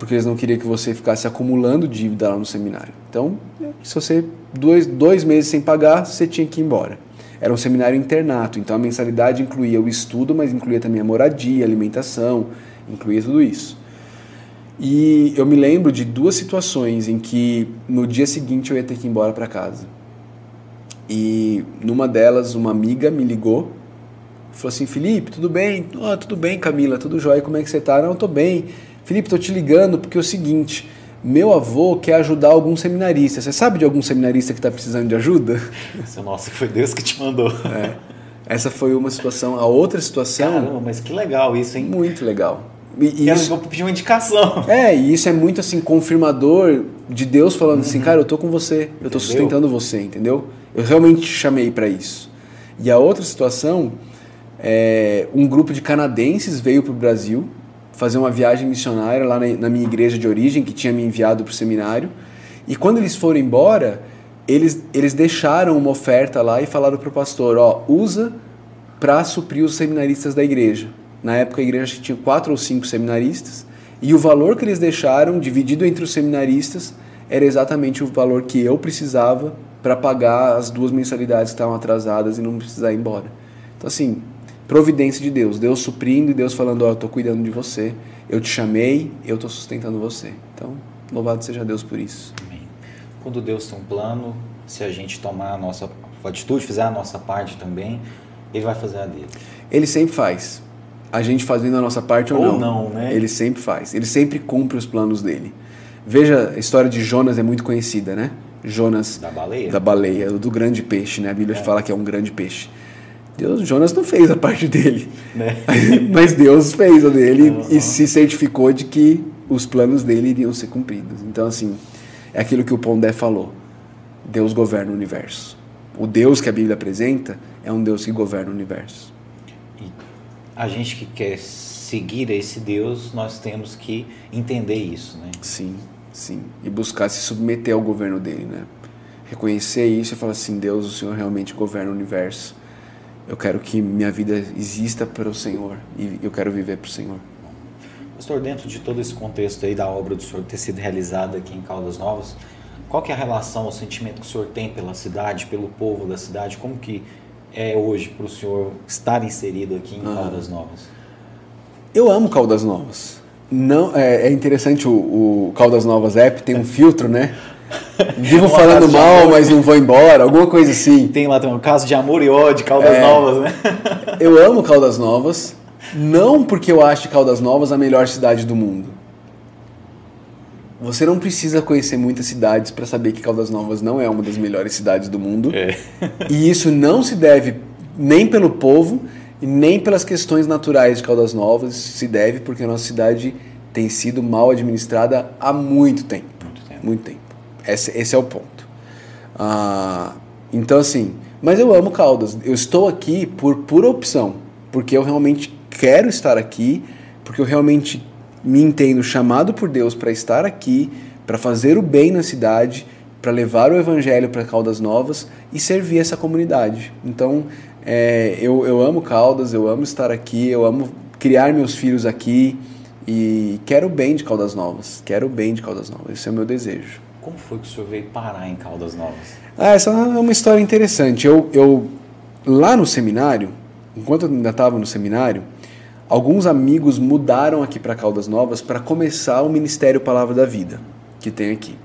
porque eles não queriam que você ficasse acumulando dívida lá no seminário. Então, se você dois, dois meses sem pagar, você tinha que ir embora. Era um seminário internato, então a mensalidade incluía o estudo, mas incluía também a moradia, a alimentação, incluía tudo isso. E eu me lembro de duas situações em que no dia seguinte eu ia ter que ir embora para casa. E numa delas, uma amiga me ligou, falou assim: Felipe, tudo bem? Oh, tudo bem, Camila, tudo jóia, como é que você tá? Não, eu tô bem. Felipe, tô te ligando porque é o seguinte: meu avô quer ajudar algum seminarista. Você sabe de algum seminarista que está precisando de ajuda? Nossa, foi Deus que te mandou. É. Essa foi uma situação. A outra situação. Caramba, mas que legal isso, hein? Muito legal. E, e isso, pedir uma indicação. É, e isso é muito assim, confirmador de Deus falando assim, uhum. assim, cara, eu tô com você, eu tô entendeu? sustentando você, entendeu? Eu realmente te chamei para isso. E a outra situação é um grupo de canadenses veio para o Brasil fazer uma viagem missionária lá na, na minha igreja de origem, que tinha me enviado para o seminário. E quando eles foram embora, eles, eles deixaram uma oferta lá e falaram para o pastor: ó, usa para suprir os seminaristas da igreja. Na época a igreja tinha quatro ou cinco seminaristas e o valor que eles deixaram, dividido entre os seminaristas, era exatamente o valor que eu precisava para pagar as duas mensalidades que estavam atrasadas e não precisar ir embora. Então, assim, providência de Deus, Deus suprindo e Deus falando: Ó, oh, eu estou cuidando de você, eu te chamei, eu estou sustentando você. Então, louvado seja Deus por isso. Amém. Quando Deus tem um plano, se a gente tomar a nossa atitude, fizer a nossa parte também, Ele vai fazer a dele. Ele sempre faz. A gente fazendo a nossa parte ou, ou não. não né? Ele sempre faz. Ele sempre cumpre os planos dele. Veja, a história de Jonas é muito conhecida, né? Jonas da baleia, da baleia do grande peixe, né? A Bíblia é. fala que é um grande peixe. Deus, Jonas não fez a parte dele. Né? Mas Deus fez a dele uhum. e se certificou de que os planos dele iriam ser cumpridos. Então, assim, é aquilo que o Pondé falou. Deus governa o universo. O Deus que a Bíblia apresenta é um Deus que governa o universo. E a gente que quer seguir esse Deus, nós temos que entender isso, né? Sim, sim. E buscar se submeter ao governo dele, né? Reconhecer isso e falar assim, Deus, o Senhor realmente governa o universo eu quero que minha vida exista para o Senhor e eu quero viver para o Senhor. Pastor, dentro de todo esse contexto aí da obra do Senhor ter sido realizada aqui em Caldas Novas, qual que é a relação, o sentimento que o Senhor tem pela cidade, pelo povo da cidade? Como que é hoje para o Senhor estar inserido aqui em ah. Caldas Novas? Eu amo Caldas Novas. Não, é, é interessante o, o Caldas Novas app tem um filtro, né? Vivo falando mal, mas não vou embora, alguma coisa assim. Tem lá tem um caso de amor e ódio, Caldas é, Novas, né? eu amo Caldas Novas, não porque eu acho Caldas Novas a melhor cidade do mundo. Você não precisa conhecer muitas cidades para saber que Caldas Novas não é uma das melhores cidades do mundo. É. e isso não se deve nem pelo povo e nem pelas questões naturais de Caldas Novas, se deve porque a nossa cidade tem sido mal administrada há muito tempo. Muito tempo. Muito tempo. Esse, esse é o ponto. Ah, então, assim, mas eu amo Caldas. Eu estou aqui por pura opção, porque eu realmente quero estar aqui, porque eu realmente me entendo chamado por Deus para estar aqui, para fazer o bem na cidade, para levar o evangelho para Caldas Novas e servir essa comunidade. Então, é, eu, eu amo Caldas, eu amo estar aqui, eu amo criar meus filhos aqui e quero o bem de Caldas Novas. Quero o bem de Caldas Novas. Esse é o meu desejo. Como foi que o senhor veio parar em Caldas Novas? Ah, essa é uma história interessante. Eu, eu lá no seminário, enquanto eu ainda estava no seminário, alguns amigos mudaram aqui para Caldas Novas para começar o Ministério Palavra da Vida, que tem aqui.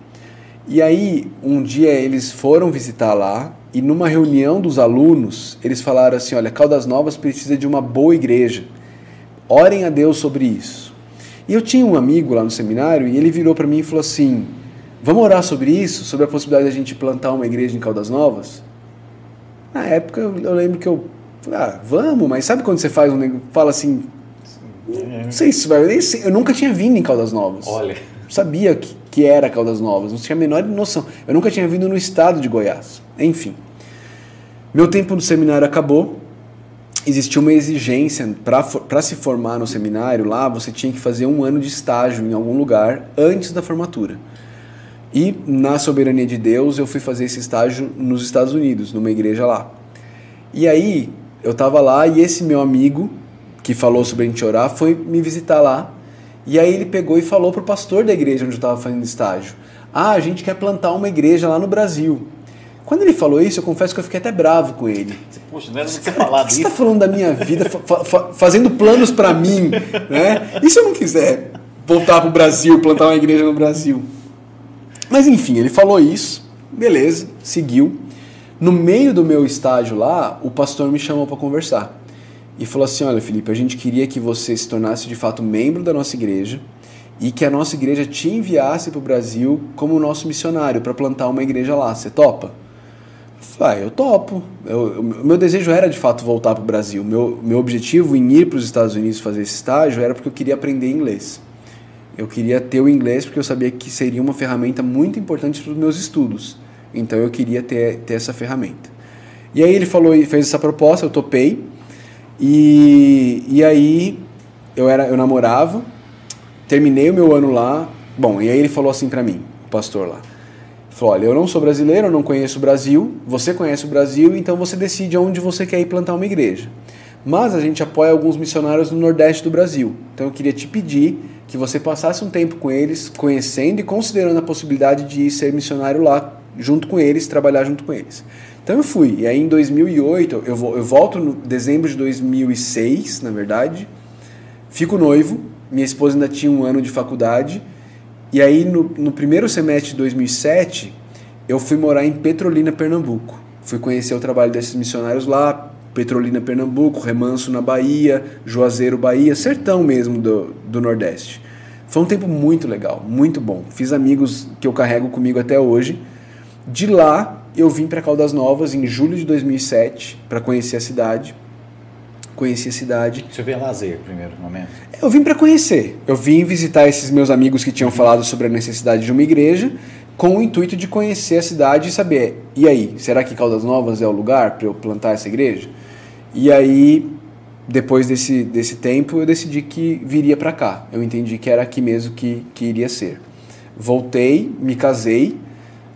E aí, um dia eles foram visitar lá e numa reunião dos alunos, eles falaram assim: "Olha, Caldas Novas precisa de uma boa igreja. Orem a Deus sobre isso". E eu tinha um amigo lá no seminário e ele virou para mim e falou assim: Vamos orar sobre isso, sobre a possibilidade de a gente plantar uma igreja em Caldas Novas? Na época eu lembro que eu falei, ah, vamos, mas sabe quando você faz um fala assim, não sei se vai, eu nunca tinha vindo em Caldas Novas. Olha. Sabia que, que era Caldas Novas, não tinha a menor noção. Eu nunca tinha vindo no estado de Goiás. Enfim. Meu tempo no seminário acabou. Existia uma exigência para se formar no seminário lá, você tinha que fazer um ano de estágio em algum lugar antes da formatura. E na soberania de Deus, eu fui fazer esse estágio nos Estados Unidos, numa igreja lá. E aí, eu estava lá e esse meu amigo, que falou sobre a gente orar, foi me visitar lá. E aí ele pegou e falou pro pastor da igreja onde eu estava fazendo estágio: Ah, a gente quer plantar uma igreja lá no Brasil. Quando ele falou isso, eu confesso que eu fiquei até bravo com ele. Poxa, não era pra você falar você está falando da minha vida, fa- fa- fazendo planos para mim, né? E se eu não quiser voltar pro Brasil, plantar uma igreja no Brasil? Mas enfim, ele falou isso, beleza, seguiu. No meio do meu estágio lá, o pastor me chamou para conversar. E falou assim: Olha, Felipe, a gente queria que você se tornasse de fato membro da nossa igreja e que a nossa igreja te enviasse para o Brasil como nosso missionário para plantar uma igreja lá. Você topa? Ah, eu topo. O meu desejo era de fato voltar para o Brasil. Meu, meu objetivo em ir para os Estados Unidos fazer esse estágio era porque eu queria aprender inglês. Eu queria ter o inglês porque eu sabia que seria uma ferramenta muito importante para os meus estudos. Então eu queria ter, ter essa ferramenta. E aí ele falou e fez essa proposta, eu topei. E, e aí eu era eu namorava, terminei o meu ano lá. Bom, e aí ele falou assim para mim, o pastor lá. Falou, olha, eu não sou brasileiro, eu não conheço o Brasil, você conhece o Brasil, então você decide onde você quer ir plantar uma igreja. Mas a gente apoia alguns missionários no Nordeste do Brasil. Então eu queria te pedir que você passasse um tempo com eles, conhecendo e considerando a possibilidade de ir ser missionário lá, junto com eles, trabalhar junto com eles. Então eu fui. E aí em 2008, eu, vo- eu volto no dezembro de 2006, na verdade, fico noivo, minha esposa ainda tinha um ano de faculdade, e aí no, no primeiro semestre de 2007, eu fui morar em Petrolina, Pernambuco. Fui conhecer o trabalho desses missionários lá, Petrolina, Pernambuco, Remanso na Bahia, Juazeiro, Bahia, sertão mesmo do, do Nordeste. Foi um tempo muito legal, muito bom. Fiz amigos que eu carrego comigo até hoje. De lá, eu vim para Caldas Novas em julho de 2007 para conhecer a cidade. Conheci a cidade. Deixa eu ver lazer primeiro momento. Eu vim para conhecer. Eu vim visitar esses meus amigos que tinham falado sobre a necessidade de uma igreja, com o intuito de conhecer a cidade e saber, e aí, será que Caldas Novas é o lugar para eu plantar essa igreja? E aí, depois desse, desse tempo, eu decidi que viria para cá. Eu entendi que era aqui mesmo que, que iria ser. Voltei, me casei.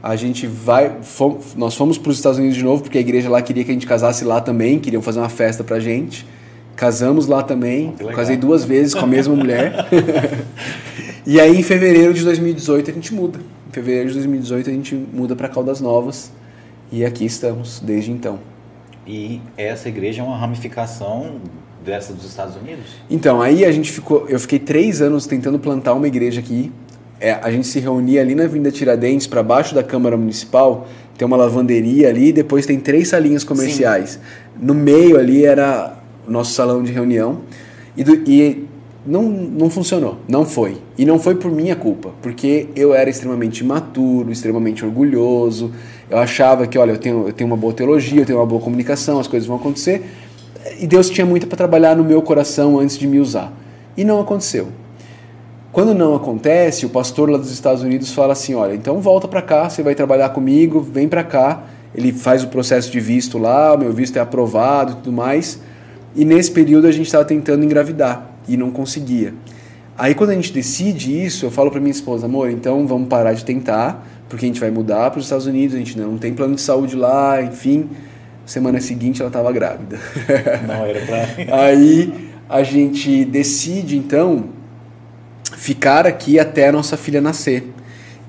A gente vai, fom- nós fomos para os Estados Unidos de novo porque a igreja lá queria que a gente casasse lá também, queriam fazer uma festa pra gente. Casamos lá também, casei duas vezes com a mesma mulher. e aí em fevereiro de 2018 a gente muda. Em fevereiro de 2018 a gente muda para Caldas Novas e aqui estamos desde então. E essa igreja é uma ramificação dessa dos Estados Unidos? Então, aí a gente ficou. Eu fiquei três anos tentando plantar uma igreja aqui. É, a gente se reunia ali na Vinda Tiradentes, para baixo da Câmara Municipal. Tem uma lavanderia ali, e depois tem três salinhas comerciais. No meio ali era o nosso salão de reunião. E, do- e não, não funcionou, não foi. E não foi por minha culpa, porque eu era extremamente imaturo, extremamente orgulhoso. Eu achava que, olha, eu tenho, eu tenho uma boa teologia, eu tenho uma boa comunicação, as coisas vão acontecer. E Deus tinha muito para trabalhar no meu coração antes de me usar. E não aconteceu. Quando não acontece, o pastor lá dos Estados Unidos fala assim: olha, então volta para cá, você vai trabalhar comigo, vem para cá. Ele faz o processo de visto lá, meu visto é aprovado e tudo mais. E nesse período a gente estava tentando engravidar e não conseguia. Aí quando a gente decide isso, eu falo para minha esposa: amor, então vamos parar de tentar, porque a gente vai mudar para os Estados Unidos, a gente não tem plano de saúde lá, enfim. Semana seguinte ela estava grávida. Não era pra. Aí a gente decide então ficar aqui até a nossa filha nascer.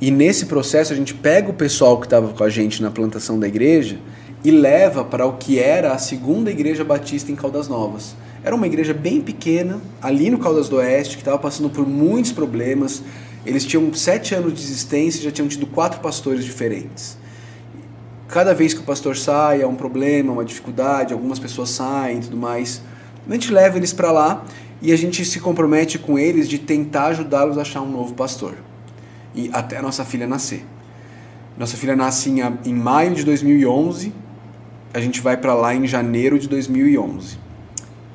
E nesse processo a gente pega o pessoal que estava com a gente na plantação da igreja e leva para o que era a segunda igreja batista em Caldas Novas. Era uma igreja bem pequena, ali no Caldas do Oeste, que estava passando por muitos problemas. Eles tinham sete anos de existência e já tinham tido quatro pastores diferentes. Cada vez que o pastor sai é um problema, uma dificuldade, algumas pessoas saem e tudo mais. A gente leva eles para lá e a gente se compromete com eles de tentar ajudá-los a achar um novo pastor. E até a nossa filha nascer. Nossa filha nasce em, a- em maio de 2011, a gente vai para lá em janeiro de 2011.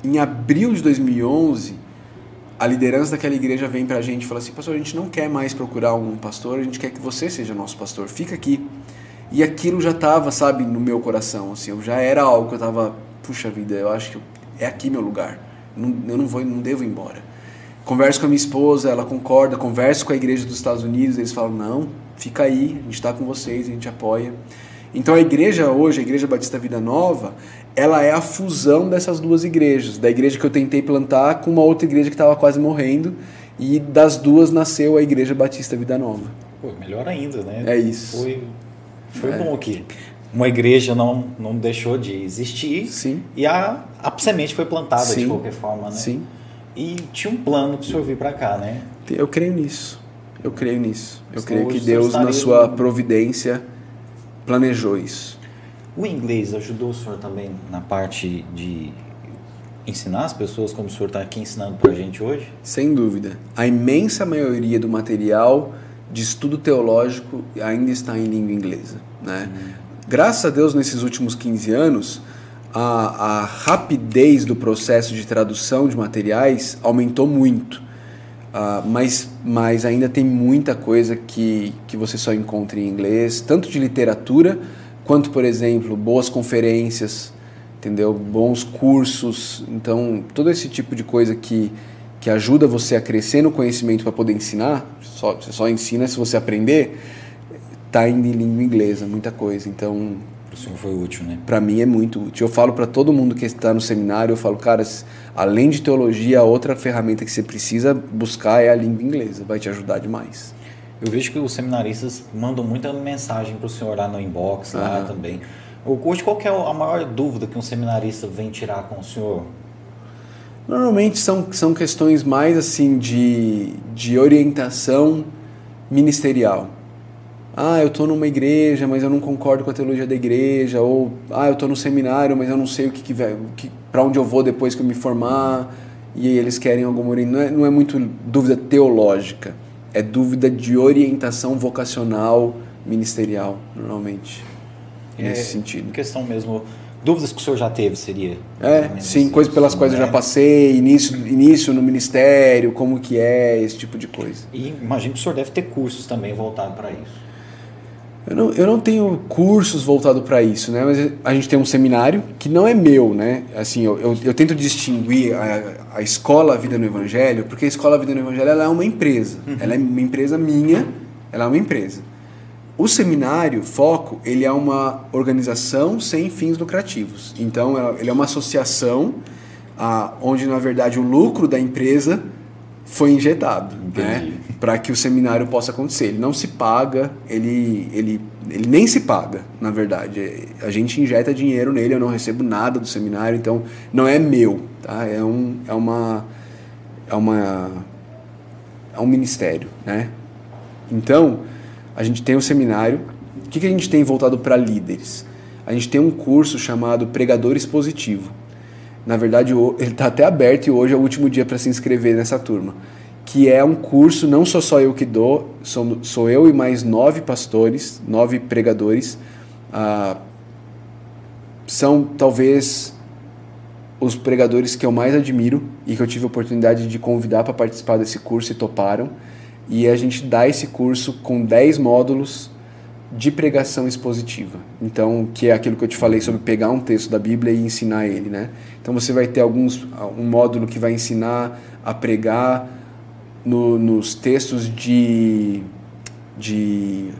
Em abril de 2011, a liderança daquela igreja vem pra gente e fala assim: Pastor, a gente não quer mais procurar um pastor, a gente quer que você seja nosso pastor, fica aqui. E aquilo já estava, sabe, no meu coração, assim, eu já era algo que eu tava, puxa vida, eu acho que é aqui meu lugar, não, eu não vou, não devo ir embora. Converso com a minha esposa, ela concorda, converso com a igreja dos Estados Unidos, eles falam, não, fica aí, a gente está com vocês, a gente apoia. Então a igreja hoje, a Igreja Batista Vida Nova, ela é a fusão dessas duas igrejas, da igreja que eu tentei plantar com uma outra igreja que estava quase morrendo, e das duas nasceu a Igreja Batista Vida Nova. Pô, melhor ainda, né? É isso. Foi, foi É. bom aqui. Uma igreja não, não deixou de existir. Sim. E a, a semente foi plantada Sim. de qualquer forma, né? Sim. E tinha um plano para o senhor vir para cá, né? Eu creio nisso. Eu creio nisso. Eu Senão creio que Deus, na sua providência, planejou isso. O inglês ajudou o senhor também na parte de ensinar as pessoas como o senhor está aqui ensinando para a gente hoje? Sem dúvida. A imensa maioria do material de estudo teológico ainda está em língua inglesa. Né? Graças a Deus, nesses últimos 15 anos, a, a rapidez do processo de tradução de materiais aumentou muito. Ah, mas, mas ainda tem muita coisa que, que você só encontra em inglês, tanto de literatura, quanto, por exemplo, boas conferências, entendeu? Bons cursos. Então, todo esse tipo de coisa que, que ajuda você a crescer no conhecimento para poder ensinar, só, você só ensina se você aprender, tá indo em língua inglesa, muita coisa. Então, o senhor foi útil, né? para mim é muito útil. Eu falo para todo mundo que está no seminário, eu falo, cara, além de teologia, a outra ferramenta que você precisa buscar é a língua inglesa, vai te ajudar demais. Eu vejo que os seminaristas mandam muita mensagem para o senhor lá no inbox, lá Aham. também. Hoje, qual que é a maior dúvida que um seminarista vem tirar com o senhor? Normalmente são, são questões mais assim de, de orientação ministerial. Ah, eu estou numa igreja, mas eu não concordo com a teologia da igreja. Ou, ah, eu estou no seminário, mas eu não sei o que, que, que para onde eu vou depois que eu me formar. E aí eles querem alguma orientação. Não é, não é muito dúvida teológica, é dúvida de orientação vocacional ministerial, normalmente. Nesse É, sentido. Em questão mesmo, dúvidas que o senhor já teve seria? É, sim, coisas pelas quais eu já né? passei, início, início no ministério, como que é, esse tipo de coisa. E imagino que o senhor deve ter cursos também voltados para isso. Eu não, eu não tenho cursos voltados para isso, né? Mas a gente tem um seminário que não é meu, né? Assim, eu, eu, eu tento distinguir a, a escola Vida no Evangelho, porque a escola Vida no Evangelho ela é uma empresa. Ela é uma empresa minha, ela é uma empresa. O seminário Foco, ele é uma organização sem fins lucrativos. Então, ele é uma associação ah, onde, na verdade, o lucro da empresa foi injetado, né? Para que o seminário possa acontecer. Ele não se paga, ele, ele, ele nem se paga, na verdade. A gente injeta dinheiro nele, eu não recebo nada do seminário, então não é meu, tá? É, um, é uma... É uma é um ministério, né? Então, a gente tem um seminário. O que, que a gente tem voltado para líderes? A gente tem um curso chamado Pregador Expositivo. Na verdade, ele está até aberto e hoje é o último dia para se inscrever nessa turma. Que é um curso, não sou só eu que dou, sou, sou eu e mais nove pastores, nove pregadores. Ah, são talvez os pregadores que eu mais admiro e que eu tive a oportunidade de convidar para participar desse curso e toparam. E a gente dá esse curso com 10 módulos de pregação expositiva. Então, que é aquilo que eu te falei sobre pegar um texto da Bíblia e ensinar ele, né? Então você vai ter alguns um módulo que vai ensinar a pregar no- nos textos de de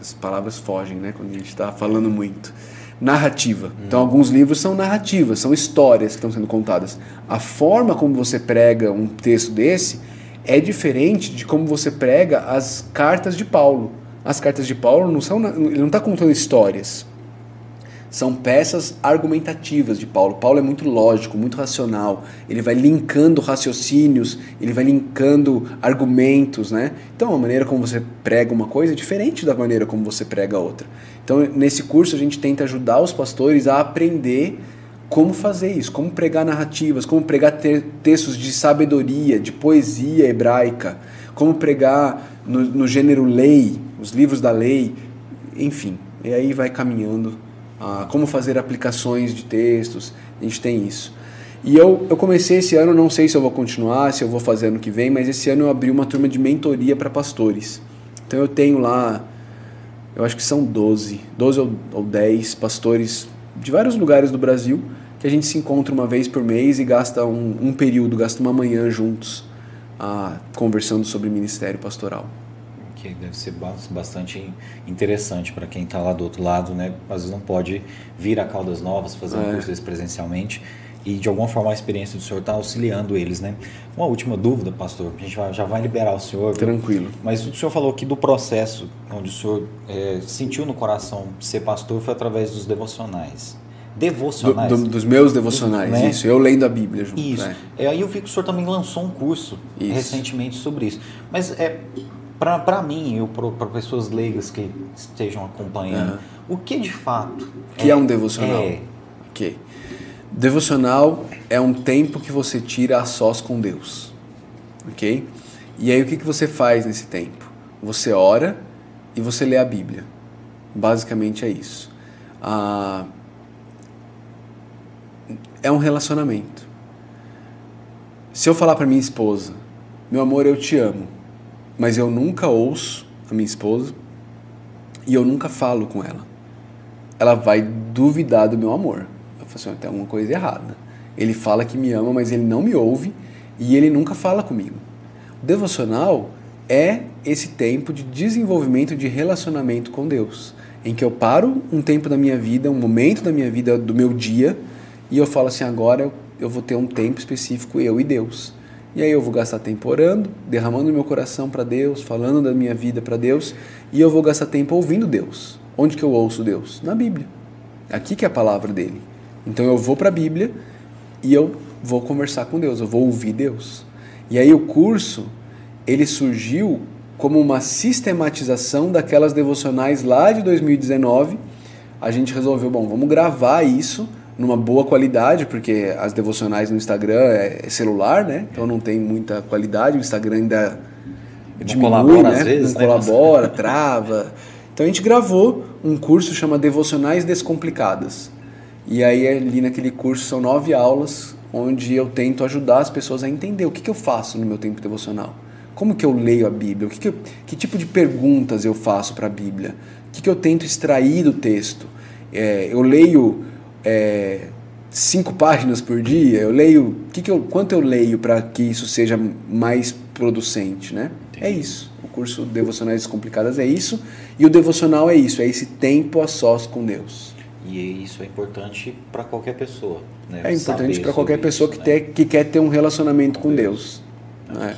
as palavras fogem, né, quando a gente está falando muito. Narrativa. Então, alguns livros são narrativas, são histórias que estão sendo contadas. A forma como você prega um texto desse é diferente de como você prega as cartas de Paulo. As cartas de Paulo não são, ele não está contando histórias. São peças argumentativas de Paulo. Paulo é muito lógico, muito racional. Ele vai linkando raciocínios, ele vai linkando argumentos, né? Então, a maneira como você prega uma coisa é diferente da maneira como você prega outra. Então, nesse curso a gente tenta ajudar os pastores a aprender como fazer isso, como pregar narrativas, como pregar te- textos de sabedoria, de poesia hebraica, como pregar no, no gênero lei, os livros da lei, enfim. E aí vai caminhando ah, como fazer aplicações de textos, a gente tem isso. E eu, eu comecei esse ano, não sei se eu vou continuar, se eu vou fazer ano que vem, mas esse ano eu abri uma turma de mentoria para pastores. Então eu tenho lá, eu acho que são 12, 12 ou, ou 10 pastores de vários lugares do Brasil, que a gente se encontra uma vez por mês e gasta um, um período, gasta uma manhã juntos, ah, conversando sobre ministério pastoral. Que deve ser bas- bastante interessante para quem está lá do outro lado, né? Às vezes não pode vir a Caldas Novas fazer um É. curso desse presencialmente. e de alguma forma a experiência do senhor está auxiliando eles, né? Uma última dúvida, pastor, a gente vai, já vai liberar o senhor. Tranquilo. Mas o senhor falou aqui do processo onde o senhor é, sentiu no coração ser pastor foi através dos devocionais. Devocionais? Do, do, dos meus devocionais, né? isso. Eu lendo a Bíblia junto. Isso. É. É, aí eu vi que o senhor também lançou um curso isso. recentemente sobre isso. Mas é para mim, para pessoas leigas que estejam acompanhando, uhum. o que de fato. que é, é um devocional? É. Ok. Devocional é um tempo que você tira a sós com Deus. Ok? E aí o que, que você faz nesse tempo? Você ora e você lê a Bíblia. Basicamente é isso. Ah, é um relacionamento. Se eu falar para minha esposa, meu amor, eu te amo, mas eu nunca ouço a minha esposa e eu nunca falo com ela, ela vai duvidar do meu amor. Eu falo assim, tem alguma coisa errada. Ele fala que me ama, mas ele não me ouve e ele nunca fala comigo. O devocional é esse tempo de desenvolvimento de relacionamento com Deus, em que eu paro um tempo da minha vida, um momento da minha vida, do meu dia, e eu falo assim: agora eu, eu vou ter um tempo específico, eu e Deus. E aí eu vou gastar tempo orando, derramando meu coração para Deus, falando da minha vida para Deus, e eu vou gastar tempo ouvindo Deus. Onde que eu ouço Deus? Na Bíblia. Aqui que é a palavra dele. Então eu vou para a Bíblia e eu vou conversar com Deus, eu vou ouvir Deus. E aí o curso, ele surgiu como uma sistematização daquelas devocionais lá de 2019. A gente resolveu, bom, vamos gravar isso numa boa qualidade, porque as devocionais no Instagram é celular, né? Então não tem muita qualidade, o Instagram ainda não diminui, colabora, né? Vezes, não né? colabora, trava. Então a gente gravou um curso chama Devocionais Descomplicadas. E aí ali naquele curso são nove aulas onde eu tento ajudar as pessoas a entender o que, que eu faço no meu tempo devocional. Como que eu leio a Bíblia? O que, que, eu, que tipo de perguntas eu faço para a Bíblia? O que, que eu tento extrair do texto? É, eu leio é, cinco páginas por dia, eu leio. Que que eu, quanto eu leio para que isso seja mais producente, né? Entendi. É isso. O curso Devocionais Descomplicadas é isso. E o devocional é isso, é esse tempo a sós com Deus. E isso é importante para qualquer pessoa. Né? É importante para qualquer pessoa isso, que, né? que quer ter um relacionamento com, com Deus. Deus. Né?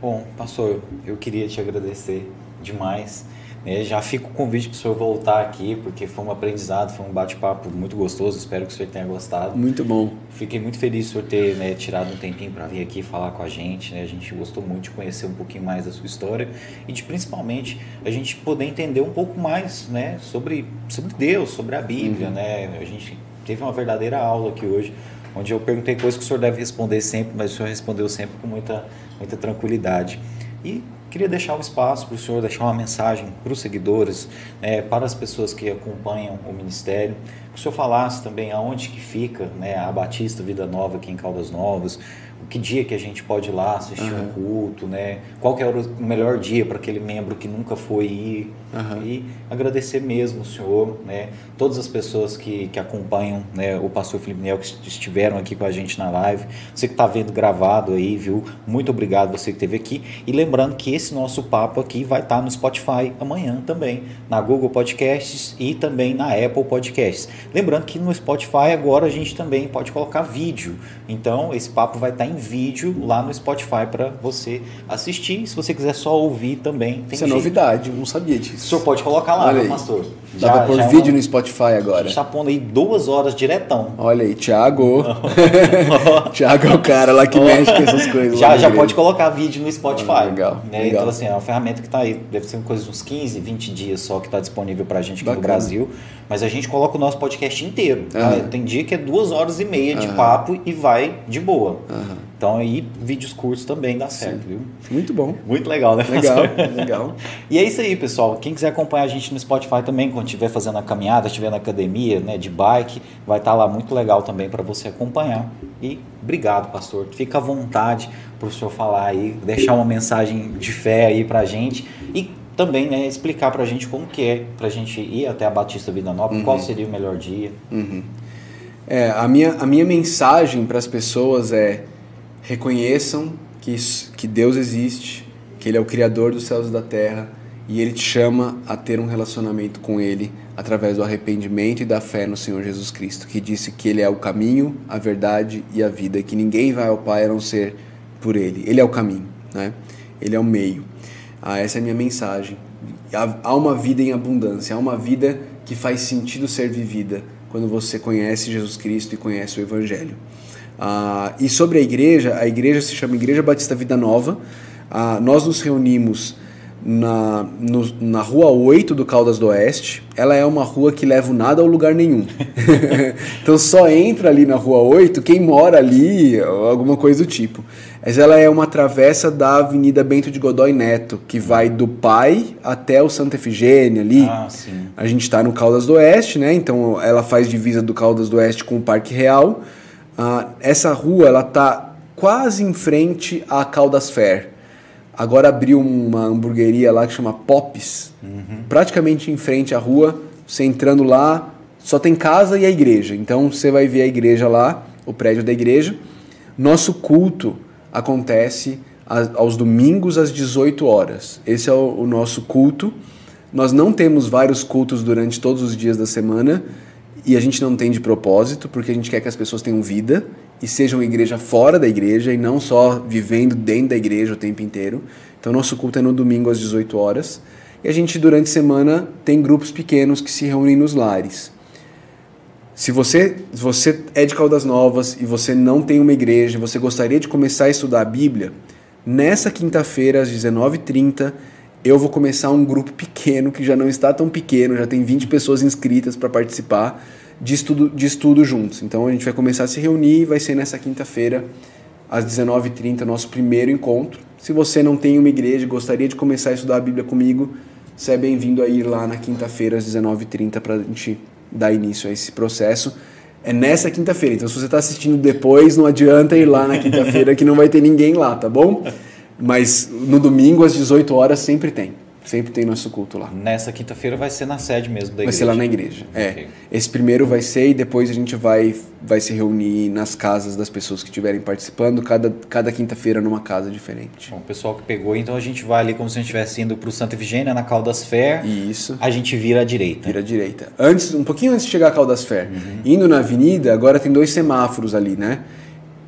Bom, pastor, eu queria te agradecer demais. É, já fica o convite para o senhor voltar aqui, porque foi um aprendizado, foi um bate-papo muito gostoso. Espero que o senhor tenha gostado. Muito bom. Fiquei muito feliz por ter né, tirado um tempinho para vir aqui falar com a gente. Né? A gente gostou muito de conhecer um pouquinho mais da sua história e de principalmente a gente poder entender um pouco mais né, sobre, sobre Deus, sobre a Bíblia. Uhum. Né? A gente teve uma verdadeira aula aqui hoje, onde eu perguntei coisas que o senhor deve responder sempre, mas o senhor respondeu sempre com muita, muita tranquilidade. E Queria deixar o espaço para o senhor deixar uma mensagem para os seguidores, né, para as pessoas que acompanham o ministério, que o senhor falasse também aonde que fica né, a Batista Vida Nova aqui em Caldas Novas, que dia que a gente pode ir lá assistir uhum. um culto, né? Qual que é o melhor dia para aquele membro que nunca foi ir uhum. e agradecer mesmo o senhor, né? Todas as pessoas que, que acompanham, né? O pastor Felipe Nel que estiveram aqui com a gente na live, você que está vendo gravado aí, viu? Muito obrigado você que esteve aqui e lembrando que esse nosso papo aqui vai estar tá no Spotify amanhã também, na Google Podcasts e também na Apple Podcasts. Lembrando que no Spotify agora a gente também pode colocar vídeo, então esse papo vai estar tá em vídeo lá no Spotify para você assistir. Se você quiser só ouvir também, tem Isso é novidade, eu não sabia disso. O senhor pode colocar lá, né, pastor? Dá para pôr vídeo é uma... no Spotify agora. A gente está pondo aí duas horas diretão. Olha aí, Thiago. Thiago é o cara lá que mexe com essas coisas. Já, já pode colocar vídeo no Spotify. Ah, legal, né? legal. Então, assim, é uma ferramenta que está aí, deve ser coisa de uns 15, 20 dias só que está disponível para a gente aqui Bacana. no Brasil. Mas a gente coloca o nosso podcast inteiro. Tá? Tem dia que é duas horas e meia de papo e vai de boa. Então aí vídeos curtos também dá certo, Sim. viu? Muito bom. Muito legal, né? Legal, legal. E é isso aí, pessoal. Quem quiser acompanhar a gente no Spotify também, quando estiver fazendo a caminhada, estiver na academia, né, de bike, vai estar tá lá muito legal também para você acompanhar. E obrigado, pastor. Fica à vontade para o senhor falar aí, deixar uma mensagem de fé aí para a gente e também né, explicar para a gente como que é para a gente ir até a Batista Vida Nova, uhum. qual seria o melhor dia. Uhum. É, a, minha, a minha mensagem para as pessoas é reconheçam que, que Deus existe, que Ele é o Criador dos céus e da terra e Ele te chama a ter um relacionamento com Ele através do arrependimento e da fé no Senhor Jesus Cristo, que disse que Ele é o caminho, a verdade e a vida, que ninguém vai ao Pai a não ser por Ele. Ele é o caminho, né? Ele é o meio. Ah, essa é a minha mensagem. Há uma vida em abundância, há uma vida que faz sentido ser vivida quando você conhece Jesus Cristo e conhece o Evangelho. Ah, e sobre a igreja, a igreja se chama Igreja Batista Vida Nova. Ah, nós nos reunimos na, no, na rua 8 do Caldas do Oeste. Ela é uma rua que leva nada ao lugar nenhum. então só entra ali na rua 8 quem mora ali, alguma coisa do tipo. Mas ela é uma travessa da Avenida Bento de Godói Neto, que vai do Pai até o Santa Efigênia ali. Ah, sim. A gente está no Caldas do Oeste, né? Então ela faz divisa do Caldas do Oeste com o Parque Real. Ah, essa rua ela tá quase em frente à Caldas Fair. Agora abriu uma hamburgueria lá que chama Pops, uhum. praticamente em frente à rua. Você entrando lá, só tem casa e a igreja. Então você vai ver a igreja lá, o prédio da igreja. Nosso culto acontece aos domingos às 18 horas. Esse é o nosso culto. Nós não temos vários cultos durante todos os dias da semana e a gente não tem de propósito, porque a gente quer que as pessoas tenham vida e sejam igreja fora da igreja e não só vivendo dentro da igreja o tempo inteiro. Então, nosso culto é no domingo às 18 horas. E a gente, durante a semana, tem grupos pequenos que se reúnem nos lares. Se você, você é de Caldas Novas e você não tem uma igreja, você gostaria de começar a estudar a Bíblia, nessa quinta-feira, às 19h30, eu vou começar um grupo pequeno, que já não está tão pequeno, já tem 20 pessoas inscritas para participar de estudo, de estudo juntos. Então a gente vai começar a se reunir e vai ser nessa quinta-feira, às 19h30, nosso primeiro encontro. Se você não tem uma igreja e gostaria de começar a estudar a Bíblia comigo, você é bem-vindo a ir lá na quinta-feira, às 19h30, para a gente dar início a esse processo. É nessa quinta-feira. Então, se você está assistindo depois, não adianta ir lá na quinta-feira que não vai ter ninguém lá, tá bom? Mas no domingo, às 18 horas, sempre tem. Sempre tem nosso culto lá. Nessa quinta-feira vai ser na sede mesmo da igreja? Vai ser lá na igreja, é. okay. Esse primeiro vai ser e depois a gente vai, vai se reunir nas casas das pessoas que estiverem participando, cada, cada quinta-feira numa casa diferente. Bom, o pessoal que pegou, então a gente vai ali como se a gente estivesse indo para o Santa Efigênia, na Caldas Fair. Isso. A gente vira à direita. Vira à direita. Antes, um pouquinho antes de chegar a Caldas Fair. Uhum. Indo na avenida, agora tem dois semáforos ali, né?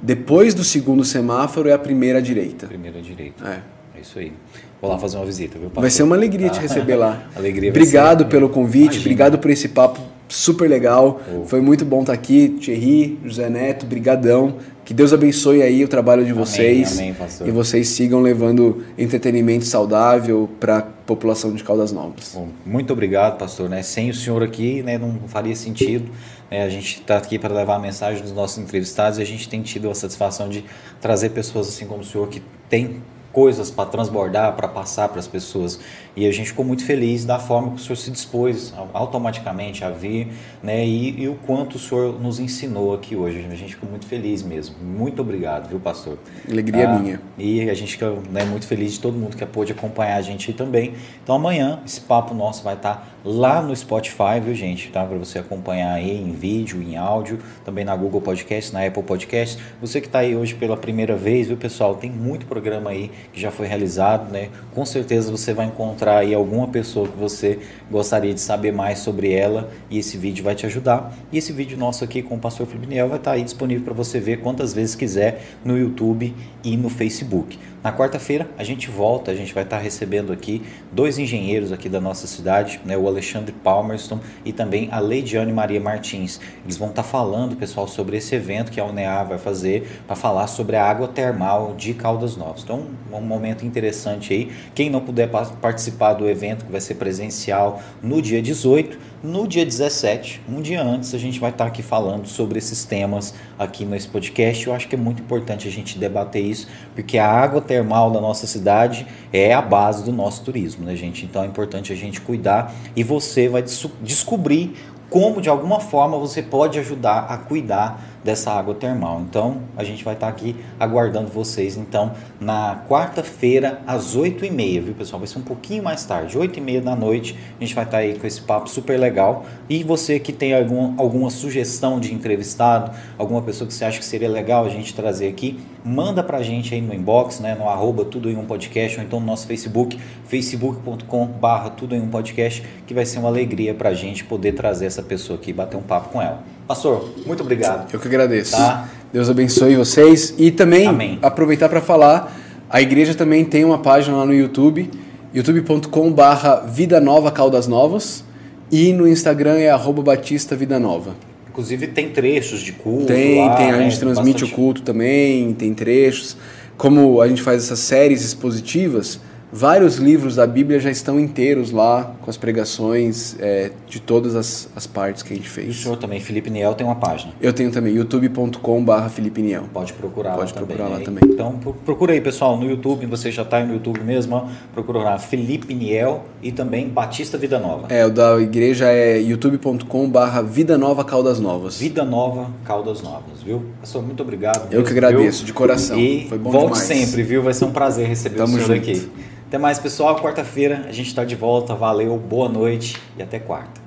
Depois do segundo semáforo é a primeira direita. Primeira direita. É. É isso aí. Vou lá fazer uma visita, viu? Vai ser uma alegria te receber lá. alegria Obrigado ser... pelo convite, Imagina. obrigado por esse papo super legal. Oh. Foi muito bom estar aqui. Thierry, José Neto, brigadão. Que Deus abençoe aí o trabalho de vocês. Amém. E vocês sigam levando entretenimento saudável para a população de Caldas Novas. Bom, muito obrigado, pastor. Né? Sem o senhor aqui, né, não faria sentido. É, a gente está aqui para levar a mensagem dos nossos entrevistados e a gente tem tido a satisfação de trazer pessoas assim como o senhor que tem coisas para transbordar, para passar para as pessoas. E a gente ficou muito feliz da forma que o senhor se dispôs automaticamente a vir, né? E, e, o quanto o senhor nos ensinou aqui hoje. A gente ficou muito feliz mesmo. Muito obrigado, viu, pastor? Alegria ah, minha. E a gente fica né, muito feliz de todo mundo que pôde acompanhar a gente aí também. Então amanhã esse papo nosso vai estar tá lá no Spotify, viu, gente? Tá? Para você acompanhar aí em vídeo, em áudio, também na Google Podcast, na Apple Podcast. Você que está aí hoje pela primeira vez, viu, pessoal? Tem muito programa aí que já foi realizado, né? Com certeza você vai encontrar aí alguma pessoa que você gostaria de saber mais sobre ela e esse vídeo vai te ajudar. E esse vídeo nosso aqui com o pastor Felipe Niel vai estar aí disponível para você ver quantas vezes quiser no YouTube e no Facebook. Na quarta-feira a gente volta, a gente vai estar recebendo aqui dois engenheiros aqui da nossa cidade, né, o Alexandre Palmerston e também a Leidiane Maria Martins. Eles vão estar falando, pessoal, sobre esse evento que a UNEA vai fazer para falar sobre a água termal de Caldas Novas. Então, um momento interessante aí. Quem não puder participar do evento, que vai ser presencial no dia 18, no dia 17, um dia antes, a gente vai estar aqui falando sobre esses temas aqui nesse podcast. Eu acho que é muito importante a gente debater isso, porque a água termal da nossa cidade é a base do nosso turismo, né, gente? Então é importante a gente cuidar e você vai descobrir como de alguma forma você pode ajudar a cuidar dessa água termal. Então, a gente vai estar aqui aguardando vocês, então, na quarta-feira, às 8h30, viu, pessoal? Vai ser um pouquinho mais tarde, 8h30 da noite, a gente vai estar aí com esse papo super legal. E você que tem algum, alguma sugestão de entrevistado, alguma pessoa que você acha que seria legal a gente trazer aqui, manda pra gente aí no inbox, né, no arroba tudo em um podcast, ou então no nosso Facebook, facebook.com barra tudo em um podcast, que vai ser uma alegria pra gente poder trazer essa pessoa aqui e bater um papo com ela. Pastor, muito obrigado. Eu que agradeço. Tá? Deus abençoe vocês. E também Amém. aproveitar para falar, a igreja também tem uma página lá no YouTube, youtube.com barra Vida Nova Caldas Novas. E no Instagram é arroba Batista Vida Nova. Inclusive tem trechos de culto Tem, lá, tem, a né? gente transmite Bastante- o culto também, tem trechos. Como a gente faz essas séries expositivas, vários livros da Bíblia já estão inteiros lá, com as pregações é, de todas as, as partes que a gente E o fez. senhor também, Felipe Niel, tem uma página. Eu tenho também, youtube.com barra Felipe Niel. Pode procurar Pode lá procurar também. lá também. Então pro- procura aí, pessoal, no YouTube, você já está no YouTube mesmo, ó, procura lá Felipe Niel e também Batista Vida Nova. É, o da igreja é youtube.com barra Vida Nova Caldas Novas. Vida Nova, Caldas Novas, viu? Pastor, muito obrigado. Eu mesmo, que agradeço, viu? de coração. E Foi bom volte demais. sempre, viu? Vai ser um prazer receber Tamo o senhor junto. aqui. Até mais, pessoal. Quarta-feira a gente está de volta. Valeu, boa noite e até quarta.